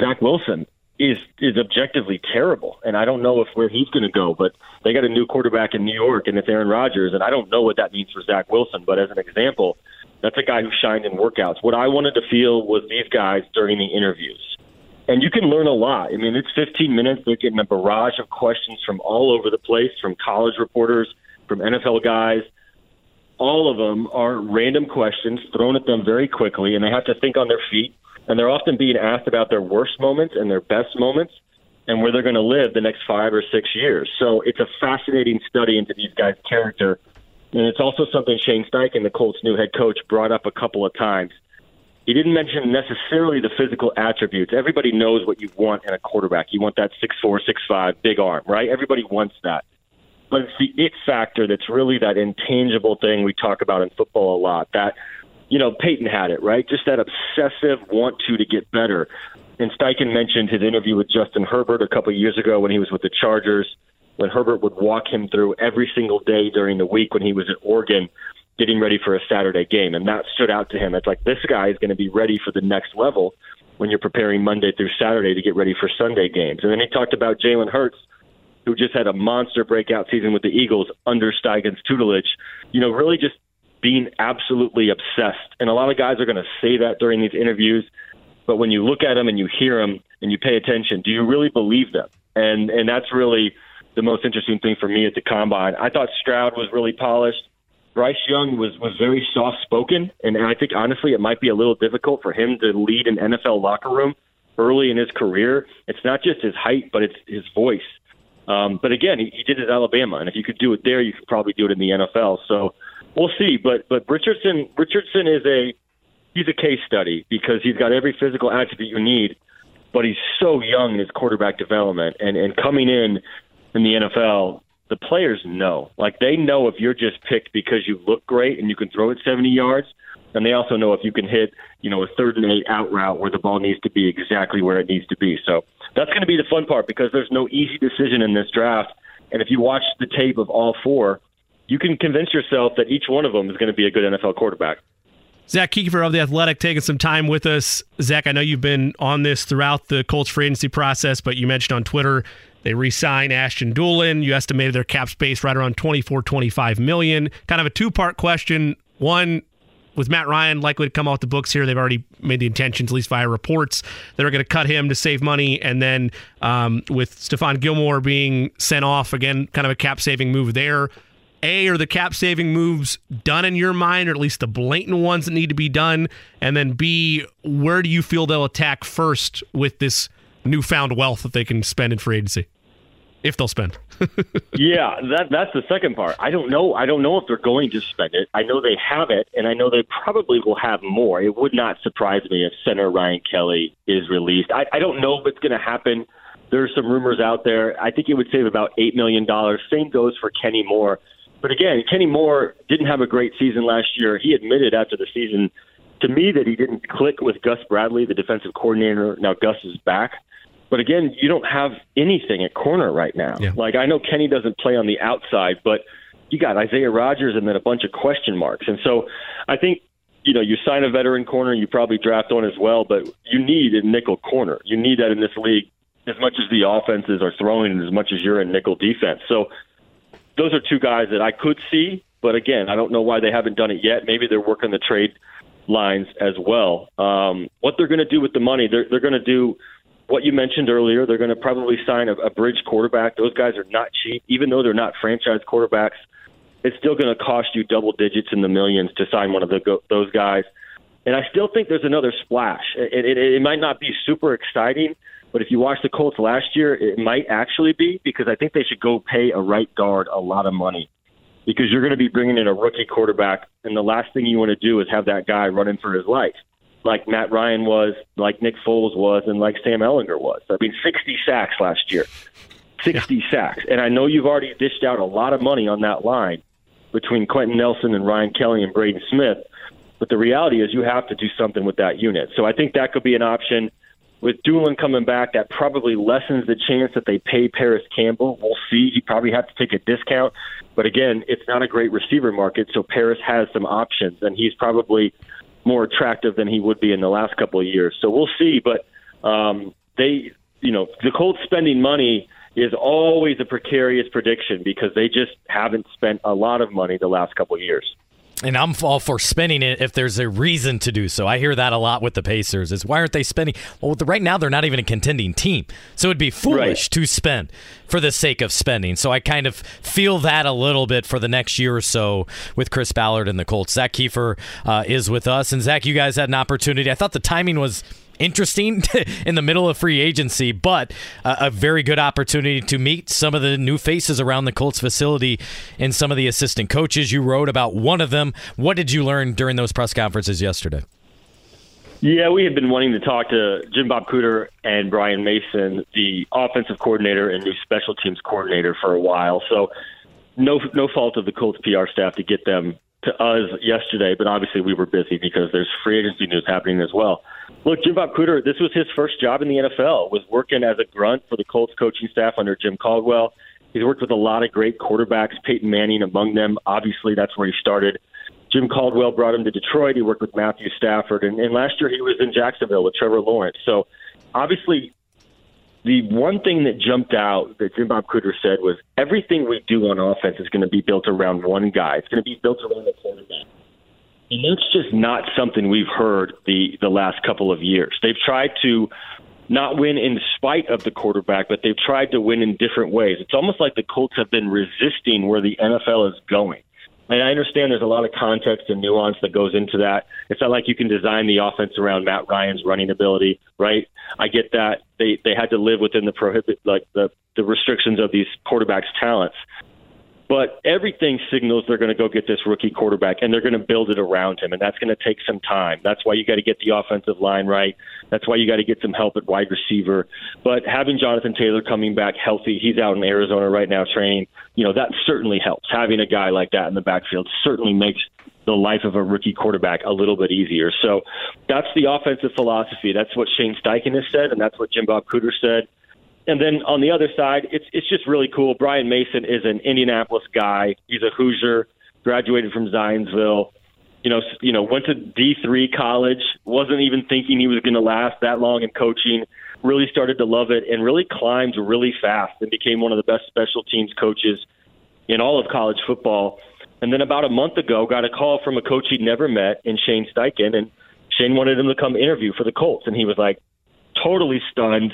Zach Wilson, is is objectively terrible, and I don't know if where he's going to go. But they got a new quarterback in New York, and it's Aaron Rodgers, and I don't know what that means for Zach Wilson. But as an example, that's a guy who shined in workouts. What I wanted to feel was these guys during the interviews, and you can learn a lot. I mean, it's 15 minutes. They're getting a barrage of questions from all over the place, from college reporters, from NFL guys. All of them are random questions thrown at them very quickly, and they have to think on their feet and they're often being asked about their worst moments and their best moments and where they're going to live the next five or six years. So it's a fascinating study into these guys' character and it's also something Shane Steichen, the Colts' new head coach, brought up a couple of times. He didn't mention necessarily the physical attributes. Everybody knows what you want in a quarterback. You want that six four, six five, big arm, right? Everybody wants that. But it's the it factor that's really that intangible thing we talk about in football a lot. That, you know, Peyton had it, right? Just that obsessive want to to get better. And Steichen mentioned his interview with Justin Herbert a couple of years ago when he was with the Chargers, when Herbert would walk him through every single day during the week when he was at Oregon getting ready for a Saturday game. And that stood out to him. It's like this guy is going to be ready for the next level when you're preparing Monday through Saturday to get ready for Sunday games. And then he talked about Jalen Hurts, who just had a monster breakout season with the Eagles under Steichen's tutelage. You know, really just being absolutely obsessed. And a lot of guys are going to say that during these interviews. But when you look at them and you hear them and you pay attention, do you really believe them? And and that's really the most interesting thing for me at the combine. I thought Stroud was really polished. Bryce Young was was very soft spoken, and I think honestly it might be a little difficult for him to lead an NFL locker room early in his career. It's not just his height, but it's his voice. Um, but again, he, he did it at Alabama, and if you could do it there, you could probably do it in the NFL. So we'll see. But but Richardson Richardson is a he's a case study because he's got every physical attribute you need, but he's so young in his quarterback development, and and coming in in the NFL, the players know. Like they know if you're just picked because you look great and you can throw it 70 yards, and they also know if you can hit, you know, a third and eight out route where the ball needs to be exactly where it needs to be. So that's going to be the fun part because there's no easy decision in this draft. And if you watch the tape of all four, you can convince yourself that each one of them is going to be a good NFL quarterback. Zak Keefer of The Athletic taking some time with us. Zach, I know you've been on this throughout the Colts free agency process, but you mentioned on Twitter they re-sign Ashton Dulin. You estimated their cap space right around 24, 25 million. Kind of a two-part question. One, with Matt Ryan likely to come off the books here, they've already made the intentions, at least via reports, that are going to cut him to save money. And then um, with Stephon Gilmore being sent off, again, kind of a cap saving move there. A, are the cap saving moves done in your mind, or at least the blatant ones that need to be done? And then B, where do you feel they'll attack first with this newfound wealth that they can spend in free agency? if they'll spend. yeah, that that's the second part. I don't know. I don't know if they're going to spend it. I know they have it, and I know they probably will have more. It would not surprise me if center Ryan Kelly is released. I, I don't know if it's going to happen. There's some rumors out there. I think it would save about eight million dollars. Same goes for Kenny Moore. But again, Kenny Moore didn't have a great season last year. He admitted after the season to me that he didn't click with Gus Bradley, the defensive coordinator. Now Gus is back. But again, you don't have anything at corner right now. Yeah. Like I know Kenny doesn't play on the outside, but you got Isaiah Rodgers and then a bunch of question marks. And so I think you know you sign a veteran corner, you probably draft one as well, but you need a nickel corner. You need that in this league as much as the offenses are throwing and as much as you're in nickel defense. So those are two guys that I could see, but again, I don't know why they haven't done it yet. Maybe they're working the trade lines as well. Um, what they're going to do with the money, they're, they're going to do what you mentioned earlier, they're going to probably sign a, a bridge quarterback. Those guys are not cheap, even though they're not franchise quarterbacks. It's still going to cost you double digits in the millions to sign one of the, those guys. And I still think there's another splash. It, it, it might not be super exciting, but if you watch the Colts last year, it might actually be because I think they should go pay a right guard a lot of money because you're going to be bringing in a rookie quarterback, and the last thing you want to do is have that guy running for his life like Matt Ryan was, like Nick Foles was, and like Sam Ehlinger was. I mean, 60 sacks last year. 60 yeah. sacks. And I know you've already dished out a lot of money on that line between Quenton Nelson and Ryan Kelly and Braden Smith. But the reality is you have to do something with that unit. So I think that could be an option. With Dulin coming back, that probably lessens the chance that they pay Parris Campbell. We'll see. He probably have to take a discount. But again, it's not a great receiver market, so Parris has some options, and he's probably more attractive than he would be in the last couple of years. So we'll see. But um, they, you know, the Colts spending money is always a precarious prediction because they just haven't spent a lot of money the last couple of years. And I'm all for spending it if there's a reason to do so. I hear that a lot with the Pacers. Is why aren't they spending? Well, right now they're not even a contending team, so it'd be foolish right. to spend for the sake of spending. So I kind of feel that a little bit for the next year or so with Chris Ballard and the Colts. Zak Keefer uh, is with us, and Zach, you guys had an opportunity. I thought the timing was interesting in the middle of free agency, but a, a, very good opportunity to meet some of the new faces around the Colts facility and some of the assistant coaches. You wrote about one of them. What did you learn during those press conferences yesterday? Yeah, we had been wanting to talk to Jim Bob Cooter and Brian Mason, the offensive coordinator and new special teams coordinator, for a while. So, no no fault of the Colts PR staff to get them to us yesterday, but obviously we were busy because there's free agency news happening as well. Look, Jim Bob Cooter, this was his first job in the NFL. Was working as a grunt for the Colts coaching staff under Jim Caldwell. He's worked with a lot of great quarterbacks, Peyton Manning among them. Obviously, that's where he started. Jim Caldwell brought him to Detroit. He worked with Matthew Stafford, and, and last year he was in Jacksonville with Trevor Lawrence. So, obviously, the one thing that jumped out that Jim Bob Cooter said was everything we do on offense is going to be built around one guy. It's going to be built around the quarterback. And that's just not something we've heard the the last couple of years. They've tried to not win in spite of the quarterback, but they've tried to win in different ways. It's almost like the Colts have been resisting where the NFL is going. And I understand there's a lot of context and nuance that goes into that. It's not like you can design the offense around Matt Ryan's running ability, right? I get that they they had to live within the prohibit like the the restrictions of these quarterbacks' talents. But everything signals they're going to go get this rookie quarterback and they're going to build it around him. And that's going to take some time. That's why you got to get the offensive line right. That's why you got to get some help at wide receiver. But having Jonathan Taylor coming back healthy, he's out in Arizona right now training, you know, that certainly helps. Having a guy like that in the backfield certainly makes the life of a rookie quarterback a little bit easier. So that's the offensive philosophy. That's what Shane Steichen has said, and that's what Jim Bob Cooter said. And then on the other side, it's it's just really cool. Brian Mason is an Indianapolis guy. He's a Hoosier, graduated from Zionsville. You know, you know, went to D three college. wasn't even thinking he was going to last that long in coaching. Really started to love it and really climbed really fast and became one of the best special teams coaches in all of college football. And then about a month ago, got a call from a coach he'd never met in Shane Steichen, and Shane wanted him to come interview for the Colts, and he was like totally stunned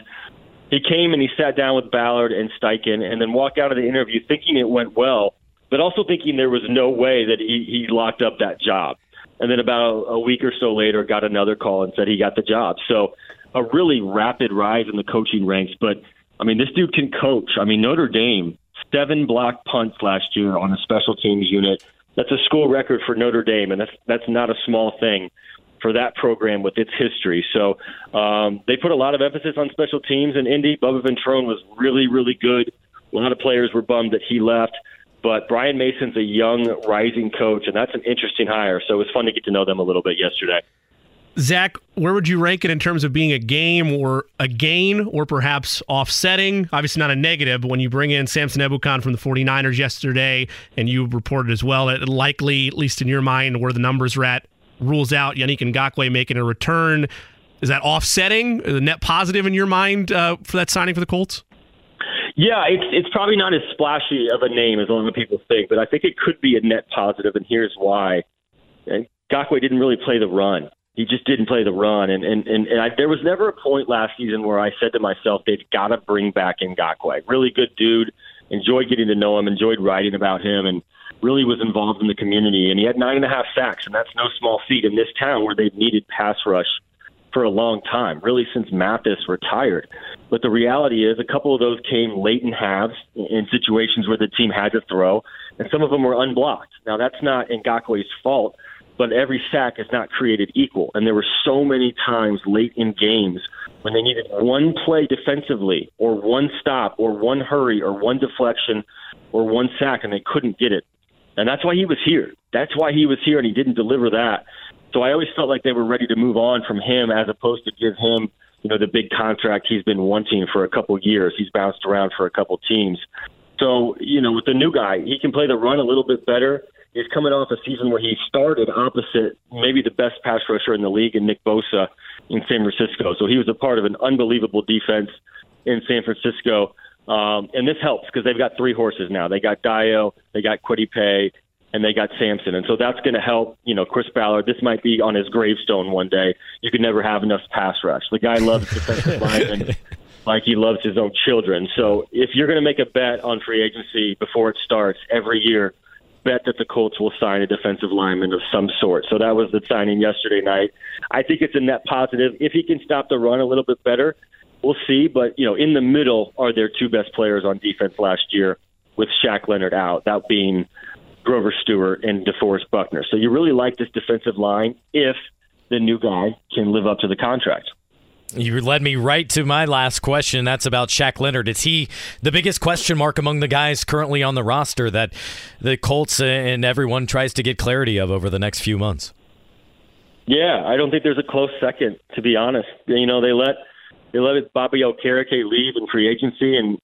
he came and he sat down with Ballard and Steichen and then walked out of the interview thinking it went well, but also thinking there was no way that he, he locked up that job. And then about a, a week or so later, got another call and said he got the job. So a really rapid rise in the coaching ranks. But I mean, this dude can coach. I mean, Notre Dame seven block punts last year on a special teams unit. That's a school record for Notre Dame, and that's that's not a small thing for that program with its history. So um, they put a lot of emphasis on special teams in Indy. Bubba Ventrone was really, really good. A lot of players were bummed that he left. But Brian Mason's a young, rising coach, and that's an interesting hire. So it was fun to get to know them a little bit yesterday. Zach, where would you rank it in terms of being a game or a gain or perhaps offsetting? Obviously, not a negative, but when you bring in Samson Ebukam from the 49ers yesterday, and you reported as well that likely, at least in your mind, where the numbers are at, rules out Yannick Ngakoue making a return. Is that offsetting the net positive in your mind uh, for that signing for the Colts? Yeah, it's it's probably not as splashy of a name as a lot of people think, but I think it could be a net positive, and here's why. Ngakoue didn't really play the run. He just didn't play the run, and and and, and I, there was never a point last season where I said to myself, they've got to bring back Ngakoue. Really good dude. Enjoyed getting to know him. Enjoyed writing about him, and really was involved in the community. And he had nine and a half sacks, and that's no small feat in this town where they've needed pass rush for a long time, really since Mathis retired. But the reality is, a couple of those came late in halves in situations where the team had to throw, and some of them were unblocked. Now, that's not Ngakoue's fault, but every sack is not created equal. And there were so many times late in games when they needed one play defensively, or one stop, or one hurry, or one deflection, or one sack, and they couldn't get it. And that's why he was here. That's why he was here, and he didn't deliver that. So I always felt like they were ready to move on from him as opposed to give him, you know, the big contract he's been wanting for a couple years. He's bounced around for a couple teams. So, you know, with the new guy, he can play the run a little bit better. He's coming off a season where he started opposite maybe the best pass rusher in the league in Nick Bosa in San Francisco. So he was a part of an unbelievable defense in San Francisco. Um, and this helps because they've got three horses now. They got Dayo, they got Kwity Paye, and they got Samson. And so that's going to help, you know, Chris Ballard. This might be on his gravestone one day. You could never have enough pass rush. The guy loves defensive linemen like he loves his own children. So if you're going to make a bet on free agency before it starts every year, bet that the Colts will sign a defensive lineman of some sort. So that was the signing yesterday night. I think it's a net positive. If he can stop the run a little bit better, we'll see. But, you know, in the middle are their two best players on defense last year with Shaq Leonard out, that being Grover Stewart and DeForest Buckner. So you really like this defensive line if the new guy can live up to the contract. You led me right to my last question. That's about Shaq Leonard. Is he the biggest question mark among the guys currently on the roster that the Colts and everyone tries to get clarity of over the next few months? Yeah, I don't think there's a close second, to be honest. You know, they let they let Bobby Okereke leave in free agency, and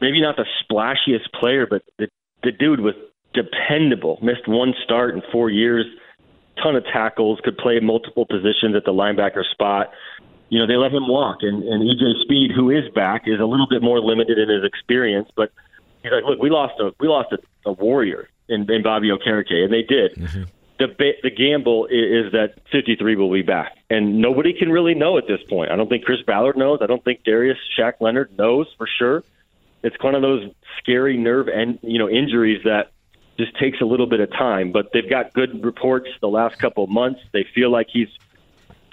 maybe not the splashiest player, but the, the dude was dependable. Missed one start in four years, ton of tackles, could play multiple positions at the linebacker spot you know, they let him walk. And, and EJ Speed, who is back, is a little bit more limited in his experience. But he's like, look, we lost a we lost a, a warrior in, in Bobby Okereke, and they did. Mm-hmm. The the gamble is, is that 53 will be back, and nobody can really know at this point. I don't think Chris Ballard knows. I don't think Darius Shaq Leonard knows for sure. It's one of those scary nerve and you know injuries that just takes a little bit of time. But they've got good reports the last couple of months. They feel like he's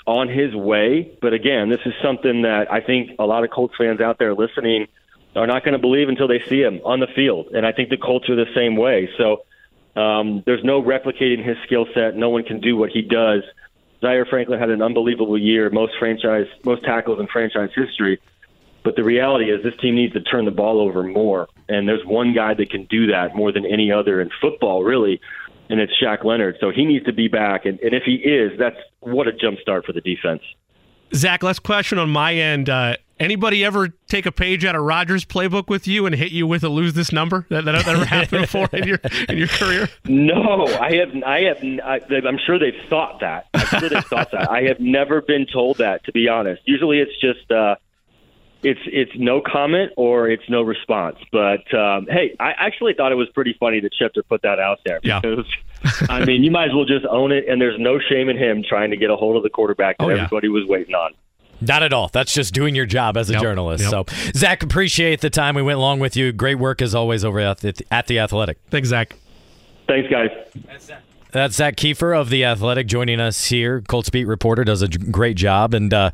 on his way. But again, this is something that I think a lot of Colts fans out there listening are not going to believe until they see him on the field. And I think the Colts are the same way. So um, there's no replicating his skill set. No one can do what he does. Zaire Franklin had an unbelievable year, most franchise, most tackles in franchise history. But the reality is, this team needs to turn the ball over more. And there's one guy that can do that more than any other in football, really, and it's Shaq Leonard. So he needs to be back. And, and if he is, that's what a jump start for the defense. Zak, last question on my end. Uh, anybody ever take a page out of Rodgers' playbook with you and hit you with a lose this number? That, that, ever happened before in your in your career? No, I have. I have. I, I'm sure they've thought that. I'm sure they've thought that. I have never been told that. To be honest, usually it's just. Uh, it's it's no comment or it's no response. But um, hey, I actually thought it was pretty funny that Schefter put that out there because yeah. I mean you might as well just own it, and there's no shame in him trying to get a hold of the quarterback that oh, yeah. everybody was waiting on. Not at all. That's just doing your job as a yep. journalist. Yep. So, Zak, appreciate the time we went along with you. Great work as always over at the, at the Athletic. Thanks, Zak. Thanks, guys. That's Zak Keefer of The Athletic joining us here. Colts beat reporter does a great job. And uh,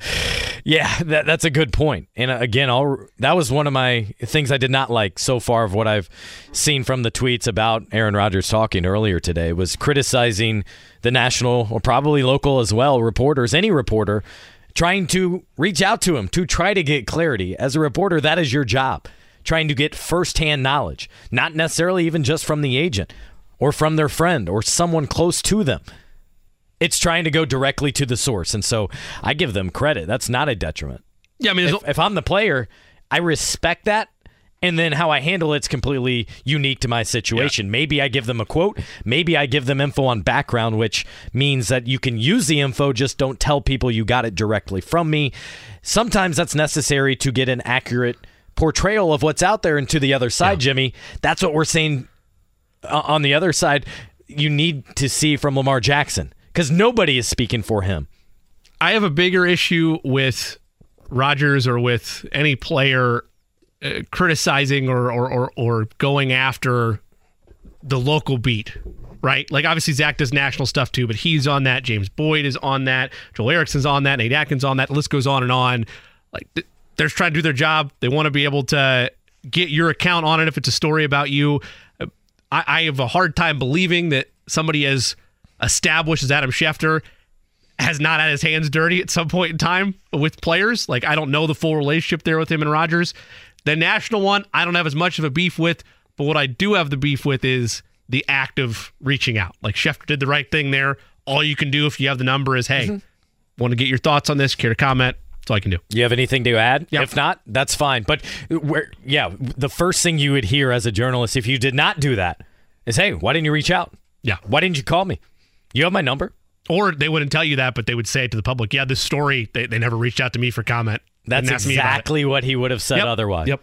yeah, that, that's a good point. And uh, again, I'll, that was one of my things I did not like so far of what I've seen from the tweets about Aaron Rodgers talking earlier today was criticizing the national or probably local as well reporters, any reporter, trying to reach out to him to try to get clarity. As a reporter, that is your job trying to get firsthand knowledge, not necessarily even just from the agent or from their friend or someone close to them. It's trying to go directly to the source. And so I give them credit. That's not a detriment. Yeah, I mean, if, if I'm the player, I respect that. And then how I handle it's completely unique to my situation. Yeah. Maybe I give them a quote. Maybe I give them info on background, which means that you can use the info, just don't tell people you got it directly from me. Sometimes that's necessary to get an accurate portrayal of what's out there and to the other side, yeah. Jimmy. That's what we're saying on the other side, you need to see from Lamar Jackson because nobody is speaking for him. I have a bigger issue with Rodgers or with any player uh, criticizing or, or, or, or going after the local beat right? Like obviously Zak does national stuff too, but he's on that. James Boyd is on that. Joel Erickson's on that. Nate Atkins on that. The list goes on and on. Like they're trying to do their job. They want to be able to get your account on it if it's a story about you. I, I have a hard time believing that somebody as established as Adam Schefter has not had his hands dirty at some point in time with players. Like I don't know the full relationship there with him and Rodgers. The national one, I don't have as much of a beef with, but what I do have the beef with is the act of reaching out. Like Schefter did the right thing there. All you can do if you have the number is, hey, mm-hmm. want to get your thoughts on this, care to comment, that's all I can do. You have anything to add? Yep. If not, that's fine. But where, yeah, the first thing you would hear as a journalist if you did not do that is, "Hey, why didn't you reach out? Yeah, why didn't you call me? You have my number." Or they wouldn't tell you that, but they would say it to the public. Yeah, this story, they, they never reached out to me for comment. That's exactly what he would have said yep. otherwise. Yep.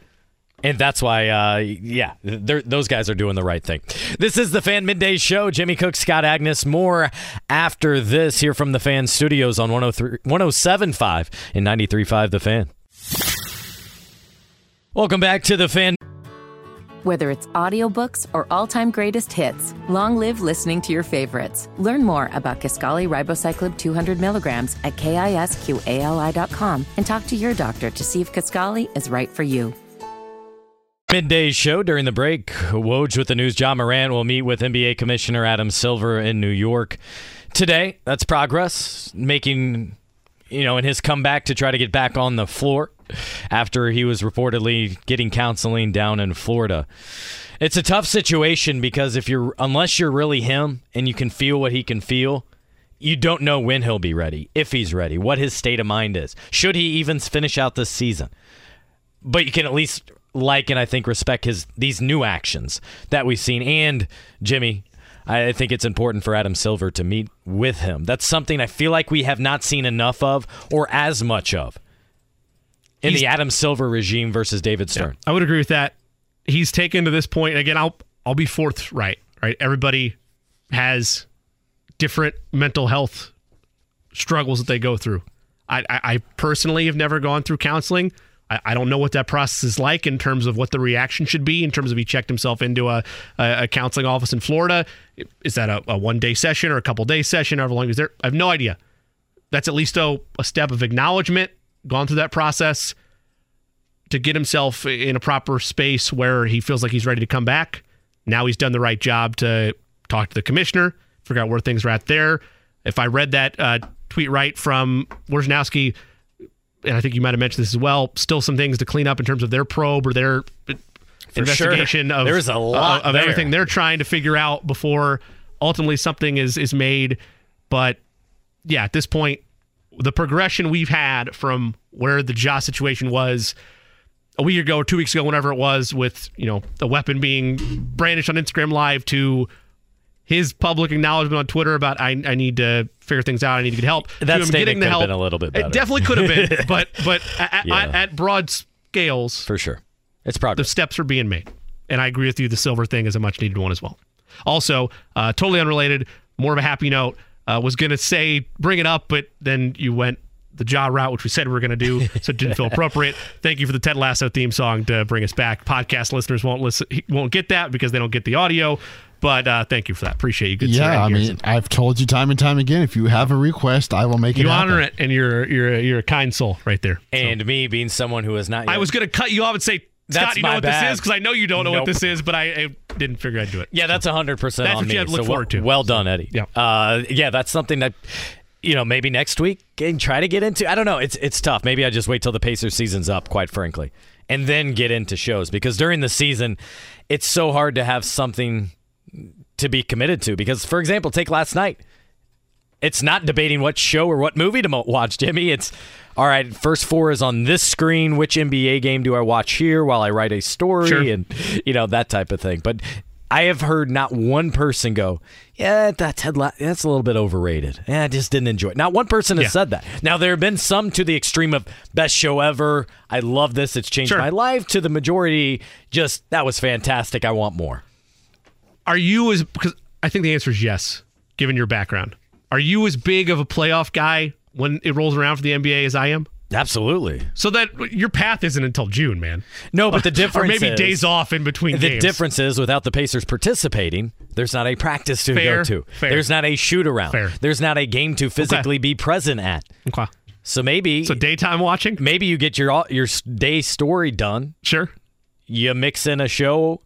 And that's why, uh, yeah, those guys are doing the right thing. This is the Fan Midday Show. Jimmy Cook, Scott Agness. more after this here from the Fan Studios on 103, 107.5 and 93.5 The Fan. Welcome back to the Fan. Whether it's audiobooks or all-time greatest hits, long live listening to your favorites. Learn more about Kisqali Ribociclib 200 milligrams at kisqali.com and talk to your doctor to see if Kisqali is right for you. Midday show during the break. Woj with the news. Ja Morant will meet with NBA Commissioner Adam Silver in New York today. That's progress, making you know in his comeback to try to get back on the floor after he was reportedly getting counseling down in Florida. It's a tough situation because if you're unless you're really him and you can feel what he can feel, you don't know when he'll be ready, if he's ready, what his state of mind is. Should he even finish out this season? But you can at least like and I think respect his these new actions that we've seen. And Jimmy, I think it's important for Adam Silver to meet with him. That's something I feel like we have not seen enough of or as much of in He's- the Adam Silver regime versus David Stern. I would agree with that. He's taken to this point again. I'll I'll be forthright. Right, everybody has different mental health struggles that they go through. I, I, I personally have never gone through counseling. I, I don't know what that process is like in terms of what the reaction should be. In terms of he checked himself into a, a, a counseling office in Florida. Is that a, a one day session or a couple day session? However long is there? I have no idea. That's at least a, a step of acknowledgement. Gone through that process to get himself in a proper space where he feels like he's ready to come back. Now he's done the right job to talk to the commissioner, figure out where things are at there. If I read that uh, tweet right from Wojnarowski, and I think you might have mentioned this as well, still some things to clean up in terms of their probe or their investigation sure. of, There's a lot uh, of there. everything they're trying to figure out before ultimately something is is made. But yeah, at this point, the progression we've had from where the Ja situation was a week ago or two weeks ago, whenever it was, with you know the weapon being brandished on Instagram Live to his public acknowledgement on Twitter about I, I need to figure things out, I need to get help. That to statement getting the have help. been a little bit better. It definitely could have been, but but at, Yeah. at, at broad scales, For sure. It's probably the steps are being made. And I agree with you. The silver thing is a much needed one as well. Also, uh, totally unrelated, more of a happy note. Uh, was going to say, bring it up, but then you went the Ja route, which we said we were going to do, so it didn't feel appropriate. Thank you for the Ted Lasso theme song to bring us back. Podcast listeners won't listen, won't get that because they don't get the audio. But uh, thank you for that. Appreciate you. Good Yeah, I mean, Garrison. I've told you time and time again. If you have a request, I will make it. you honor it, and you're you're you're a kind soul right there. and me being someone who is not I was going to cut you off and say, Scott, That's you know my what bad. this is because I know you don't know Nope. what this is, but I, I didn't figure I'd do it. Yeah, that's 100% That's on what me. you have to look so forward well, to. Well done, Eddie. Yeah. Uh, yeah, that's something that you know, maybe next week and try to get into. I don't know. It's it's tough. Maybe I just wait till the Pacers season's up, quite frankly, and then get into shows because during the season, it's so hard to have something to be committed to. Because, for example, take last night. It's not debating what show or what movie to mo- watch, Jimmy. It's all right. First four is on this screen. Which NBA game do I watch here while I write a story Sure. and you know that type of thing. But I have heard not one person go, "Yeah, that Ted La- that's a little bit overrated." Yeah, I just didn't enjoy it. Not one person has Yeah. said that. Now there have been some to the extreme of best show ever. I love this. It's changed Sure. my life. To the majority, just that was fantastic. I want more. Are you as because I think the answer is yes, given your background. Are you as big of a playoff guy when it rolls around for the NBA as I am? Absolutely. So that your path isn't until June, man. No, but the difference or maybe is- days off in between The games. difference is without the Pacers participating, there's not a practice to Fair, go to. fair. There's not a shoot around. Fair. There's not a game to physically be present at. Okay. So maybe So daytime watching, maybe you get your your day story done. sure. You mix in a show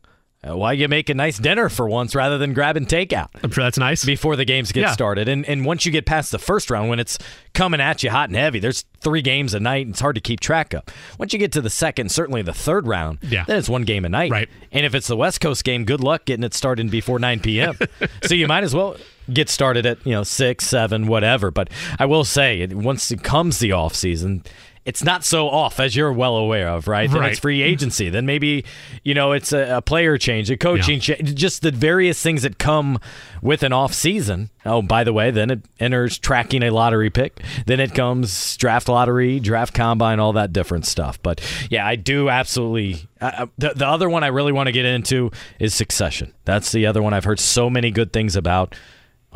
uh, while you make a nice dinner for once rather than grabbing takeout I'm sure that's nice. before the games get Yeah. started. And and once you get past the first round, when it's coming at you hot and heavy, there's three games a night. And it's hard to keep track of. Once you get to the second, certainly the third round, Yeah. then it's one game a night. Right. And if it's the West Coast game, good luck getting it started before 9 p.m. so you might as well get started at you know six, seven, whatever. But I will say, once it comes the off season. It's not so off as you're well aware of, right? Then Right. it's free agency. Then maybe, you know, it's a, a player change, a coaching change, just the various things that come with an off season. Oh, by the way, then it enters tracking a lottery pick. Then it comes draft lottery, draft combine, all that different stuff. But yeah, I do absolutely. Uh, the, the other one I really want to get into is Succession. That's the other one I've heard so many good things about.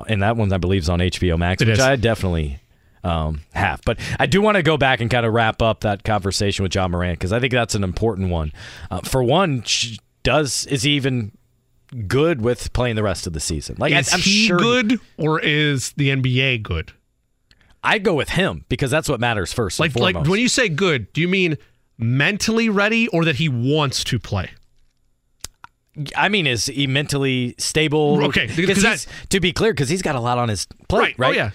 And that one, I believe, is on HBO Max, It which is. I definitely um, have. But I do want to go back and kind of wrap up that conversation with Ja Morant because I think that's an important one. Uh, for one, does is he even good with playing the rest of the season? Like is I, am he sure good or is the NBA good? I go with him because that's what matters first. Like, and like when you say good, do you mean mentally ready or that he wants to play? I mean, is he mentally stable? Okay, because to be clear, because he's got a lot on his plate, right? Oh, yeah.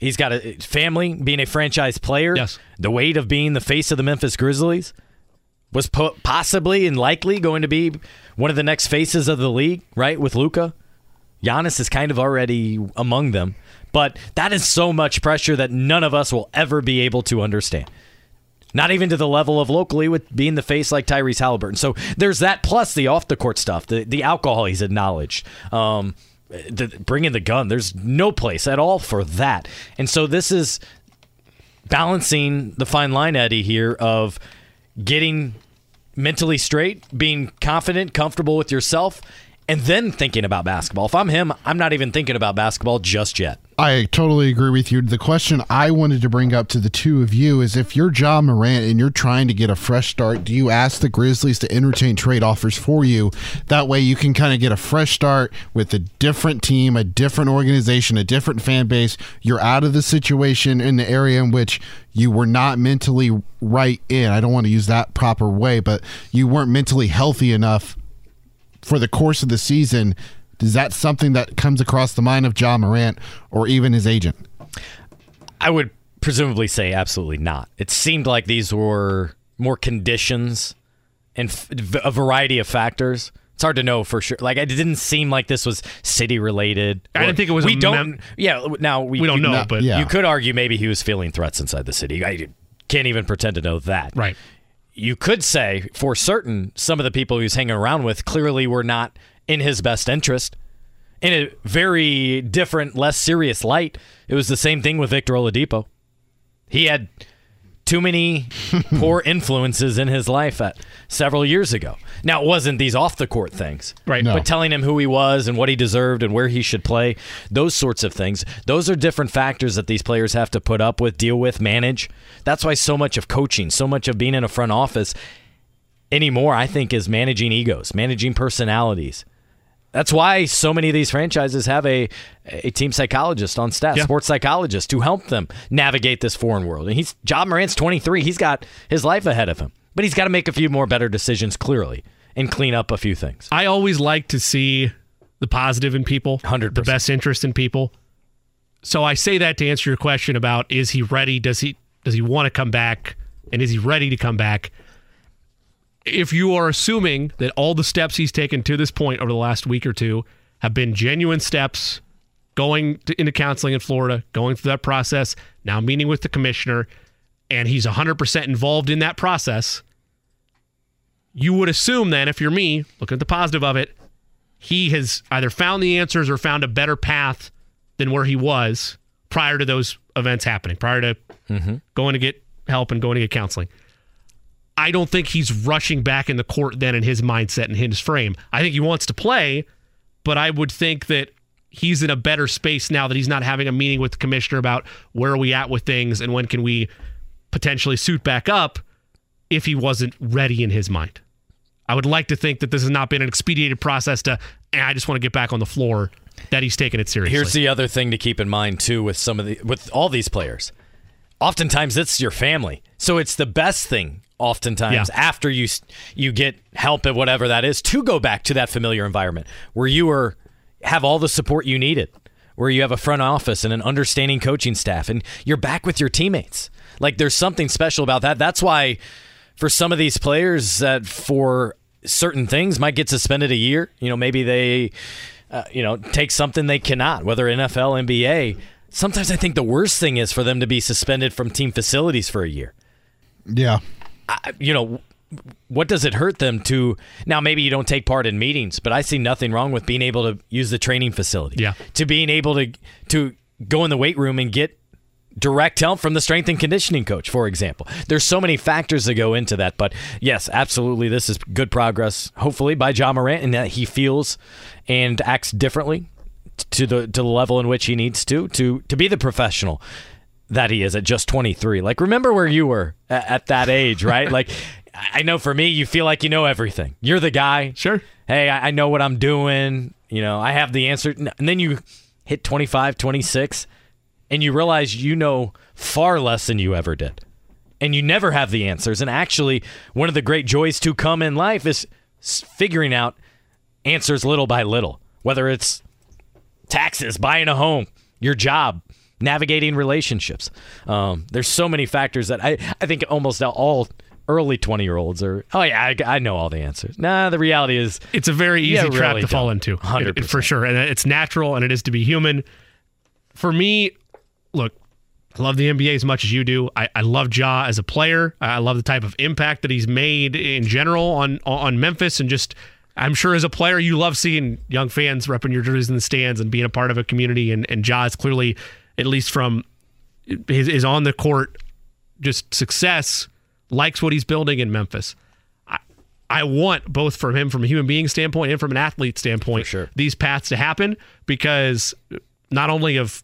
He's got a family, being a franchise player. Yes. The weight of being the face of the Memphis Grizzlies was po- possibly and likely going to be one of the next faces of the league, right? With Luka, Giannis is kind of already among them, but that is so much pressure that none of us will ever be able to understand. Not even to the level of locally with being the face like Tyrese Halliburton. So there's that plus the off the court stuff, the the alcohol he's acknowledged. Um, the, bringing the gun. There's no place at all for that. And so this is balancing the fine line, Eddie, here of getting mentally straight, being confident, comfortable with yourself, and then thinking about basketball. If I'm him, I'm not even thinking about basketball just yet. I totally agree with you. The question I wanted to bring up to the two of you is if you're Ja Morant and you're trying to get a fresh start, do you ask the Grizzlies to entertain trade offers for you? That way you can kind of get a fresh start with a different team, a different organization, a different fan base. You're out of the situation in the area in which you were not mentally right in. I don't want to use that proper way, but you weren't mentally healthy enough for the course of the season. Is that something that comes across the mind of Ja Morant or even his agent? I would presumably say absolutely not. It seemed like these were more conditions and a variety of factors. It's hard to know for sure. Like it didn't seem like this was city related. I didn't think it was We a don't. mem- yeah. Now we We don't you- know, No, but yeah. You could argue maybe he was feeling threats inside the city. I can't even pretend to know that. right. You could say for certain some of the people he was hanging around with clearly were not in his best interest. In a very different, less serious light, it was the same thing with Victor Oladipo. He had too many poor influences in his life at several years ago. Now it wasn't these off the court things. Right. No. But telling him who he was and what he deserved and where he should play, those sorts of things. Those are different factors that these players have to put up with, deal with, manage. That's why so much of coaching, so much of being in a front office anymore, I think, is managing egos, managing personalities. That's why so many of these franchises have a a team psychologist on staff, Yeah. sports psychologist to help them navigate this foreign world. And he's Ja Morant's 23. He's got his life ahead of him. But he's got to make a few more better decisions clearly and clean up a few things. I always like to see the positive in people, 100%. the best interest in people. So I say that to answer your question about is he ready? Does he does he want to come back? And is he ready to come back? If you are assuming that all the steps he's taken to this point over the last week or two have been genuine steps, going to, into counseling in Florida, going through that process, now meeting with the commissioner, and he's 100% involved in that process, you would assume then, if you're me, looking at the positive of it, he has either found the answers or found a better path than where he was prior to those events happening, prior to mm-hmm. going to get help and going to get counseling. I don't think he's rushing back in the court then in his mindset and his frame. I think he wants to play, but I would think that he's in a better space now that he's not having a meeting with the commissioner about where are we at with things and when can we potentially suit back up if he wasn't ready in his mind. I would like to think that this has not been an expedited process to, "Eh, I just want to get back on the floor, that he's taken it seriously. Here's the other thing to keep in mind too with some of the with all these players. Oftentimes it's your family. So it's the best thing oftentimes Yeah. after you you get help at whatever that is to go back to that familiar environment where you are have all the support you needed. Where you have a front office and an understanding coaching staff and you're back with your teammates. Like there's something special about that. That's why for some of these players that for certain things might get suspended a year, you know, maybe they uh, you know, take something they cannot, whether NFL, NBA. Sometimes I think the worst thing is for them to be suspended from team facilities for a year. Yeah. You know, what does it hurt them to now? Maybe you don't take part in meetings, but I see nothing wrong with being able to use the training facility. Yeah. to being able to to go in the weight room and get direct help from the strength and conditioning coach, for example. There's so many factors that go into that, but yes, absolutely, this is good progress. Hopefully by Ja Morant, and that he feels and acts differently to the to the level in which he needs to to to be the professional that he is at just 23. Like remember where you were at, at that age, right? like I know for me, you feel like you know everything. You're the guy. Sure. Hey, I, I know what I'm doing. You know, I have the answer. And then you hit 25, 26, and you realize you know far less than you ever did. And you never have the answers. And actually, one of the great joys to come in life is figuring out answers little by little, whether it's taxes, buying a home, your job, navigating relationships. Um, there's so many factors that I, I think almost all early 20 year olds are, oh, yeah, I, I, know all the answers. Nah, the reality is it's a very easy yeah, trap really to fall don't. into. 100%. It- for sure. And it's natural and it is to be human. For me, look, I love the NBA as much as you do. I, I love Ja as a player. I love the type of impact that he's made in general on on Memphis and just I'm sure as a player you love seeing young fans repping your jerseys in the stands and being a part of a community and, and Ja is clearly at least from his, his on the court just success likes what he's building in Memphis. I, I want both from him from a human being standpoint and from an athlete standpoint sure. these paths to happen because not only of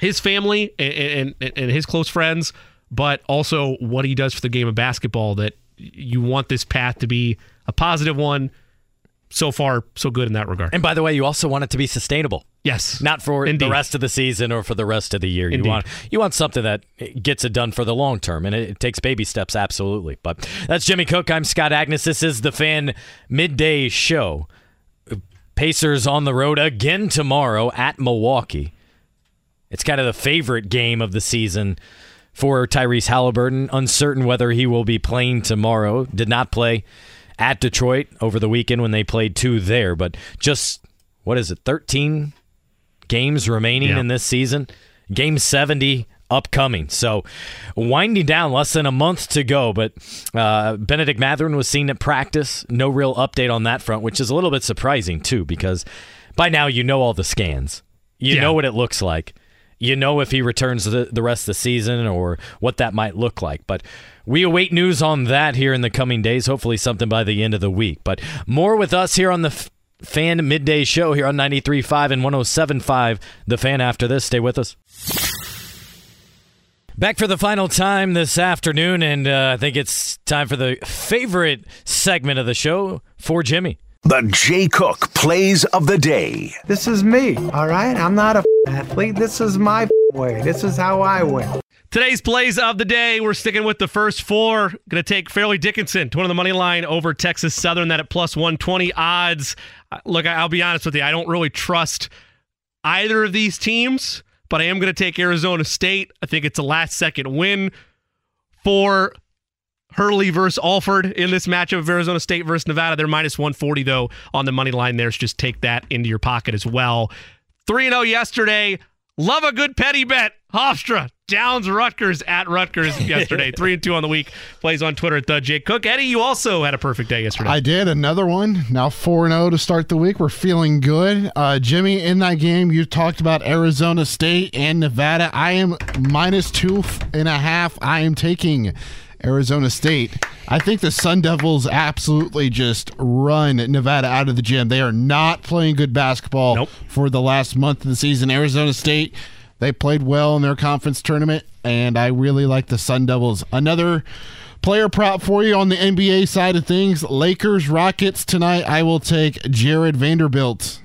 his family and, and, and his close friends, but also what he does for the game of basketball. That you want this path to be a positive one. So far, so good in that regard. And by the way, you also want it to be sustainable. yes, Not for Indeed. the rest of the season or for the rest of the year. Indeed. You want you want something that gets it done for the long term, and it, it takes baby steps, absolutely. But that's Jimmy Cook. I'm Scott Agness. This is the Fan Midday Show. Pacers on the road again tomorrow at Milwaukee. It's kind of the favorite game of the season for Tyrese Halliburton. Uncertain whether he will be playing tomorrow. Did not play at Detroit over the weekend when they played two there, but just what is it, 13 games remaining Yeah. in this season? Game 70 upcoming. So winding down, less than a month to go. But uh, Bennedict Mathurin was seen at practice. No real update on that front, which is a little bit surprising too, because by now you know all the scans. You Yeah. know what it looks like. You know if he returns the, the rest of the season or what that might look like. But we await news on that here in the coming days. Hopefully, something by the end of the week. But more with us here on the F- Fan Midday Show here on 93.5 and 107.5. The Fan after this. Stay with us. Back for the final time this afternoon, and uh, I think it's time for the favorite segment of the show for Jimmy. The Jay Cook plays of the day. This is me, all right? I'm not a athlete. This is my way. This is how I win. Today's plays of the day, we're sticking with the first four. Going to take Fairleigh Dickinson to one of the money line over Texas Southern, that at plus 120 odds. Uh, Look, I'll be honest with you, I don't really trust either of these teams, but I am going to take Arizona State. I think it's a last second win for Hurley versus Alford in this matchup of Arizona State versus Nevada. They're minus 140, though, on the money line there. So just take that into your pocket as well. 3 0 yesterday. Love a good petty bet. Hofstra downs Rutgers at Rutgers yesterday. 3 and 2 on the week. Plays on Twitter at the Jake Cook. Eddie, you also had a perfect day yesterday. I did another one. Now 4 0 to start the week. We're feeling good. Uh, Jimmy, in that game, you talked about Arizona State and Nevada. I am minus two and a half. I am taking Arizona State. I think the Sun Devils absolutely just run Nevada out of the gym. They are not playing good basketball Nope. for the last month of the season. Arizona State, they played well in their conference tournament, and I really like the Sun Devils. Another player prop for you on the NBA side of things Lakers, Rockets tonight. I will take Jarred Vanderbilt.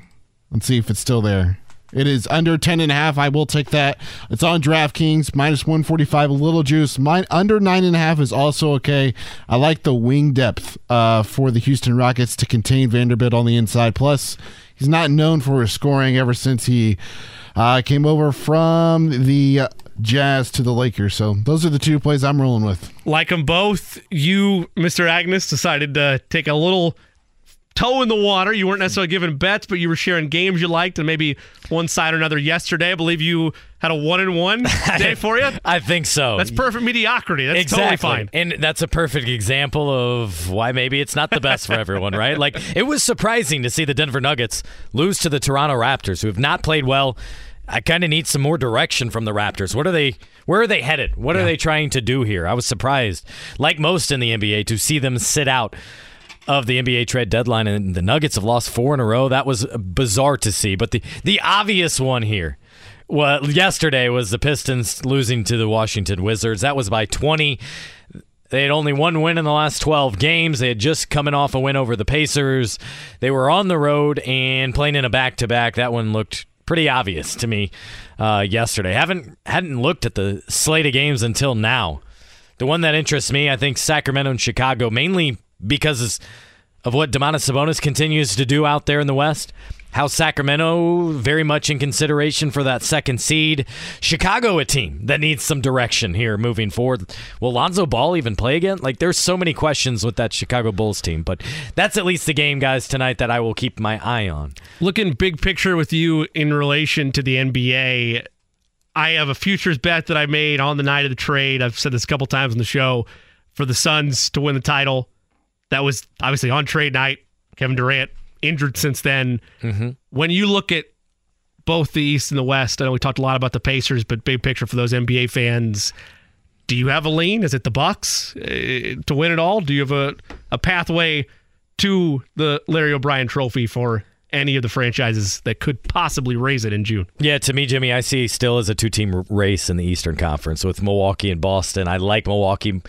Let's see if it's still there. It is under 10 and a half. I will take that. It's on DraftKings, minus 145, a little juice. Mine under nine and a half is also okay. I like the wing depth uh, for the Houston Rockets to contain Vanderbilt on the inside. Plus, he's not known for his scoring ever since he uh, came over from the Jazz to the Lakers. So those are the two plays I'm rolling with. like them both. You, Mr. Agness, decided to take a little toe in the water. You weren't necessarily giving bets, but you were sharing games you liked and maybe one side or another yesterday. I believe you had a one and one day for you. I think so. That's perfect mediocrity. That's exactly. totally fine. And that's a perfect example of why maybe it's not the best for everyone, right? Like it was surprising to see the Denver Nuggets lose to the Toronto Raptors, who have not played well. I kind of need some more direction from the Raptors. What are they? Where are they headed? What are they trying to do here? I was surprised, like most in the NBA, to see them sit out of the NBA trade deadline, and the Nuggets have lost four in a row. That was bizarre to see. But the the obvious one here, well, yesterday was the Pistons losing to the Washington Wizards. That was by 20. They had only one win in the last 12 games. They had just coming off a win over the Pacers. They were on the road and playing in a back-to-back. That one looked pretty obvious to me uh, yesterday. Haven't hadn't looked at the slate of games until now. The one that interests me, I think, Sacramento and Chicago, mainly because of what Domantas Sabonis continues to do out there in the West. How Sacramento very much in consideration for that second seed. Chicago, a team that needs some direction here moving forward. Will Lonzo Ball even play again? Like, there's so many questions with that Chicago Bulls team, but that's at least the game, guys, tonight that I will keep my eye on. Looking big picture with you in relation to the NBA, I have a futures bet that I made on the night of the trade. I've said this a couple times on the show for the Suns to win the title. That was obviously on trade night. Kevin Durant injured since then. Mm-hmm. When you look at both the East and the West, I know we talked a lot about the Pacers, but big picture for those NBA fans, do you have a lean? Is it the Bucks uh, to win it all? Do you have a, a pathway to the Larry O'Brien Trophy for any of the franchises that could possibly raise it in June? Yeah, to me, Jimmy, I see still as a two-team race in the Eastern Conference with Milwaukee and Boston. I like Milwaukee,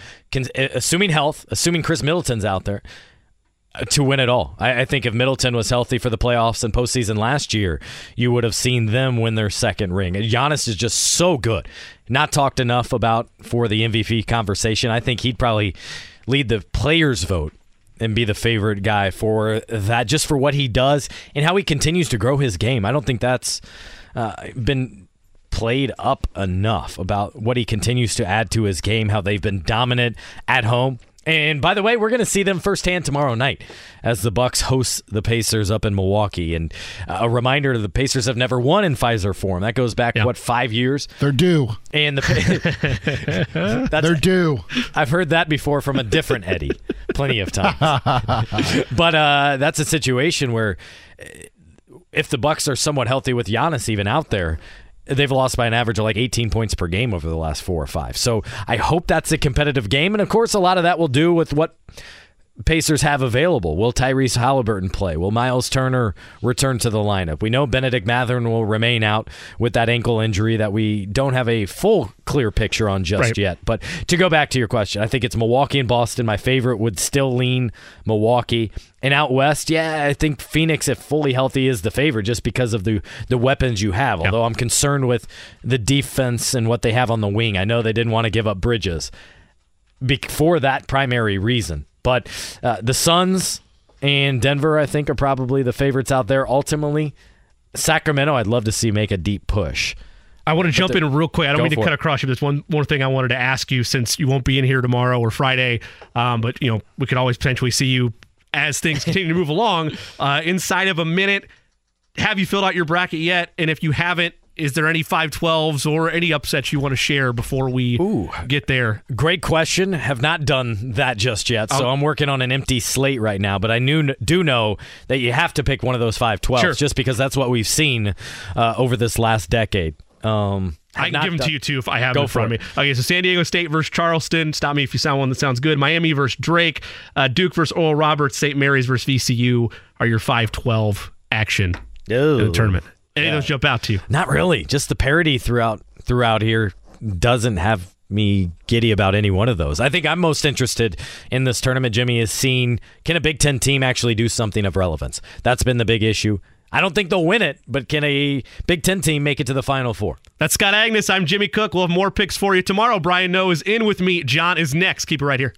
assuming health, assuming Khris Middleton's out there uh, to win it all. I, I, think if Middleton was healthy for the playoffs and postseason last year, you would have seen them win their second ring. Giannis is just so good. Not talked enough about for the MVP conversation. I think he'd probably lead the players' vote and be the favorite guy for that, just for what he does and how he continues to grow his game. I don't think that's uh, been played up enough about what he continues to add to his game, how they've been dominant at home and by the way, we're going to see them firsthand tomorrow night as the Bucks host the Pacers up in Milwaukee. And a reminder: the Pacers have never won in Fiserv Forum. That goes back what five years? They're due. And the they're due. I've heard that before from a different Eddie, plenty of times. but uh, that's a situation where if the Bucks are somewhat healthy with Giannis even out there, they've lost by an average of like 18 points per game over the last four or five. So I hope that's a competitive game. And of course, a lot of that will do with what Pacers have available. Will Tyrese Halliburton play? Will Miles Turner return to the lineup? We know Bennedict Mathurin will remain out with that ankle injury that we don't have a full clear picture on just right. yet. But to go back to your question, I think it's Milwaukee and Boston. My favorite would still lean Milwaukee. And out west, yeah, I think Phoenix, if fully healthy, is the favorite just because of the the weapons you have. Although yeah. I'm concerned with the defense and what they have on the wing. I know they didn't want to give up Bridges for that primary reason. But uh, the Suns and Denver, I think, are probably the favorites out there. Ultimately, Sacramento, I'd love to see make a deep push. I want to jump in real quick. I don't mean to cut it. across you. There's one more thing I wanted to ask you since you won't be in here tomorrow or Friday, um, but you know we could always potentially see you as things continue to move along. Uh, inside of a minute, have you filled out your bracket yet? And if you haven't, is there any 512s or any upsets you want to share before we Ooh, get there? Great question. Have not done that just yet. So I'm working on an empty slate right now, but I knew, do know that you have to pick one of those 512s sure. just because that's what we've seen uh, over this last decade. Um, I can give them done. to you too if I have them in front of me. Okay, so San Diego State versus Charleston. Stop me if you sound one that sounds good. Miami versus Drake. Uh, Duke versus Oral Roberts. St. Mary's versus VCU are your 512 action in the tournament. Any yeah. of those jump out to you? Not really. Just the parody throughout throughout here doesn't have me giddy about any one of those. I think I'm most interested in this tournament, Jimmy, is seeing can a Big Ten team actually do something of relevance? That's been the big issue. I don't think they'll win it, but can a Big Ten team make it to the Final Four? That's Scott Agness. I'm Jimmy Cook. We'll have more picks for you tomorrow. Brian Noe is in with me. John is next. Keep it right here.